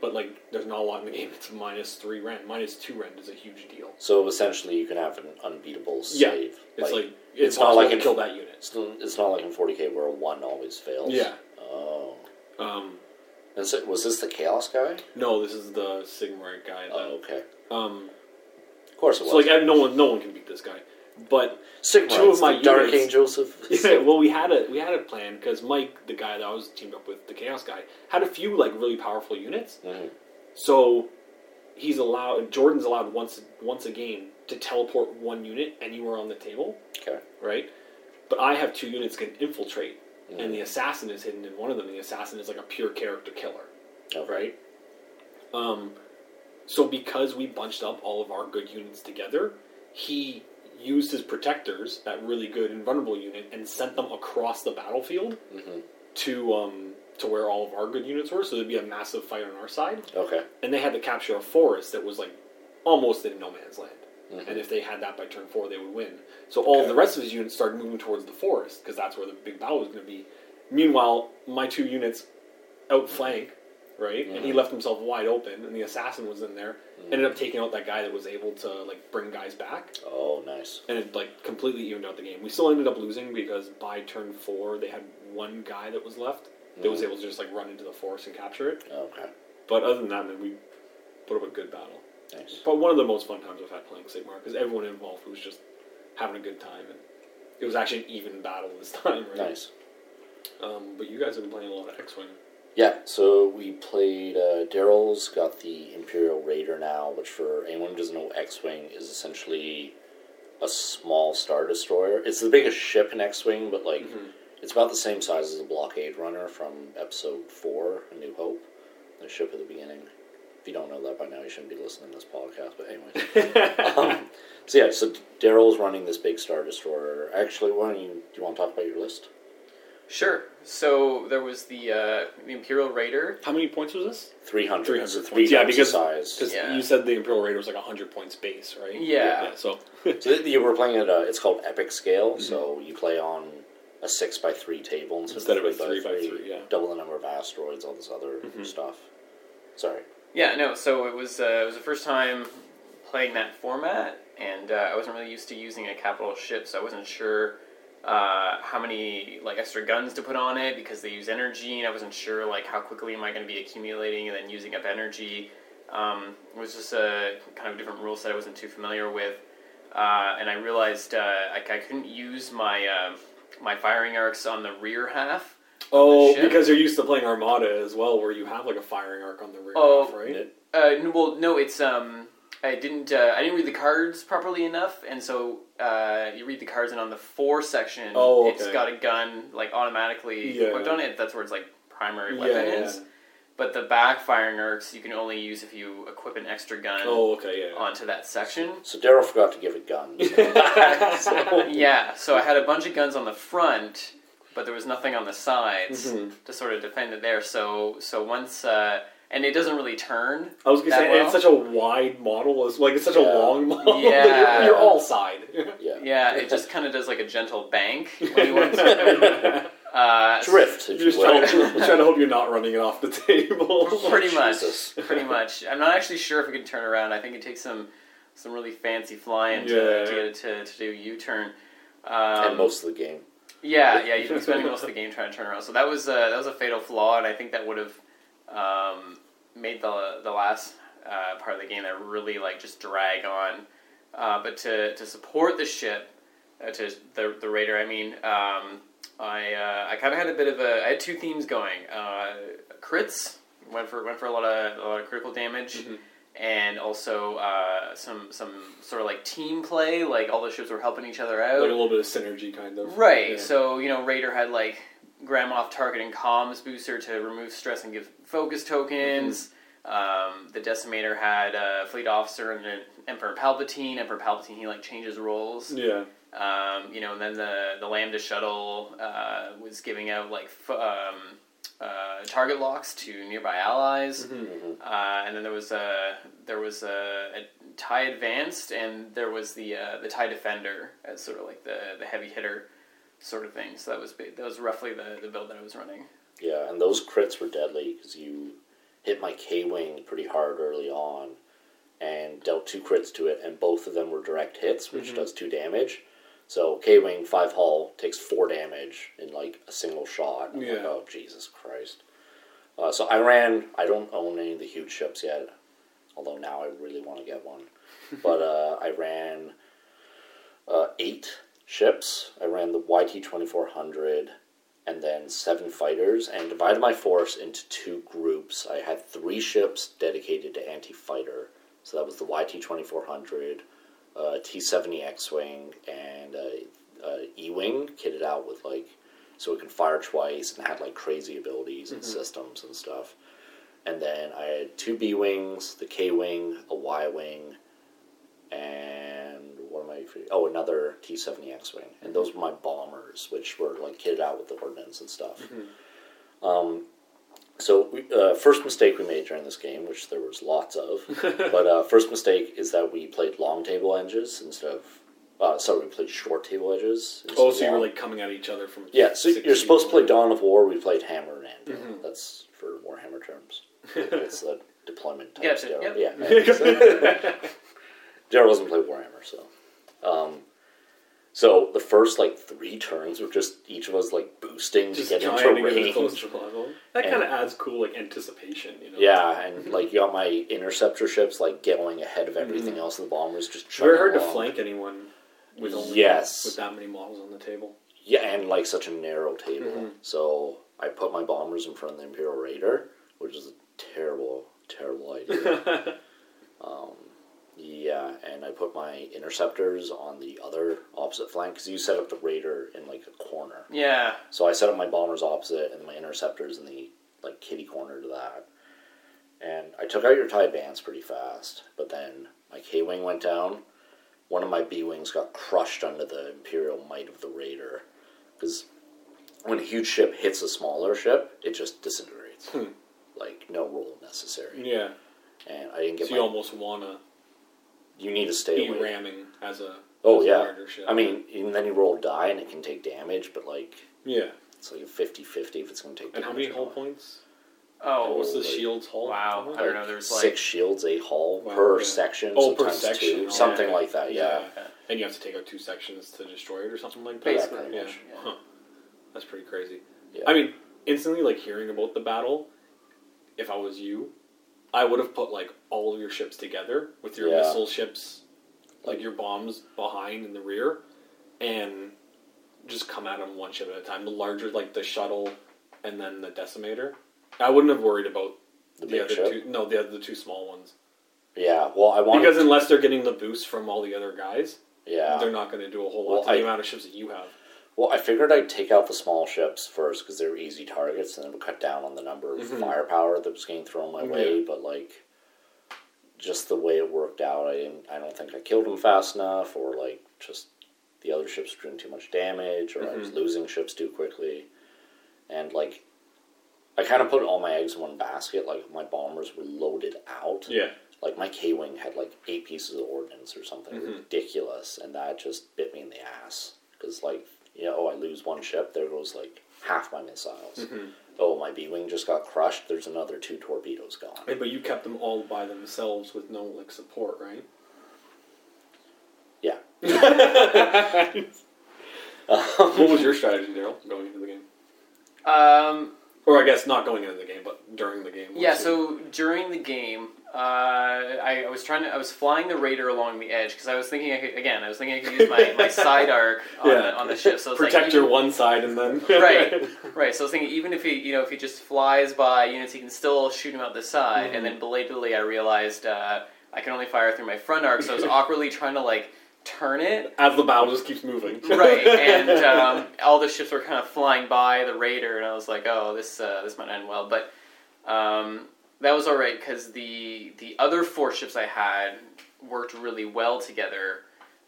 But like, there's not a lot in the game. It's minus three rend. Minus two rend is a huge deal. So essentially, you can have an unbeatable save. Yeah. It's like, it's it's, not like in- kill that unit. it's, it's not like in 40k where a one always fails. Yeah. Oh. Um, Is it, was this the chaos guy? no, this is the Sigmar guy. That, Oh, okay. Um, Of course it was. so like, no one, no one can beat this guy. But Sigmar, two of my the Dark Angels of. *laughs* yeah, well, we had a we had a plan because Mike, the guy that I was teamed up with, the Chaos guy, had a few like really powerful units. Mhm. So he's allowed. Jordan's allowed once once a game to teleport one unit anywhere on the table, Okay. right? But I have two units can infiltrate, Mhm. and the assassin is hidden in one of them. The assassin is like a pure character killer, Okay. right? Um, so because we bunched up all of our good units together, he used his protectors, that really good invulnerable unit, and sent them across the battlefield Mhm. to um, to where all of our good units were. So there'd be a massive fight on our side, Okay. and they had to capture a forest that was like almost in no man's land. Mhm. And if they had that by turn four, they would win. So all Okay. the rest of his units started moving towards the forest because that's where the big battle was going to be. Meanwhile, my two units outflank, right? And he Mhm. left himself wide open, and the assassin was in there. Mm-hmm. Ended up taking out that guy that was able to like bring guys back, Oh, nice. and it like completely evened out the game. We still ended up losing because by turn four, they had one guy that was left that was Mhm. able to just like run into the forest and capture it. Okay. But other than that, man, we put up a good battle. Nice. But one of the most fun times I've had playing Sigmar because everyone involved was just having a good time, and it was actually an even battle this *laughs* time, right? Nice. Um, but you guys have been playing a lot of X-wing. Yeah, so we played. Uh, Daryl's got the Imperial Raider now, which for anyone who doesn't know, X-wing is essentially a small star destroyer. It's the biggest ship in X-wing, but like Mhm. it's about the same size as a blockade runner from Episode Four, A New Hope, the ship at the beginning. If you don't know that by now, you shouldn't be listening to this podcast. But anyway, *laughs* um, so yeah, so Daryl's running this big star destroyer. Actually, why don't you do you want to talk about your list? Sure. So there was the uh, the Imperial Raider. How many points was this? Three hundred. 300 So points. three Yeah, times because- the size. Because Yeah. you said the Imperial Raider was like hundred points base, right? Yeah. so *laughs* So you were playing at a, it's called Epic Scale, Mm-hmm. so you play on a six by three table Instead of a three by three, yeah. Double the number of asteroids, all this other Mhm. stuff. Sorry. Yeah, no. So it was uh, it was the first time playing that format, and uh, I wasn't really used to using a capital ship, so I wasn't sure uh, how many like extra guns to put on it because they use energy, and I wasn't sure like how quickly am I going to be accumulating and then using up energy. Um, it was just a kind of different rule set I wasn't too familiar with, uh, and I realized uh, I, I couldn't use my uh, my firing arcs on the rear half. Oh, ship? because you're used to playing Armada as well, where you have like a firing arc on the rear, Oh, half, right? Uh, n- well, no, it's um, I didn't uh, I didn't read the cards properly enough, and so uh, you read the cards, and on the four section, Oh, it's got a gun like automatically Yeah. equipped on it. That's where its like primary weapon yeah. is. But the back firing arcs you can only use if you equip an extra gun Oh, okay, yeah. onto that section. So Daryl forgot to give it guns. *laughs* *laughs* yeah, so I had a bunch of guns on the front, but there was nothing on the sides Mhm. to sort of defend it there. So so once uh, and it doesn't really turn. I was gonna that say, well. it's such a wide model, it's like it's such a long model. *laughs* Yeah. you're, you're all side. *laughs* yeah. Yeah, it just kind of does like a gentle bank *laughs* when you want to. Uh, Drift, if You're you just trying to, trying to hope you're not running it off the table. Pretty much, Jesus. pretty much. I'm not actually sure if it can turn around. I think it takes some some really fancy flying to, Yeah. to get it to, to do a U-turn. Um, and most of the game. Yeah, yeah, you'd be spending most of the game trying to turn around. So that was uh, that was a fatal flaw, and I think that would have um, made the the last uh, part of the game that really like just drag on. Uh, but to, to support the ship, uh, to the the raider, I mean, um, I uh, I kind of had a bit of a I had two themes going. Uh, crits went for went for a lot of a lot of critical damage. And also uh, some some sort of like team play, like all the ships were helping each other out. like a little bit of synergy, kind of. Right. Yeah. So you know, Raider had like gram off target and comms booster to remove stress and give focus tokens. Um, the Decimator had a fleet officer and then Emperor Palpatine. Emperor Palpatine he like changes roles. Yeah. Um, you know, and then the the Lambda shuttle uh, was giving out like f- um, uh, target locks to nearby allies. Uh, and then there was a there was a, a Tie Advanced, and there was the uh, the Tie Defender as sort of like the the heavy hitter sort of thing. So that was that was roughly the, the build that I was running. Yeah, and those crits were deadly because you hit my K Wing pretty hard early on and dealt two crits to it, and both of them were direct hits, which does two damage. So K Wing, five hull, takes four damage in like a single shot. I'm like, Yeah. oh, Jesus Christ. Uh, so I ran, I don't own any of the huge ships yet, although now I really want to get one. *laughs* but uh, I ran uh, eight ships. I ran the YT 2400 and then seven fighters and divided my force into two groups. I had three ships dedicated to anti fighter. So that was the YT 2400, uh, T 70 X Wing, and uh, uh, E Wing kitted out with like, so it could fire twice and had like crazy abilities and systems and stuff. And then I had two B Wings, the K Wing, a Y Wing, and what am I? Oh, another T seventy X wing, and those were my bombers, which were like kitted out with the ordnance and stuff. Um, so we, uh, first mistake we made during this game, which there was lots of, *laughs* but uh, first mistake is that we played long table edges instead of. Uh, sorry, we played short table edges. Oh, of so you were like coming at each other from. Yeah, so you're supposed to play. Dawn of War. We played Hammer and Anvil. Mm-hmm. That's for Warhammer terms. *laughs* it's the deployment type Gotcha, scale. yep. Yeah. *laughs* Daryl doesn't play Warhammer, so. Um, so the first like three turns were just each of us like boosting Just to get into to range. close to level. That kind of adds cool like anticipation, you know. Yeah, and like you got my interceptor ships like going ahead of everything else, and the bombers just. Very hard chugging to flank anyone with only Yes. with that many models on the table. Yeah, and like such a narrow table. Mm-hmm. So I put my bombers in front of the Imperial Raider, which is a terrible, terrible idea. *laughs* um, yeah, uh, and I put my interceptors on the other opposite flank because you set up the Raider in like a corner. Yeah, So I set up my bombers opposite and my interceptors in the like kitty corner to that. And I took out your tie bands pretty fast, but then my K wing went down. One of my B wings got crushed under the Imperial might of the Raider, because when a huge ship hits a smaller ship, it just disintegrates. Hmm. Like no roll necessary. Yeah. And I didn't get So my. you almost wanna you need to stay be away. ramming as a Oh as yeah. larger ship. I mean, and then you roll a die and it can take damage, but like yeah. it's like a 50-50 if it's going to take. And how many or hull points? Oh, oh, What's the like- shield's hull? wow. number? I don't know. There's like six shields, eight hull Wow, per yeah. section. Oh, so per section, two, oh, something yeah. like that. Yeah, Okay. And you have to take out two sections to destroy it or something like that. Basically, pretty yeah. much. Huh. That's pretty crazy. Yeah. I mean, instantly, like hearing about the battle, if I was you, I would have put like all of your ships together with your Yeah. missile ships, like your bombs behind in the rear, and just come at them one ship at a time. The larger, like the shuttle, and then the decimator. I wouldn't have worried about the, the, big other ship. two. No, the other two small ones. Yeah, well, I wanted. Because unless they're getting the boost from all the other guys, yeah, they're not going to do a whole lot Well, to the amount of ships that you have. Well, I figured I'd take out the small ships first because they were easy targets, and it would cut down on the number of Mhm. firepower that was getting thrown my way. But like, just the way it worked out, I didn't. I don't think I killed them fast enough, or like just the other ships were doing too much damage, or I was losing ships too quickly, and like. I kind of put all my eggs in one basket. Like my bombers were loaded out. Yeah. Like my K wing had like eight pieces of ordnance or something Mm-hmm. ridiculous, and that just bit me in the ass. Because like, you know, oh, I lose one ship, there goes like half my missiles. Mm-hmm. Oh, my B wing just got crushed. There's another two torpedoes gone. Hey, but you kept them all by themselves with no like support, right? Yeah. *laughs* what was your strategy, Daryl, going into the game? um, Or I guess not going into the game, but during the game. Yeah, so during the game, uh, I, I was trying to, I was flying the Raider along the edge because I was thinking, I could, again, I was thinking I could use my, my *laughs* side arc on, Yeah. the, on the ship. So it's like, protect your even- one side and then *laughs* right, *laughs* right. So I was thinking, even if he, you know, if he just flies by units, he can still shoot him out the side. Mm-hmm. And then belatedly, I realized uh, I can only fire through my front arc, so I was awkwardly trying to like turn it. as the battle just keeps moving. *laughs* right, and *laughs* um, all the ships were kind of flying by the raider, and I was like, "Oh, this uh, this might end well." But um, that was all right because the the other four ships I had worked really well together.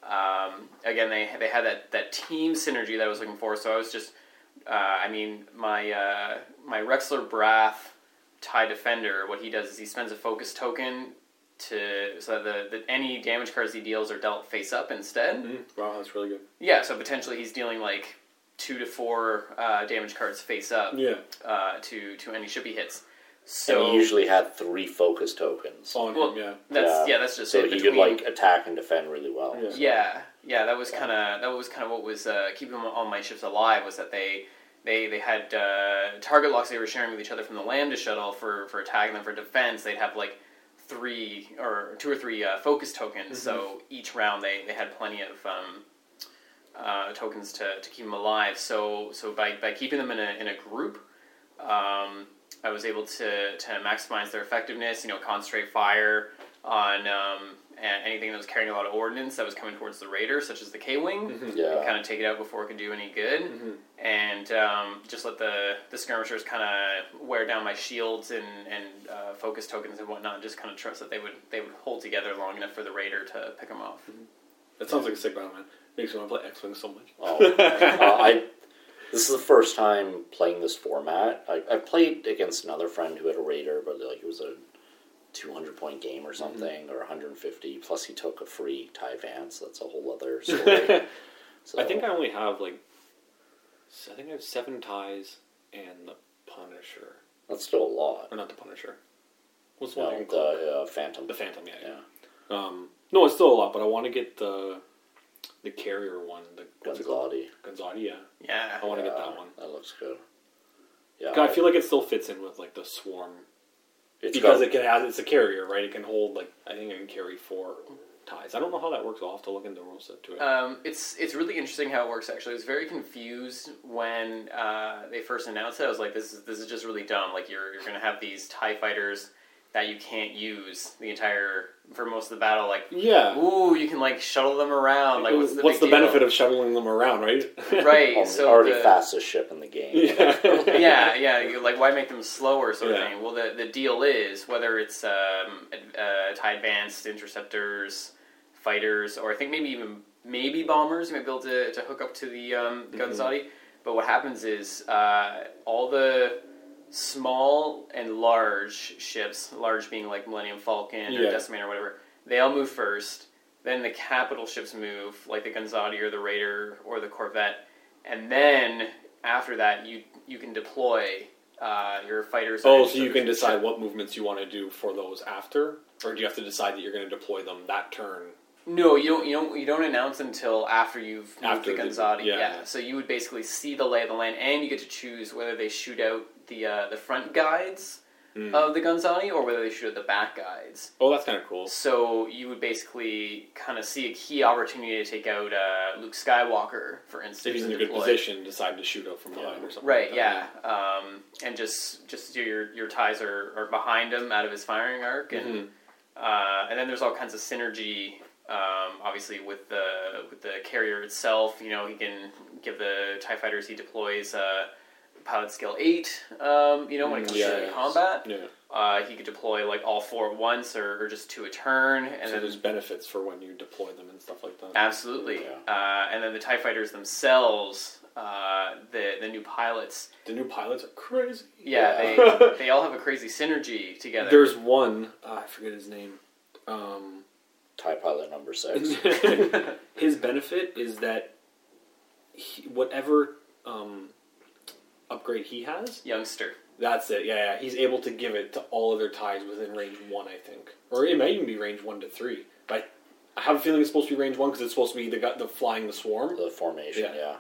Um, again, they they had that, that team synergy that I was looking for. So I was just, uh, I mean, my uh, my Rexler Brath Tie Defender. What he does is he spends a focus token to so that the, the any damage cards he deals are dealt face up instead. Mm, wow, that's really good. Yeah, so potentially he's dealing like two to four uh, damage cards face up Yeah. uh, to to any ship he hits. and So he usually had three focus tokens. On Well, him, yeah. that's yeah, that's just so it. he Between- could like attack and defend really well. Yeah. Yeah, yeah, that was kind of that was kind of what was uh, keeping all my ships alive was that they they they had uh, target locks they were sharing with each other from the Lambda shuttle for for attacking them for defense. They'd have like three or two or three uh, focus tokens. So each round they, they had plenty of um, uh, tokens to, to keep them alive. So so by, by keeping them in a in a group. Um, I was able to, to maximize their effectiveness, you know, concentrate fire on um, a- anything that was carrying a lot of ordnance that was coming towards the raider, such as the K Wing, and Yeah. kind of take it out before it could do any good, and um, just let the, the skirmishers kind of wear down my shields and, and uh, focus tokens and whatnot, just kind of trust that they would they would hold together long enough for the raider to pick them off. That sounds like a sick battle, man. Makes me want to play X Wing so much. Oh, *laughs* uh, I. This is the first time playing this format. I, I played against another friend who had a raider, but like it was a 200 point game or something, or 150. Plus, he took a free tie Vance. That's a whole other *laughs* story. so, I think I only have like, I think I have seven ties and the Punisher, that's still a lot. or not the Punisher. What's the one? No, I can call? the uh, Phantom. The Phantom, yeah, yeah. Yeah, Um, no, it's still a lot, but I want to get the the carrier one, the what's it called? Gonzati. Gonzati, yeah. Yeah, I want to get that one. That looks good. Yeah, 'Cause I feel like it still fits in with like the swarm it's because it can have it's a carrier, right? It can hold like I think it can carry four ties. I don't know how that works. I'll have to look into the rule set to it. Um, it's it's really interesting how it works. Actually, I was very confused when uh, they first announced it. I was like, "This is this is just really dumb. Like you're you're gonna have these Tie fighters that you can't use the entire for most of the battle. Like, yeah. ooh, you can like shuttle them around. Like, what's the big deal? benefit of shuttling them around, right? *laughs* right? al- so already the- fastest ship in the game. yeah. *laughs* yeah, yeah. Like, why make them slower, sort of thing? Well, the the deal is whether it's um, uh, tie advanced interceptors, fighters, or I think maybe even maybe bombers. You might be able to, to hook up to the um, Mm-hmm. But what happens is uh, all the small and large ships, large being like Millennium Falcon or Yeah. Decimator or whatever, they all move first. Then the capital ships move, like the Gunzati or the Raider or the Corvette, and then after that, you you can deploy uh, your fighters. Oh, so you can ship. decide what movements you want to do for those after, or do you have to decide that you're going to deploy them that turn? No, you don't. You don't. You don't announce until after you've moved After the the- yeah. yeah. So you would basically see the lay of the land, and you get to choose whether they shoot out the uh, the front guides Mm. of the Gunzati or whether they shoot out the back guides. Oh, that's kind of cool. So you would basically kind of see a key opportunity to take out uh, Luke Skywalker, for instance. If he's in a good position, decide to shoot out from behind or something. Right, like yeah, um, and just just do your your ties are, are behind him out of his firing arc, and Mhm. uh, and then there's all kinds of synergy. Um, obviously, with the with the carrier itself, you know, he can give the Tie fighters he deploys uh, pilot skill eight. Um, you know, when it comes Mm, Yeah, to yeah. combat, Yeah. uh, he could deploy like all four at once or, or just two a turn, and so then there's benefits for when you deploy them and stuff like that. absolutely, Yeah. uh, and then the Tie fighters themselves, uh, the the new pilots. The new pilots are crazy. Yeah, Yeah. they *laughs* they all have a crazy synergy together. There's one, uh, I forget his name. Um, Tie pilot number six. *laughs* *laughs* his benefit is that he, whatever um, upgrade he has, youngster. that's it. Yeah, yeah, he's able to give it to all other ties within range one, I think, or it might even be range one to three. But I have a feeling it's supposed to be range one because it's supposed to be the gu- the flying the swarm. the formation, Yeah.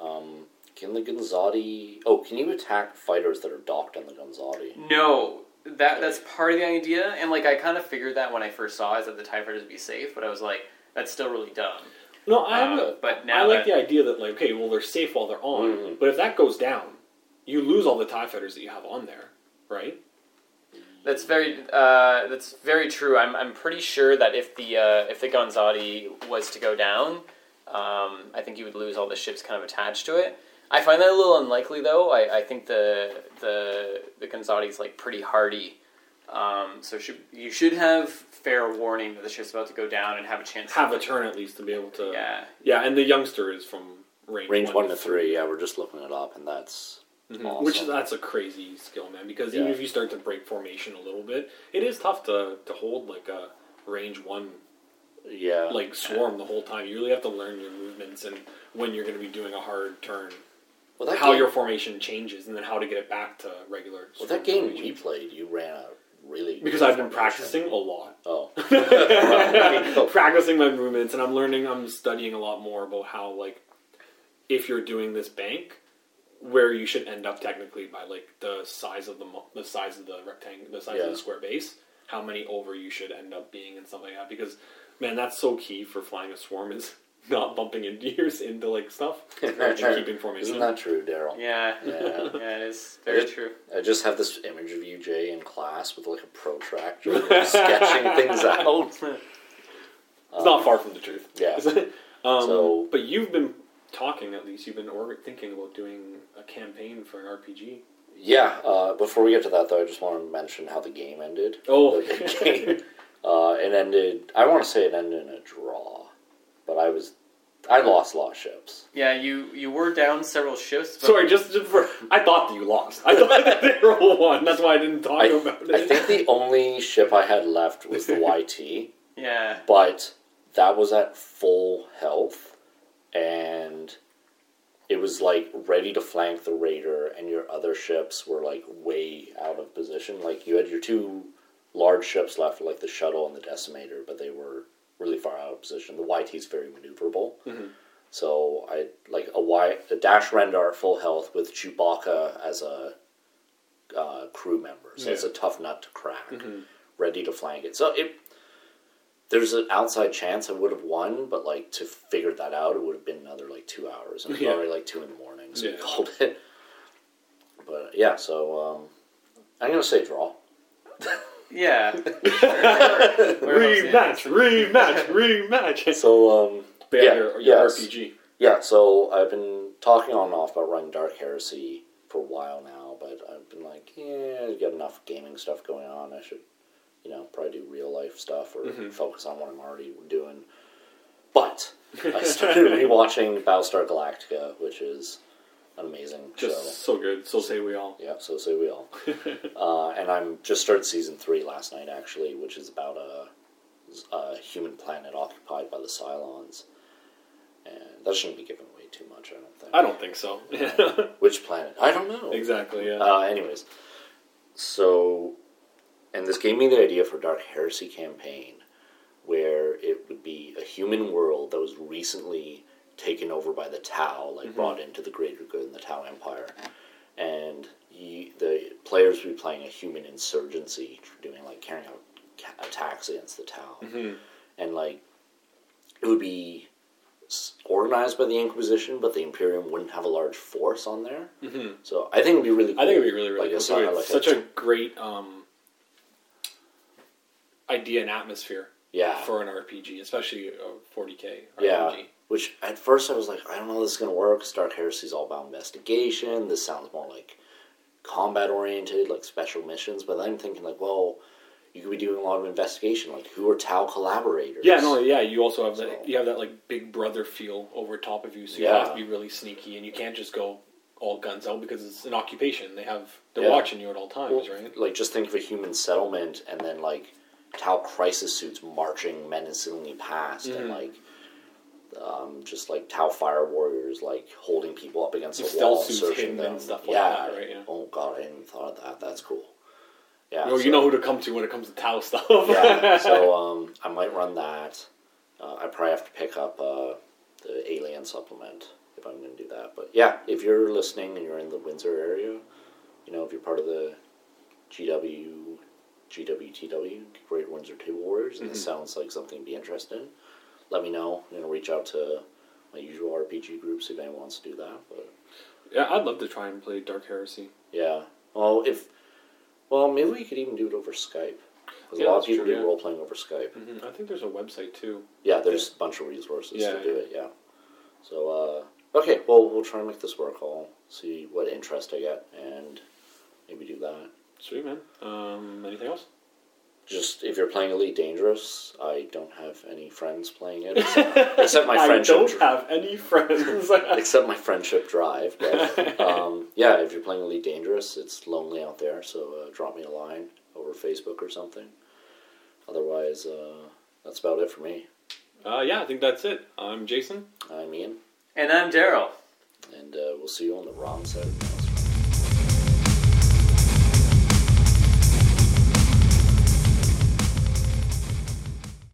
yeah. Um, can the Gonzati? Oh, can you attack fighters that are docked on the Gonzati? No, that that's part of the idea, and like I kind of figured that when I first saw it, that the Tie Fighters would be safe, but I was like, that's still really dumb. No, I have a, but I like that- the idea that like, okay, well they're safe while they're on, Mhm. but if that goes down, you lose all the Tie fighters that you have on there, right? That's very uh, that's very true. I'm I'm pretty sure that if the uh, if the Gonzati was to go down, um, I think you would lose all the ships kind of attached to it. I find that a little unlikely, though. I, I think the the the Gonzati's like pretty hardy Um, so should, you should have fair warning that the ship's about to go down and have a chance. Have to, a turn at least to be able to. Yeah. Yeah, and the youngster is from range, Range one to three. Yeah, we're just looking it up, and that's Mhm. awesome. Which that's a crazy skill, man. Because even if you start to break formation a little bit, it is tough to to hold like a range one yeah, like swarm the whole time. You really have to learn your movements and when you're going to be doing a hard turn, Well, that how game, your formation changes, and then how to get it back to regular. well, that game formation. we played, you ran a really because I've been practicing a lot. Oh. *laughs* *laughs* oh, practicing my movements and I'm learning I'm studying a lot more about how like if you're doing this bank where you should end up technically by like the size of the the size of the rectangle the size of the square base how many over you should end up being and stuff like that because man that's so key for flying a swarm is not bumping into *laughs* yours into like stuff *laughs* and keeping formation Isn't that true, Daryl? Yeah. *laughs* Yeah. yeah, it is very It- true. I just have this image of you, Jay, in class with like a protractor, sketching things out. it's not far from the truth Yeah. um, So- but you've been talking at least you've been or- thinking about doing a campaign for an RPG Yeah. Uh, before we get to that, though, I just want to mention how the game ended. Oh, The game. Uh, it ended. I want to say it ended in a draw, but I was. I lost a lot of ships. Yeah, you you were down several ships. But Sorry, just, just for I thought that you lost. I thought that they were one. That's why I didn't talk I, about it. I think the only ship I had left was the *laughs* YT, Yeah. but that was at full health, and it was like ready to flank the raider, and your other ships were like way out of position. Like you had your two large ships left, like the shuttle and the decimator, but they were really far out of position. The YT is very maneuverable. Mhm. So I like a Y a dash Rendar full health with Chewbacca as a uh, crew member. So it's a tough nut to crack, Mhm. ready to flank it. So it there's an outside chance I would have won, but like to figure that out, it would have been another like two hours. And it was Yeah. already like two in the morning, so we Yeah. called it. But yeah, so um, I'm gonna say draw. *laughs* Yeah. *laughs* *laughs* rematch, rematch, *laughs* rematch. So um, But yeah, yeah, your, your yes. RPG. Yeah, so I've been talking on and off about running Dark Heresy for a while now, but I've been like, yeah, I've got enough gaming stuff going on. I should, you know, probably do real life stuff or Mhm. focus on what I'm already doing. But I started rewatching Battlestar Galactica, which is an amazing Just show. so good. So say we all. Yeah, so say we all. *laughs* uh, and I'm just started season three last night, actually, which is about a, a human planet occupied by the Cylons. And that shouldn't be given away too much, I don't think. I don't think so. *laughs* Which planet? I don't know. exactly. Yeah. Uh, anyways, so, and this gave me the idea for Dark Heresy campaign, where it would be a human world that was recently taken over by the Tau, like Mhm. brought into the greater good in the Tau Empire, and you, the players would be playing a human insurgency, doing like carrying out attacks against the Tau, Mhm. and like it would be organized by the Inquisition, but the Imperium wouldn't have a large force on there. Mhm. So I think it'd be really. Cool. I think it'd be really, really like cool. a, like such a great um, idea and atmosphere yeah, for an RPG, especially a 40k RPG. yeah. Which at first I was like, I don't know how this is gonna work. 'cause Dark Heresy's all about investigation. This sounds more like combat oriented, like special missions. But then I'm thinking like, well, you could be doing a lot of investigation. Like, who are Tau collaborators? Yeah, no, yeah. You also have So- that. You have that like Big Brother feel over top of you, so you Yeah. have to be really sneaky, and you can't just go all guns out because it's an occupation. They have they're Yeah. watching you at all times, Well, right? Like, just think of a human settlement, and then like Tau crisis suits marching menacingly past, and Mhm. like. Um, just like Tau fire warriors, like holding people up against a wall, and searching them. and stuff like yeah. that, right, yeah. Oh god, I hadn't even thought of that. That's cool. Yeah. Well, so- you know who to come to when it comes to Tau stuff. yeah. *laughs* So um, I might run that. Uh, I probably have to pick up uh, the Alien supplement if I'm going to do that. But yeah, if you're listening and you're in the Windsor area, you know, if you're part of the GW, GWTW, Great Windsor Table Warriors, and this Mhm. sounds like something to be interested in, let me know. I'm going to reach out to my usual RPG groups if anyone wants to do that. But yeah, I'd love to try and play Dark Heresy. yeah, well, if well, maybe we could even do it over Skype. Because Yeah, a lot of people true, do yeah. role playing over Skype. hmm I think there's a website too. Yeah, there's a bunch of resources Yeah, to do it. Yeah. So uh, okay, well we'll try and make this work. I'll see what interest I get and maybe do that. Sweet man. Um, anything else? Just if you're playing Elite Dangerous, I don't have any friends playing it except, *laughs* except my I don't dr- have any friends. *laughs* except my friendship drive. But *laughs* um, yeah, if you're playing Elite Dangerous, it's lonely out there. So uh, drop me a line over Facebook or something. Otherwise, uh, that's about it for me. uh, yeah, I think that's it. I'm Jason. I'm Ian, And I'm Daryl. and uh, we'll see you on the wrong side of the mouse.